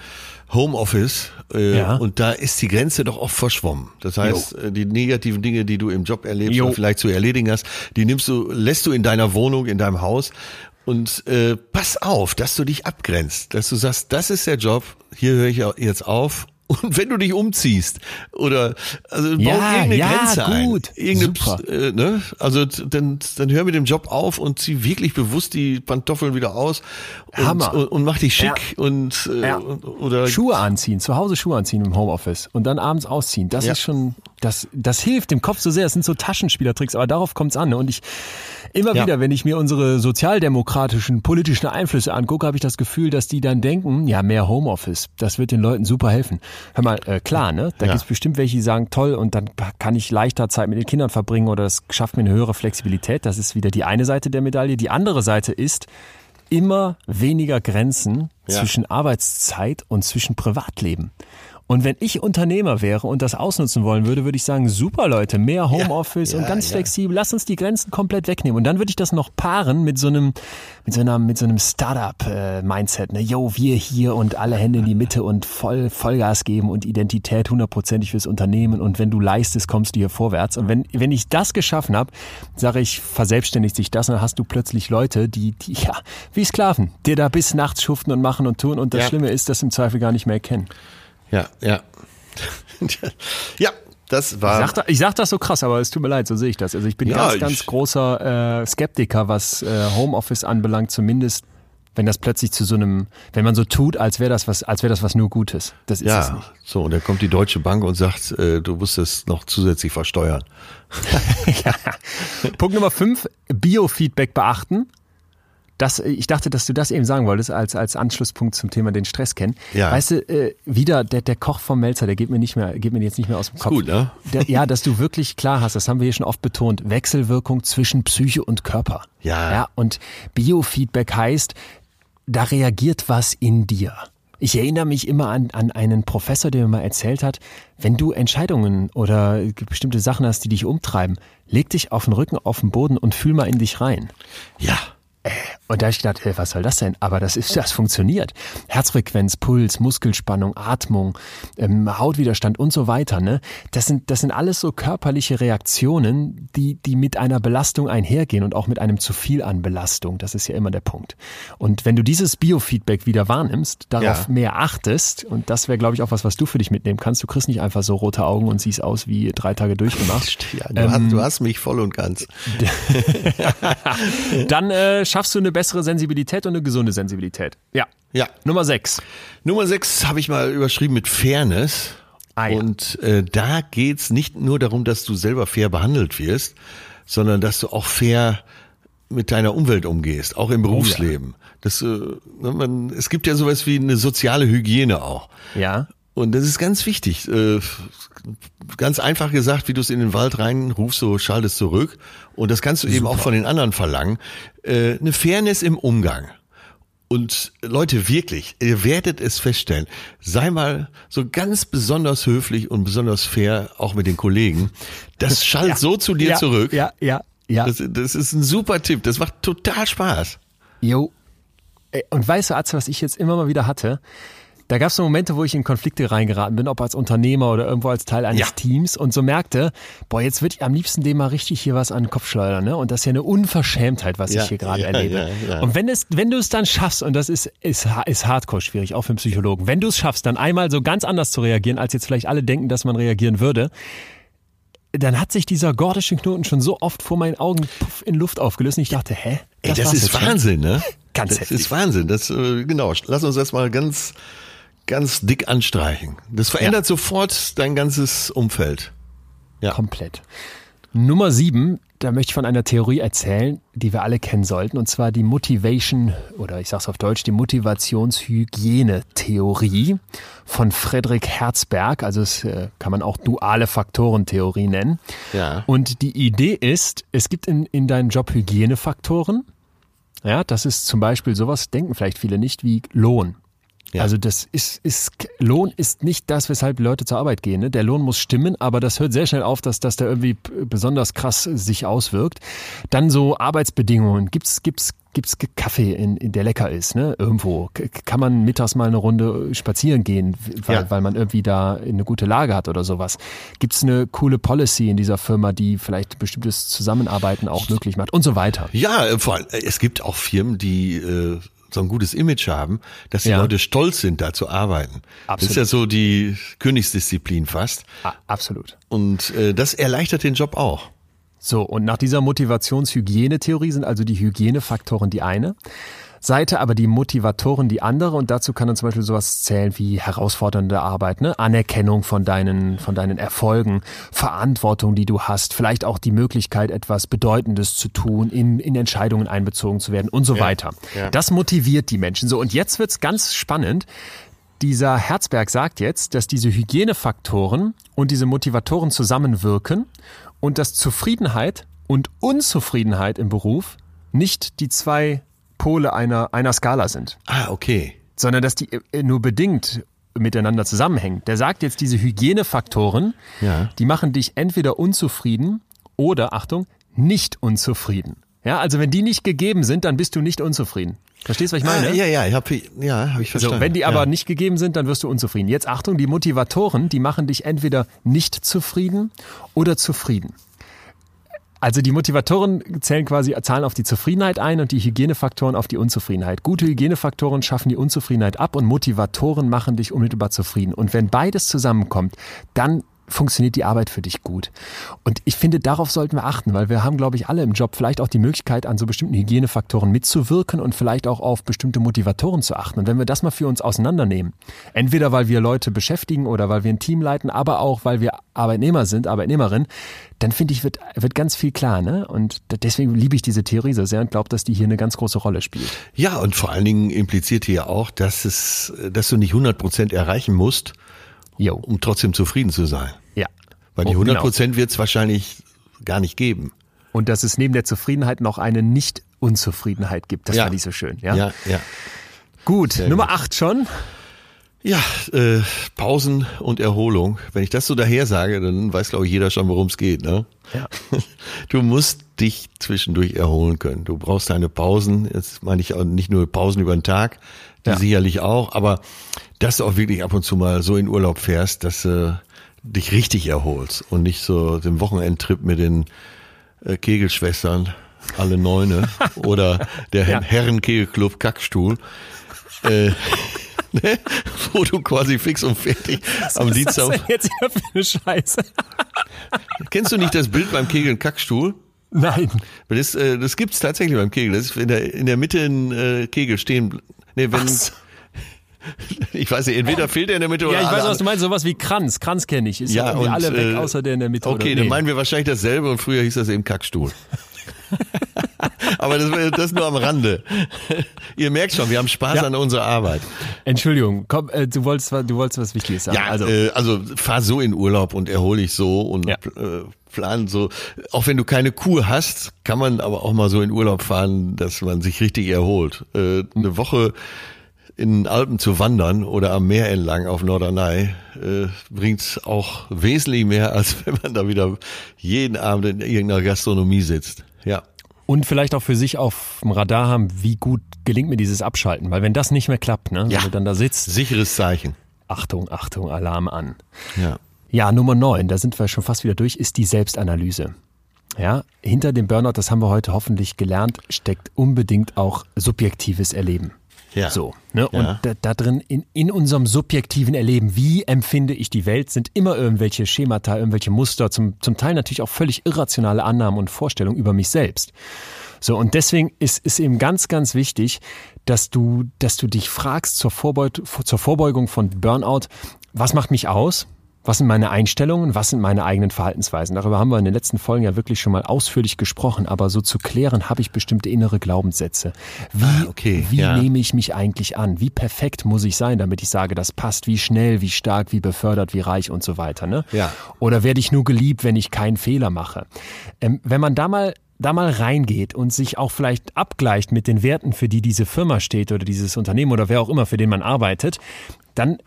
Homeoffice äh, ja. und da ist die Grenze doch oft verschwommen. Das heißt, jo. Äh, die negativen Dinge, die du im Job erlebst jo. oder vielleicht zu erledigen hast, die nimmst du, lässt du in deiner Wohnung, in deinem Haus und äh, pass auf, dass du dich abgrenzt, dass du sagst, das ist der Job, hier höre ich jetzt auf (laughs) Und wenn du dich umziehst oder also Ja, bau irgendeine ja, Grenze gut. ein. Irgendeine, Super. Äh, ne? Also dann, dann hör mit dem Job auf und zieh wirklich bewusst die Pantoffeln wieder aus und, Hammer. und, und mach dich schick und äh, Ja. oder Schuhe anziehen, zu Hause Schuhe anziehen im Homeoffice und dann abends ausziehen. Das Ja. ist schon, das, das hilft dem Kopf so sehr. Das sind so Taschenspielertricks, aber darauf kommt's an. ne? Und ich, immer Ja. wieder, wenn ich mir unsere sozialdemokratischen politischen Einflüsse angucke, habe ich das Gefühl, dass die dann denken, ja, mehr Homeoffice, das wird den Leuten super helfen. Hör mal, äh, klar, ne? Da Ja. gibt's bestimmt welche, die sagen, toll, und dann kann ich leichter Zeit mit den Kindern verbringen oder es schafft mir eine höhere Flexibilität. Das ist wieder die eine Seite der Medaille. Die andere Seite ist, immer weniger Grenzen Ja. zwischen Arbeitszeit und zwischen Privatleben. Und wenn ich Unternehmer wäre und das ausnutzen wollen würde, würde ich sagen, super Leute, mehr Homeoffice ja, und ganz ja. flexibel, lass uns die Grenzen komplett wegnehmen. Und dann würde ich das noch paaren mit so einem, mit so einer, mit so einem Startup-Mindset, ne? Yo, wir hier und alle Hände in die Mitte und voll Vollgas geben und Identität hundertprozentig fürs Unternehmen und wenn du leistest, kommst du hier vorwärts. Und wenn, wenn ich das geschaffen habe, sage ich, verselbstständigt sich das und dann hast du plötzlich Leute, die, die, ja, wie Sklaven, dir da bis nachts schuften und machen und tun und das Ja. Schlimme ist, das im Zweifel gar nicht mehr erkennen. Ja, ja. (laughs) ja, das Ich war sag, da- ich sag das so krass, aber es tut mir leid, so sehe ich das. Also ich bin Ja, ganz, ich- ganz großer äh, Skeptiker, was äh, Homeoffice anbelangt, zumindest wenn das plötzlich zu so einem, wenn man so tut, als wäre das was, als wäre das was nur Gutes. Das ist es ja, nicht. so und dann kommt die Deutsche Bank und sagt, äh, du musst es noch zusätzlich versteuern. (laughs) Punkt Nummer fünf, Biofeedback beachten. Das, ich dachte, dass du das eben sagen wolltest, als, als Anschlusspunkt zum Thema den Stress kennen. Ja. Weißt du, äh, wieder der, der Koch vom Melzer, der geht mir nicht mehr, geht mir jetzt nicht mehr aus dem Kopf. gut, ne? Der, ja, dass du wirklich klar hast, das haben wir hier schon oft betont, Wechselwirkung zwischen Psyche und Körper. Ja. Ja, und Biofeedback heißt, da reagiert was in dir. Ich erinnere mich immer an, an einen Professor, der mir mal erzählt hat, wenn du Entscheidungen oder bestimmte Sachen hast, die dich umtreiben, leg dich auf den Rücken, auf den Boden und fühl mal in dich rein. Ja. Und da hab ich gedacht, ey, was soll das denn? Aber das ist, das funktioniert. Herzfrequenz, Puls, Muskelspannung, Atmung, ähm, Hautwiderstand und so weiter. Ne? Das sind, das sind alles so körperliche Reaktionen, die, die mit einer Belastung einhergehen und auch mit einem zu viel an Belastung. Das ist ja immer der Punkt. Und wenn du dieses Biofeedback wieder wahrnimmst, darauf Ja. mehr achtest, und das wäre, glaube ich, auch was, was du für dich mitnehmen kannst. Du kriegst nicht einfach so rote Augen und siehst aus wie drei Tage durchgemacht. (laughs) Ja, du, hast, du hast mich voll und ganz. (laughs) Dann äh, schaffst du eine bessere Sensibilität und eine gesunde Sensibilität. Ja. Ja. Nummer sechs. Nummer sechs habe ich mal überschrieben mit Fairness. Ah, ja. Und äh, da geht's nicht nur darum, dass du selber fair behandelt wirst, sondern dass du auch fair mit deiner Umwelt umgehst, auch im Berufsleben. Das, äh, ne, man, es gibt ja sowas wie eine soziale Hygiene auch. Ja. Und das ist ganz wichtig. Äh, ganz einfach gesagt, wie du es in den Wald reinrufst, so schaltest zurück. Und das kannst du eben auch von den anderen verlangen. Äh, eine Fairness im Umgang. Und Leute, wirklich, ihr werdet es feststellen, sei mal so ganz besonders höflich und besonders fair, auch mit den Kollegen. Das (laughs) schallt so zu dir ja, zurück. Ja, ja, ja. Das, das ist ein super Tipp. Das macht total Spaß. Jo. Und weißt du, Atze, was ich jetzt immer mal wieder hatte? Da gab es so Momente, wo ich in Konflikte reingeraten bin, ob als Unternehmer oder irgendwo als Teil eines Ja. Teams und so merkte, boah, jetzt würde ich am liebsten dem mal richtig hier was an den Kopf schleudern, ne? Und das ist ja eine Unverschämtheit, was Ja, ich hier gerade ja, erlebe. Und wenn es, wenn du es dann schaffst, und das ist, ist, ist hardcore schwierig, auch für einen Psychologen, wenn du es schaffst, dann einmal so ganz anders zu reagieren, als jetzt vielleicht alle denken, dass man reagieren würde, dann hat sich dieser gordische Knoten schon so oft vor meinen Augen puff, in Luft aufgelöst und ich dachte, hä? Ey, das ist jetzt schon? Wahnsinn, ne? (laughs) Ganz Das heftig. ist Wahnsinn. Das, äh, genau. Lass uns das mal ganz, ganz dick anstreichen. Das verändert sofort dein ganzes Umfeld. Ja. Komplett. Nummer sieben, da möchte ich von einer Theorie erzählen, die wir alle kennen sollten, und zwar die Motivation, oder ich sag's auf Deutsch, die Motivationshygiene-Theorie von Friedrich Herzberg. Also es äh, kann man auch duale Faktorentheorie nennen. Ja. Und die Idee ist, es gibt in, in deinem Job Hygienefaktoren. Ja, das ist zum Beispiel sowas, denken vielleicht viele nicht, wie Lohn. Ja. Also das ist, ist Lohn ist nicht das, weshalb Leute zur Arbeit gehen. Ne? Der Lohn muss stimmen, aber das hört sehr schnell auf, dass das da irgendwie besonders krass sich auswirkt. Dann so Arbeitsbedingungen. Gibt's gibt's gibt's Kaffee, in, in der lecker ist, ne? Irgendwo kann man mittags mal eine Runde spazieren gehen, weil, Ja. weil man irgendwie da eine gute Lage hat oder sowas. Gibt's eine coole Policy in dieser Firma, die vielleicht bestimmtes Zusammenarbeiten auch möglich macht und so weiter. Ja, äh, vor allem, äh, es gibt auch Firmen, die äh, so ein gutes Image haben, dass die ja. Leute stolz sind, da zu arbeiten. Absolut. Das ist ja so die Königsdisziplin fast. Ah, absolut. Und äh, das erleichtert den Job auch. So, und nach dieser Motivationshygienetheorie sind also die Hygienefaktoren die eine. Seite, aber die Motivatoren die andere und dazu kann dann zum Beispiel sowas zählen wie herausfordernde Arbeit, ne? Anerkennung von deinen, von deinen Erfolgen, Verantwortung, die du hast, vielleicht auch die Möglichkeit, etwas Bedeutendes zu tun, in, in Entscheidungen einbezogen zu werden und so ja, weiter. Ja. Das motiviert die Menschen so. Und jetzt wird's ganz spannend. Dieser Herzberg sagt jetzt, dass diese Hygienefaktoren und diese Motivatoren zusammenwirken und dass Zufriedenheit und Unzufriedenheit im Beruf nicht die zwei Pole einer, einer Skala sind. Ah, okay. Sondern dass die äh, nur bedingt miteinander zusammenhängen. Der sagt jetzt, diese Hygienefaktoren, ja. die machen dich entweder unzufrieden oder, Achtung, nicht unzufrieden. Ja, also wenn die nicht gegeben sind, dann bist du nicht unzufrieden. Verstehst du, was ich meine? Ah, ja, ja, ich hab, ja, hab ich verstanden. Also, wenn die aber ja. nicht gegeben sind, dann wirst du unzufrieden. Jetzt Achtung, die Motivatoren, die machen dich entweder nicht zufrieden oder zufrieden. Also die Motivatoren zählen quasi, zahlen auf die Zufriedenheit ein und die Hygienefaktoren auf die Unzufriedenheit. Gute Hygienefaktoren schaffen die Unzufriedenheit ab und Motivatoren machen dich unmittelbar zufrieden. Und wenn beides zusammenkommt, dann funktioniert die Arbeit für dich gut. Und ich finde, darauf sollten wir achten, weil wir haben, glaube ich, alle im Job vielleicht auch die Möglichkeit, an so bestimmten Hygienefaktoren mitzuwirken und vielleicht auch auf bestimmte Motivatoren zu achten. Und wenn wir das mal für uns auseinandernehmen, entweder weil wir Leute beschäftigen oder weil wir ein Team leiten, aber auch weil wir Arbeitnehmer sind, Arbeitnehmerin, dann finde ich, wird, wird ganz viel klar. Ne? Und deswegen liebe ich diese Theorie so sehr und glaube, dass die hier eine ganz große Rolle spielt. Ja, und vor allen Dingen impliziert hier auch, dass, es, dass du nicht 100 Prozent erreichen musst, Jo. um trotzdem zufrieden zu sein. Ja. Weil die 100 Prozent genau. wird es wahrscheinlich gar nicht geben. Und dass es neben der Zufriedenheit noch eine Nicht-Unzufriedenheit gibt. Das ja. fand ich so schön. Ja, ja. ja. Gut, Sehr Nummer gut. 8 schon. Ja, äh, Pausen und Erholung. Wenn ich das so daher sage, dann weiß, glaube ich, jeder schon, worum es geht. Ne? Ja. (laughs) Du musst dich zwischendurch erholen können. Du brauchst deine Pausen. Jetzt meine ich auch nicht nur Pausen über den Tag, die ja. sicherlich auch, aber dass du auch wirklich ab und zu mal so in Urlaub fährst, dass du dich richtig erholst und nicht so den Wochenendtrip mit den äh, Kegelschwestern, alle Neune (laughs) oder der ja. Herrenkegelclub Kackstuhl. Äh, (laughs) ne? wo du quasi fix und fertig Was am ist Dienstag. Denn jetzt hier für eine Scheiße? (laughs) Kennst du nicht das Bild beim Kegeln Kackstuhl? Nein. Das, äh, das gibt's tatsächlich beim Kegel. Das ist in der, in der Mitte ein äh, Kegel stehen. Nee, wenn, so. Ich weiß nicht, entweder fehlt er in der Mitte oder Ja, ich weiß, was du meinst, sowas wie Kranz. Kranz kenne ich. Ist ja, irgendwie und, alle weg, äh, außer der in der Mitte. Okay, oder? dann meinen wir wahrscheinlich dasselbe und früher hieß das eben Kackstuhl. (laughs) Aber das, das nur am Rande. Ihr merkt schon, wir haben Spaß ja. an unserer Arbeit. Entschuldigung, komm, äh, du wolltest, du wolltest was Wichtiges sagen. Ja, also, äh, also fahr so in Urlaub und erhole dich so und ja. äh, plan so. Auch wenn du keine Kur hast, kann man aber auch mal so in Urlaub fahren, dass man sich richtig erholt. Äh, eine Woche in den Alpen zu wandern oder am Meer entlang auf Norderney äh, bringt auch wesentlich mehr, als (laughs) wenn man da wieder jeden Abend in irgendeiner Gastronomie sitzt. Ja. Und vielleicht auch für sich auf dem Radar haben, wie gut gelingt mir dieses Abschalten. Weil wenn das nicht mehr klappt, ne, ja. wenn du dann da sitzt. Sicheres Zeichen. Achtung, Achtung, Alarm an. Ja. Ja, Nummer neun, da sind wir schon fast wieder durch, ist die Selbstanalyse. Ja, hinter dem Burnout, das haben wir heute hoffentlich gelernt, steckt unbedingt auch subjektives Erleben. Ja. So, ne? Und ja. da, da, drin in, in unserem subjektiven Erleben, wie empfinde ich die Welt, sind immer irgendwelche Schemata, irgendwelche Muster, zum, zum Teil natürlich auch völlig irrationale Annahmen und Vorstellungen über mich selbst. So, und deswegen ist, ist eben ganz, ganz wichtig, dass du, dass du dich fragst zur, Vorbeut zur Vorbeugung von Burnout, was macht mich aus? Was sind meine Einstellungen? Was sind meine eigenen Verhaltensweisen? Darüber haben wir in den letzten Folgen ja wirklich schon mal ausführlich gesprochen. Aber so zu klären, habe ich bestimmte innere Glaubenssätze. Wie, ah, okay, wie ja. nehme ich mich eigentlich an? Wie perfekt muss ich sein, damit ich sage, das passt? Wie schnell, wie stark, wie befördert, wie reich und so weiter. Ne? Ja. Oder werde ich nur geliebt, wenn ich keinen Fehler mache? Ähm, wenn man da mal da mal reingeht und sich auch vielleicht abgleicht mit den Werten, für die diese Firma steht oder dieses Unternehmen oder wer auch immer, für den man arbeitet, dann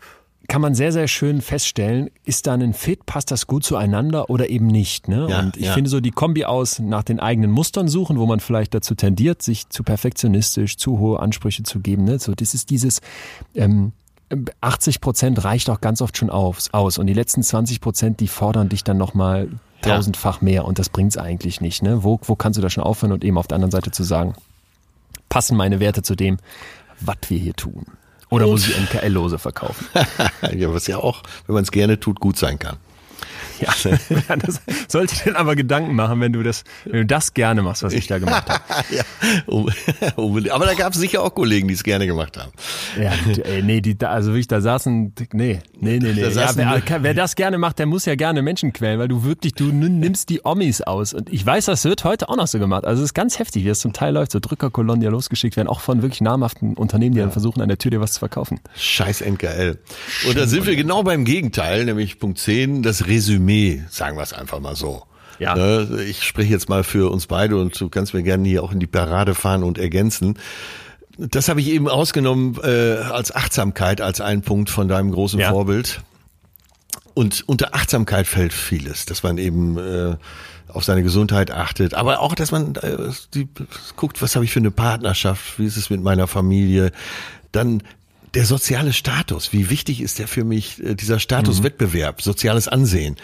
kann man sehr, sehr schön feststellen, ist da ein Fit, passt das gut zueinander oder eben nicht. Ne? Ja, und ich ja. finde so die Kombi aus nach den eigenen Mustern suchen, wo man vielleicht dazu tendiert, sich zu perfektionistisch, zu hohe Ansprüche zu geben. Ne? So, das ist dieses ähm, 80 Prozent reicht auch ganz oft schon aus, aus und die letzten 20 Prozent, die fordern dich dann nochmal tausendfach mehr und das bringt's eigentlich nicht. Ne? Wo, wo kannst du da schon aufhören und eben auf der anderen Seite zu sagen, passen meine Werte zu dem, was wir hier tun. Oder muss ich NKL-Lose verkaufen? (laughs) ja, was ja auch, wenn man es gerne tut, gut sein kann. (laughs) Ja, das sollte dir aber Gedanken machen, wenn du das, wenn du das gerne machst, was ich da gemacht habe. (laughs) ja, (laughs) aber da gab es sicher auch Kollegen, die es gerne gemacht haben. Ja, ey, nee, die, also wirklich, da saßen, nee, nee, nee, nee. Ja, wer, wer, das gerne macht, der muss ja gerne Menschen quälen, weil du wirklich, du nimmst die Omis aus. Und ich weiß, das wird heute auch noch so gemacht. Also es ist ganz heftig, wie das zum Teil läuft. So Drückerkolonnen, die ja losgeschickt werden, auch von wirklich namhaften Unternehmen, die dann versuchen, an der Tür dir was zu verkaufen. Scheiß NKL. Und da sind wir genau beim Gegenteil, nämlich Punkt 10, das Resümee Resümee, sagen wir es einfach mal so. Ja. Ne, ich spreche jetzt mal für uns beide und du kannst mir gerne hier auch in die Parade fahren und ergänzen. Das habe ich eben ausgenommen äh, als Achtsamkeit, als einen Punkt von deinem großen ja. Vorbild. Und unter Achtsamkeit fällt vieles, dass man eben äh, auf seine Gesundheit achtet, aber auch, dass man äh, die, guckt, was habe ich für eine Partnerschaft, wie ist es mit meiner Familie, dann der soziale Status, wie wichtig ist der für mich, äh, dieser Statuswettbewerb, mhm. soziales Ansehen?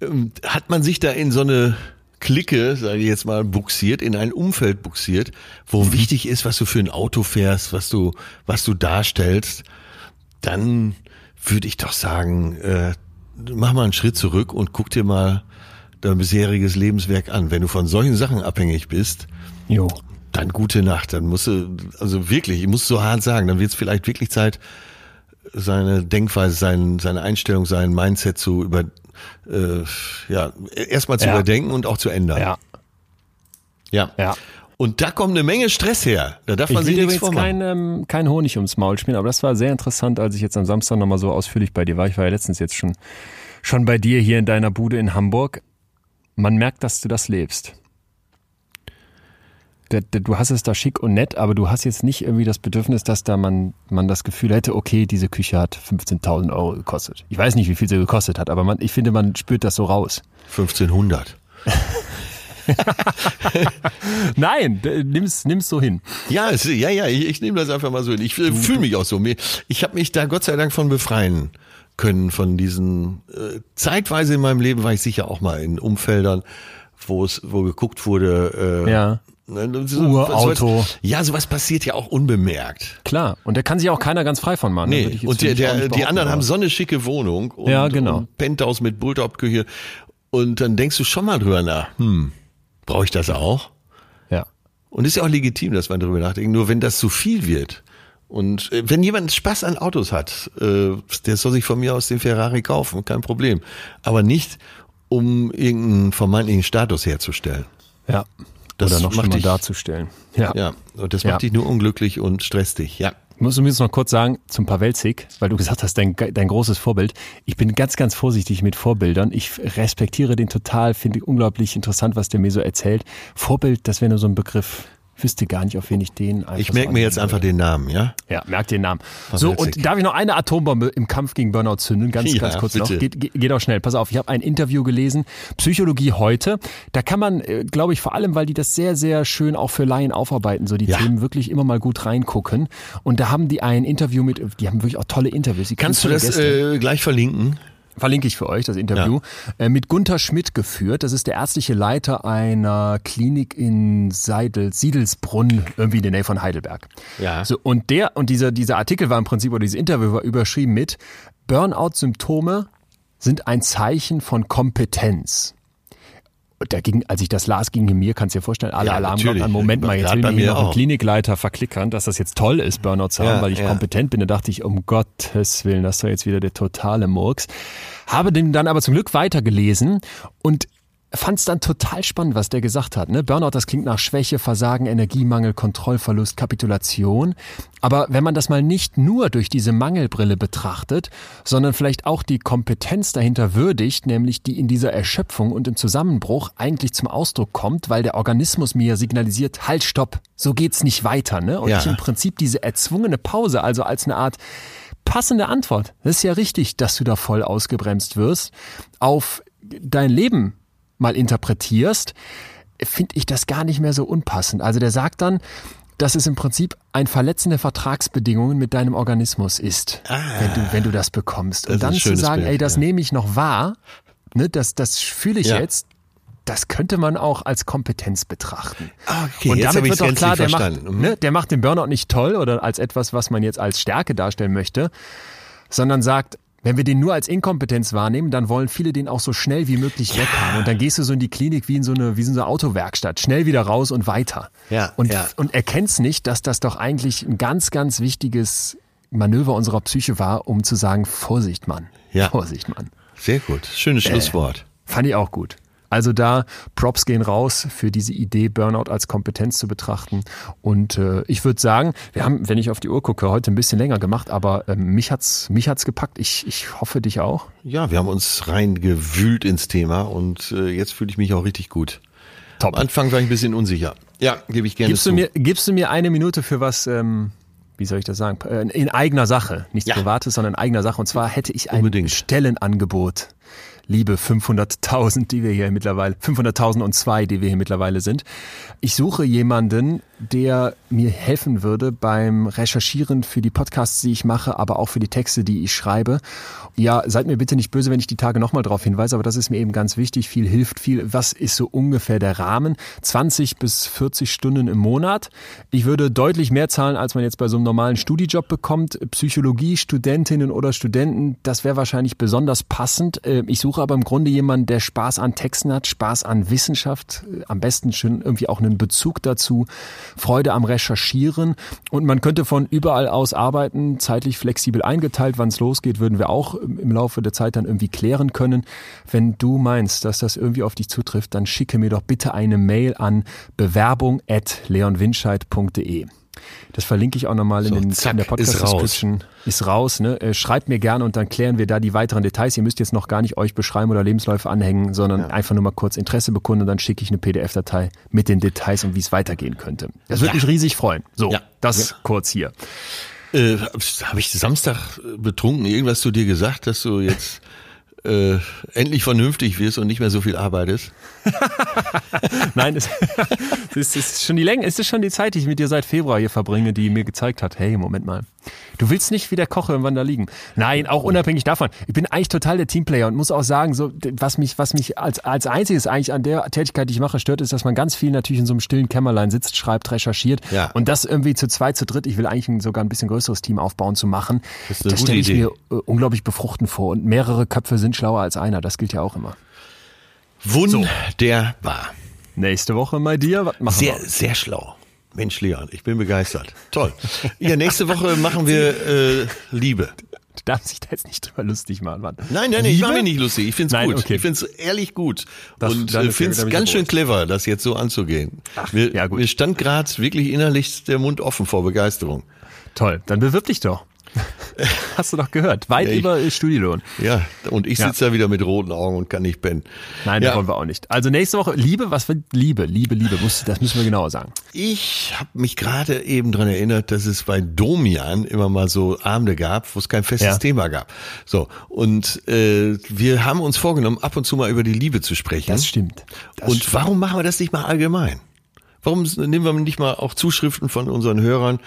Ähm, hat man sich da in so eine Clique, sage ich jetzt mal, buxiert, in ein Umfeld buxiert, wo mhm. wichtig ist, was du für ein Auto fährst, was du, was du darstellst, dann würde ich doch sagen, äh, mach mal einen Schritt zurück und guck dir mal dein bisheriges Lebenswerk an. Wenn du von solchen Sachen abhängig bist, jo dann gute Nacht. Dann musst du, also wirklich, ich muss so hart sagen, dann wird es vielleicht wirklich Zeit, seine Denkweise, sein, seine Einstellung, sein Mindset zu über, äh, ja, erstmal zu ja. überdenken und auch zu ändern. Ja. Ja. Ja. Und da kommt eine Menge Stress her. Da darf man sich nichts vormachen. Kein, ähm, kein Honig ums Maul spielen, aber das war sehr interessant, als ich jetzt am Samstag nochmal so ausführlich bei dir war. Ich war ja letztens jetzt schon, schon bei dir hier in deiner Bude in Hamburg. Man merkt, dass du das lebst du hast es da schick und nett, aber du hast jetzt nicht irgendwie das Bedürfnis, dass da man, man das Gefühl hätte, okay, diese Küche hat 15.000 Euro gekostet. Ich weiß nicht, wie viel sie gekostet hat, aber man, ich finde, man spürt das so raus. 1500. (laughs) Nein, nimm's, nimm's so hin. Ja, es, ja, ja, ich, ich nehme das einfach mal so hin. Ich fühle mich auch so. Ich habe mich da Gott sei Dank von befreien können, von diesen, äh, zeitweise in meinem Leben war ich sicher auch mal in Umfeldern, wo es, wo geguckt wurde, äh, ja Ne, so, Urauto. Sowas, ja, sowas passiert ja auch unbemerkt. Klar. Und da kann sich auch keiner ganz frei von machen. Nee. Und der, der, die anderen haben so eine schicke Wohnung und, ja, genau. und Penthouse mit Bulltop-Küche. Und dann denkst du schon mal drüber nach, hm, brauche ich das auch? Ja. Und ist ja auch legitim, dass man drüber nachdenkt. Nur wenn das zu viel wird, und äh, wenn jemand Spaß an Autos hat, äh, der soll sich von mir aus den Ferrari kaufen, kein Problem. Aber nicht, um irgendeinen vermeintlichen Status herzustellen. Ja. Das Oder noch schlimmer dich, darzustellen. Ja. ja, und das macht ja. dich nur unglücklich und stresst dich, ja. Ich muss übrigens noch kurz sagen zum Pawelzig, weil du gesagt hast, dein, dein großes Vorbild. Ich bin ganz, ganz vorsichtig mit Vorbildern. Ich respektiere den total, finde unglaublich interessant, was der mir so erzählt. Vorbild, das wäre nur so ein Begriff wüsste gar nicht, auf wen ich den einfach Ich merke mir jetzt einfach den Namen, ja? Ja, merk den Namen. Was so, und darf ich noch eine Atombombe im Kampf gegen Burnout zünden? Ganz, ja, ganz kurz bitte. noch. Geht, geht auch schnell. Pass auf, ich habe ein Interview gelesen, Psychologie heute. Da kann man, äh, glaube ich, vor allem, weil die das sehr, sehr schön auch für Laien aufarbeiten, so die ja. Themen wirklich immer mal gut reingucken. Und da haben die ein Interview mit, die haben wirklich auch tolle Interviews. Kannst du das äh, gleich verlinken? Verlinke ich für euch das Interview, ja. äh, mit Gunther Schmidt geführt. Das ist der ärztliche Leiter einer Klinik in Seidel, Siedelsbrunn, irgendwie in der Nähe von Heidelberg. Ja. So, und der, und dieser, dieser Artikel war im Prinzip, oder dieses Interview war überschrieben mit Burnout-Symptome sind ein Zeichen von Kompetenz. Und da ging, als ich das las, ging mir, kannst du dir vorstellen, alle ja, Alarmglocken an, Moment mal, jetzt will mir hier noch ein Klinikleiter verklickern, dass das jetzt toll ist, Burnout zu haben, ja, weil ich ja. kompetent bin. Da dachte ich, um Gottes Willen, das war jetzt wieder der totale Murks. Habe den dann aber zum Glück weitergelesen und fand es dann total spannend, was der gesagt hat. Ne? Burnout, das klingt nach Schwäche, Versagen, Energiemangel, Kontrollverlust, Kapitulation. Aber wenn man das mal nicht nur durch diese Mangelbrille betrachtet, sondern vielleicht auch die Kompetenz dahinter würdigt, nämlich die in dieser Erschöpfung und im Zusammenbruch eigentlich zum Ausdruck kommt, weil der Organismus mir signalisiert, halt, stopp, so geht's nicht weiter. Ne? Und ja. ich im Prinzip diese erzwungene Pause, also als eine Art passende Antwort. Das ist ja richtig, dass du da voll ausgebremst wirst auf dein Leben mal interpretierst, finde ich das gar nicht mehr so unpassend. Also der sagt dann, dass es im Prinzip ein Verletzen der Vertragsbedingungen mit deinem Organismus ist, ah, wenn, du, wenn du das bekommst. Und dann zu sagen, Bild, ey, das ja. nehme ich noch wahr, ne, das, das fühle ich ja. jetzt, das könnte man auch als Kompetenz betrachten. Okay, und damit wird doch klar, der macht, verstanden. Mhm. ne, der macht den Burnout nicht toll oder als etwas, was man jetzt als Stärke darstellen möchte, sondern sagt, wenn wir den nur als Inkompetenz wahrnehmen, dann wollen viele den auch so schnell wie möglich weg haben. Und dann gehst du so in die Klinik wie in so eine, wie in so eine Autowerkstatt. Schnell wieder raus und weiter. Ja, und, ja. und erkennst nicht, dass das doch eigentlich ein ganz, ganz wichtiges Manöver unserer Psyche war, um zu sagen, Vorsicht, Mann. Ja. Vorsicht, Mann. Sehr gut. Schönes Schlusswort. Fand ich auch gut. Also da Props gehen raus für diese Idee, Burnout als Kompetenz zu betrachten. Und äh, ich würde sagen, wir haben, wenn ich auf die Uhr gucke, heute ein bisschen länger gemacht, aber ähm, mich hat's mich hat's gepackt. Ich, ich hoffe dich auch. Ja, wir haben uns reingewühlt ins Thema und äh, jetzt fühle ich mich auch richtig gut. Top. Am Anfang war ich ein bisschen unsicher. Ja, gebe ich gerne Gibst zu. du mir gibst du mir eine Minute für was? Ähm, wie soll ich das sagen? Äh, In eigener Sache, nichts Ja. Privates, sondern in eigener Sache. Und zwar hätte ich ein Unbedingt. Stellenangebot. Liebe 500.000, die wir hier mittlerweile, 500.002, die wir hier mittlerweile sind. Ich suche jemanden, der mir helfen würde beim Recherchieren für die Podcasts, die ich mache, aber auch für die Texte, die ich schreibe. Ja, seid mir bitte nicht böse, wenn ich die Tage nochmal darauf hinweise, aber das ist mir eben ganz wichtig. Viel hilft viel. Was ist so ungefähr der Rahmen? 20 bis 40 Stunden im Monat. Ich würde deutlich mehr zahlen, als man jetzt bei so einem normalen Studijob bekommt. Psychologie, Studentinnen oder Studenten, das wäre wahrscheinlich besonders passend. Äh, Ich suche aber im Grunde jemanden, der Spaß an Texten hat, Spaß an Wissenschaft, äh, am besten schon irgendwie auch einen Bezug dazu, Freude am Recherchieren. Und man könnte von überall aus arbeiten, zeitlich flexibel eingeteilt. Wann es losgeht, würden wir auch im Laufe der Zeit dann irgendwie klären können. Wenn du meinst, dass das irgendwie auf dich zutrifft, dann schicke mir doch bitte eine Mail an bewerbung.leonwinscheid.de. Das verlinke ich auch nochmal in, So, den, zack, in der ist Podcast-Description. Ist raus. ne? Äh, Schreibt mir gerne und dann klären wir da die weiteren Details. Ihr müsst jetzt noch gar nicht euch beschreiben oder Lebensläufe anhängen, sondern einfach nur mal kurz Interesse bekunden und dann schicke ich eine PDF-Datei mit den Details und wie es weitergehen könnte. Das würde Ja. mich riesig freuen. So, Ja. das kurz hier. Äh, Habe ich Samstag äh, betrunken irgendwas zu dir gesagt, dass du jetzt äh, endlich vernünftig wirst und nicht mehr so viel arbeitest? (laughs) Nein, es, (laughs) es ist schon die Länge, es ist schon die Zeit, die ich mit dir seit Februar hier verbringe, die mir gezeigt hat, hey, Moment mal. Du willst nicht wie der Koch irgendwann da liegen. Nein, auch unabhängig davon. Ich bin eigentlich total der Teamplayer und muss auch sagen, so, was mich, was mich als, als einziges eigentlich an der Tätigkeit, die ich mache, stört, ist, dass man ganz viel natürlich in so einem stillen Kämmerlein sitzt, schreibt, recherchiert. Ja. Und das irgendwie zu zweit, zu dritt, ich will eigentlich ein, sogar ein bisschen größeres Team aufbauen zu machen. Das das stelle ich Idee. mir äh, unglaublich befruchtend vor. Und mehrere Köpfe sind schlauer als einer. Das gilt ja auch immer. Wunderbar. Nächste Woche mal dir, was machen Sehr, wir? sehr schlau. Mensch, Leon, ich bin begeistert. Toll. Ja, nächste Woche machen wir äh, Liebe. Du darfst dich da jetzt nicht drüber lustig machen, Mann. Nein, nein, nein, ich Liebe? mache mich nicht lustig. Ich find's Nein, gut. okay. Ich find's ehrlich gut. Das- und äh, ja wieder ganz schön clever, das jetzt so anzugehen. Ach, mir, ja, gut. mir stand gerade wirklich innerlich der Mund offen vor Begeisterung. Toll, dann bewirb dich doch. (laughs) Hast du doch gehört. Weit Ja, ich- über Studienlohn. Ja, und ich Ja. sitze da wieder mit roten Augen und kann nicht pennen. Nein, ja, das wollen wir auch nicht. Also nächste Woche, Liebe, was für Liebe, Liebe, Liebe, muss, das müssen wir genauer sagen. Ich habe mich gerade eben dran erinnert, dass es bei Domian immer mal so Abende gab, wo es kein festes Ja. Thema gab. So und äh, wir haben uns vorgenommen, ab und zu mal über die Liebe zu sprechen. Das stimmt. Das und stimmt. warum machen wir das nicht mal allgemein? Warum nehmen wir nicht mal auch Zuschriften von unseren Hörern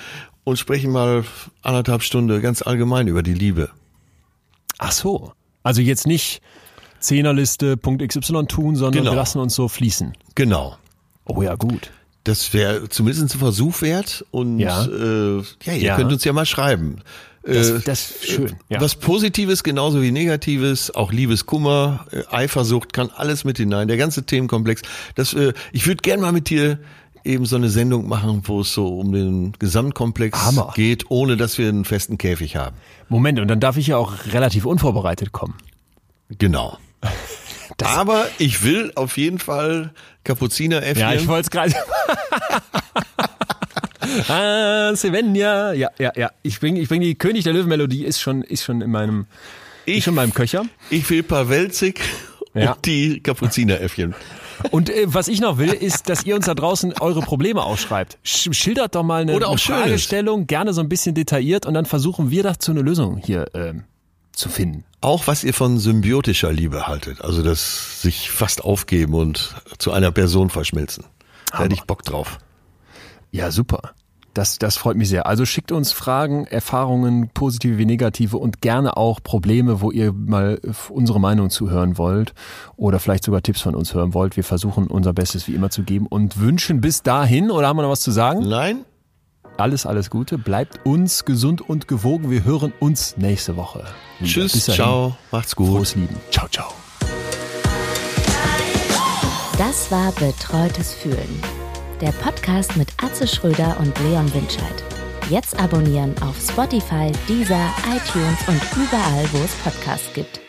und sprechen mal anderthalb Stunden ganz allgemein über die Liebe? Ach so. Also jetzt nicht Zehnerliste, Punkt XY tun, sondern Genau. wir lassen uns so fließen. Genau. Oh ja, gut. Das wäre zumindest ein Versuch wert und Ja. äh, ja, ihr Ja. könnt uns ja mal schreiben. Das, Äh, das ist schön. Ja. Was Positives genauso wie Negatives, auch Liebeskummer, äh, Eifersucht, kann alles mit hinein. Der ganze Themenkomplex. Das, äh, ich würde gern mal mit dir eben so eine Sendung machen, wo es so um den Gesamtkomplex Hammer. geht, ohne dass wir einen festen Käfig haben. Moment, und dann darf ich ja auch relativ unvorbereitet kommen. Genau. (laughs) Das- Aber ich will auf jeden Fall Kapuzineräffchen. Ja, ich wollte es gerade. (laughs) ah, Svenja. Ja, ja, ja. Ich bringe ich bring die König der Löwen-Melodie, ist schon, ist schon in meinem, ist schon in meinem Köcher. ich will Pavelzig Ja. und die Kapuzineräffchen. Und äh, was ich noch will, ist, dass ihr uns da draußen eure Probleme ausschreibt. Sch schildert doch mal eine, Oder auch eine. Fragestellung, gerne so ein bisschen detailliert und dann versuchen wir dazu eine Lösung hier ähm, zu finden. Auch was ihr von symbiotischer Liebe haltet, also das sich fast aufgeben und zu einer Person verschmilzen. Da hätte ich Bock drauf. Ja, super. Das, das freut mich sehr. Also schickt uns Fragen, Erfahrungen, positive wie negative und gerne auch Probleme, wo ihr mal unsere Meinung zuhören wollt oder vielleicht sogar Tipps von uns hören wollt. Wir versuchen unser Bestes wie immer zu geben und wünschen bis dahin, oder haben wir noch was zu sagen? Nein. Alles, alles Gute. Bleibt uns gesund und gewogen. Wir hören uns nächste Woche. Tschüss, ciao, macht's gut. Frohes Lieben. Ciao, ciao. Das war Betreutes Fühlen. Der Podcast mit Atze Schröder und Leon Winscheid. Jetzt abonnieren auf Spotify, Deezer, iTunes und überall, wo es Podcasts gibt.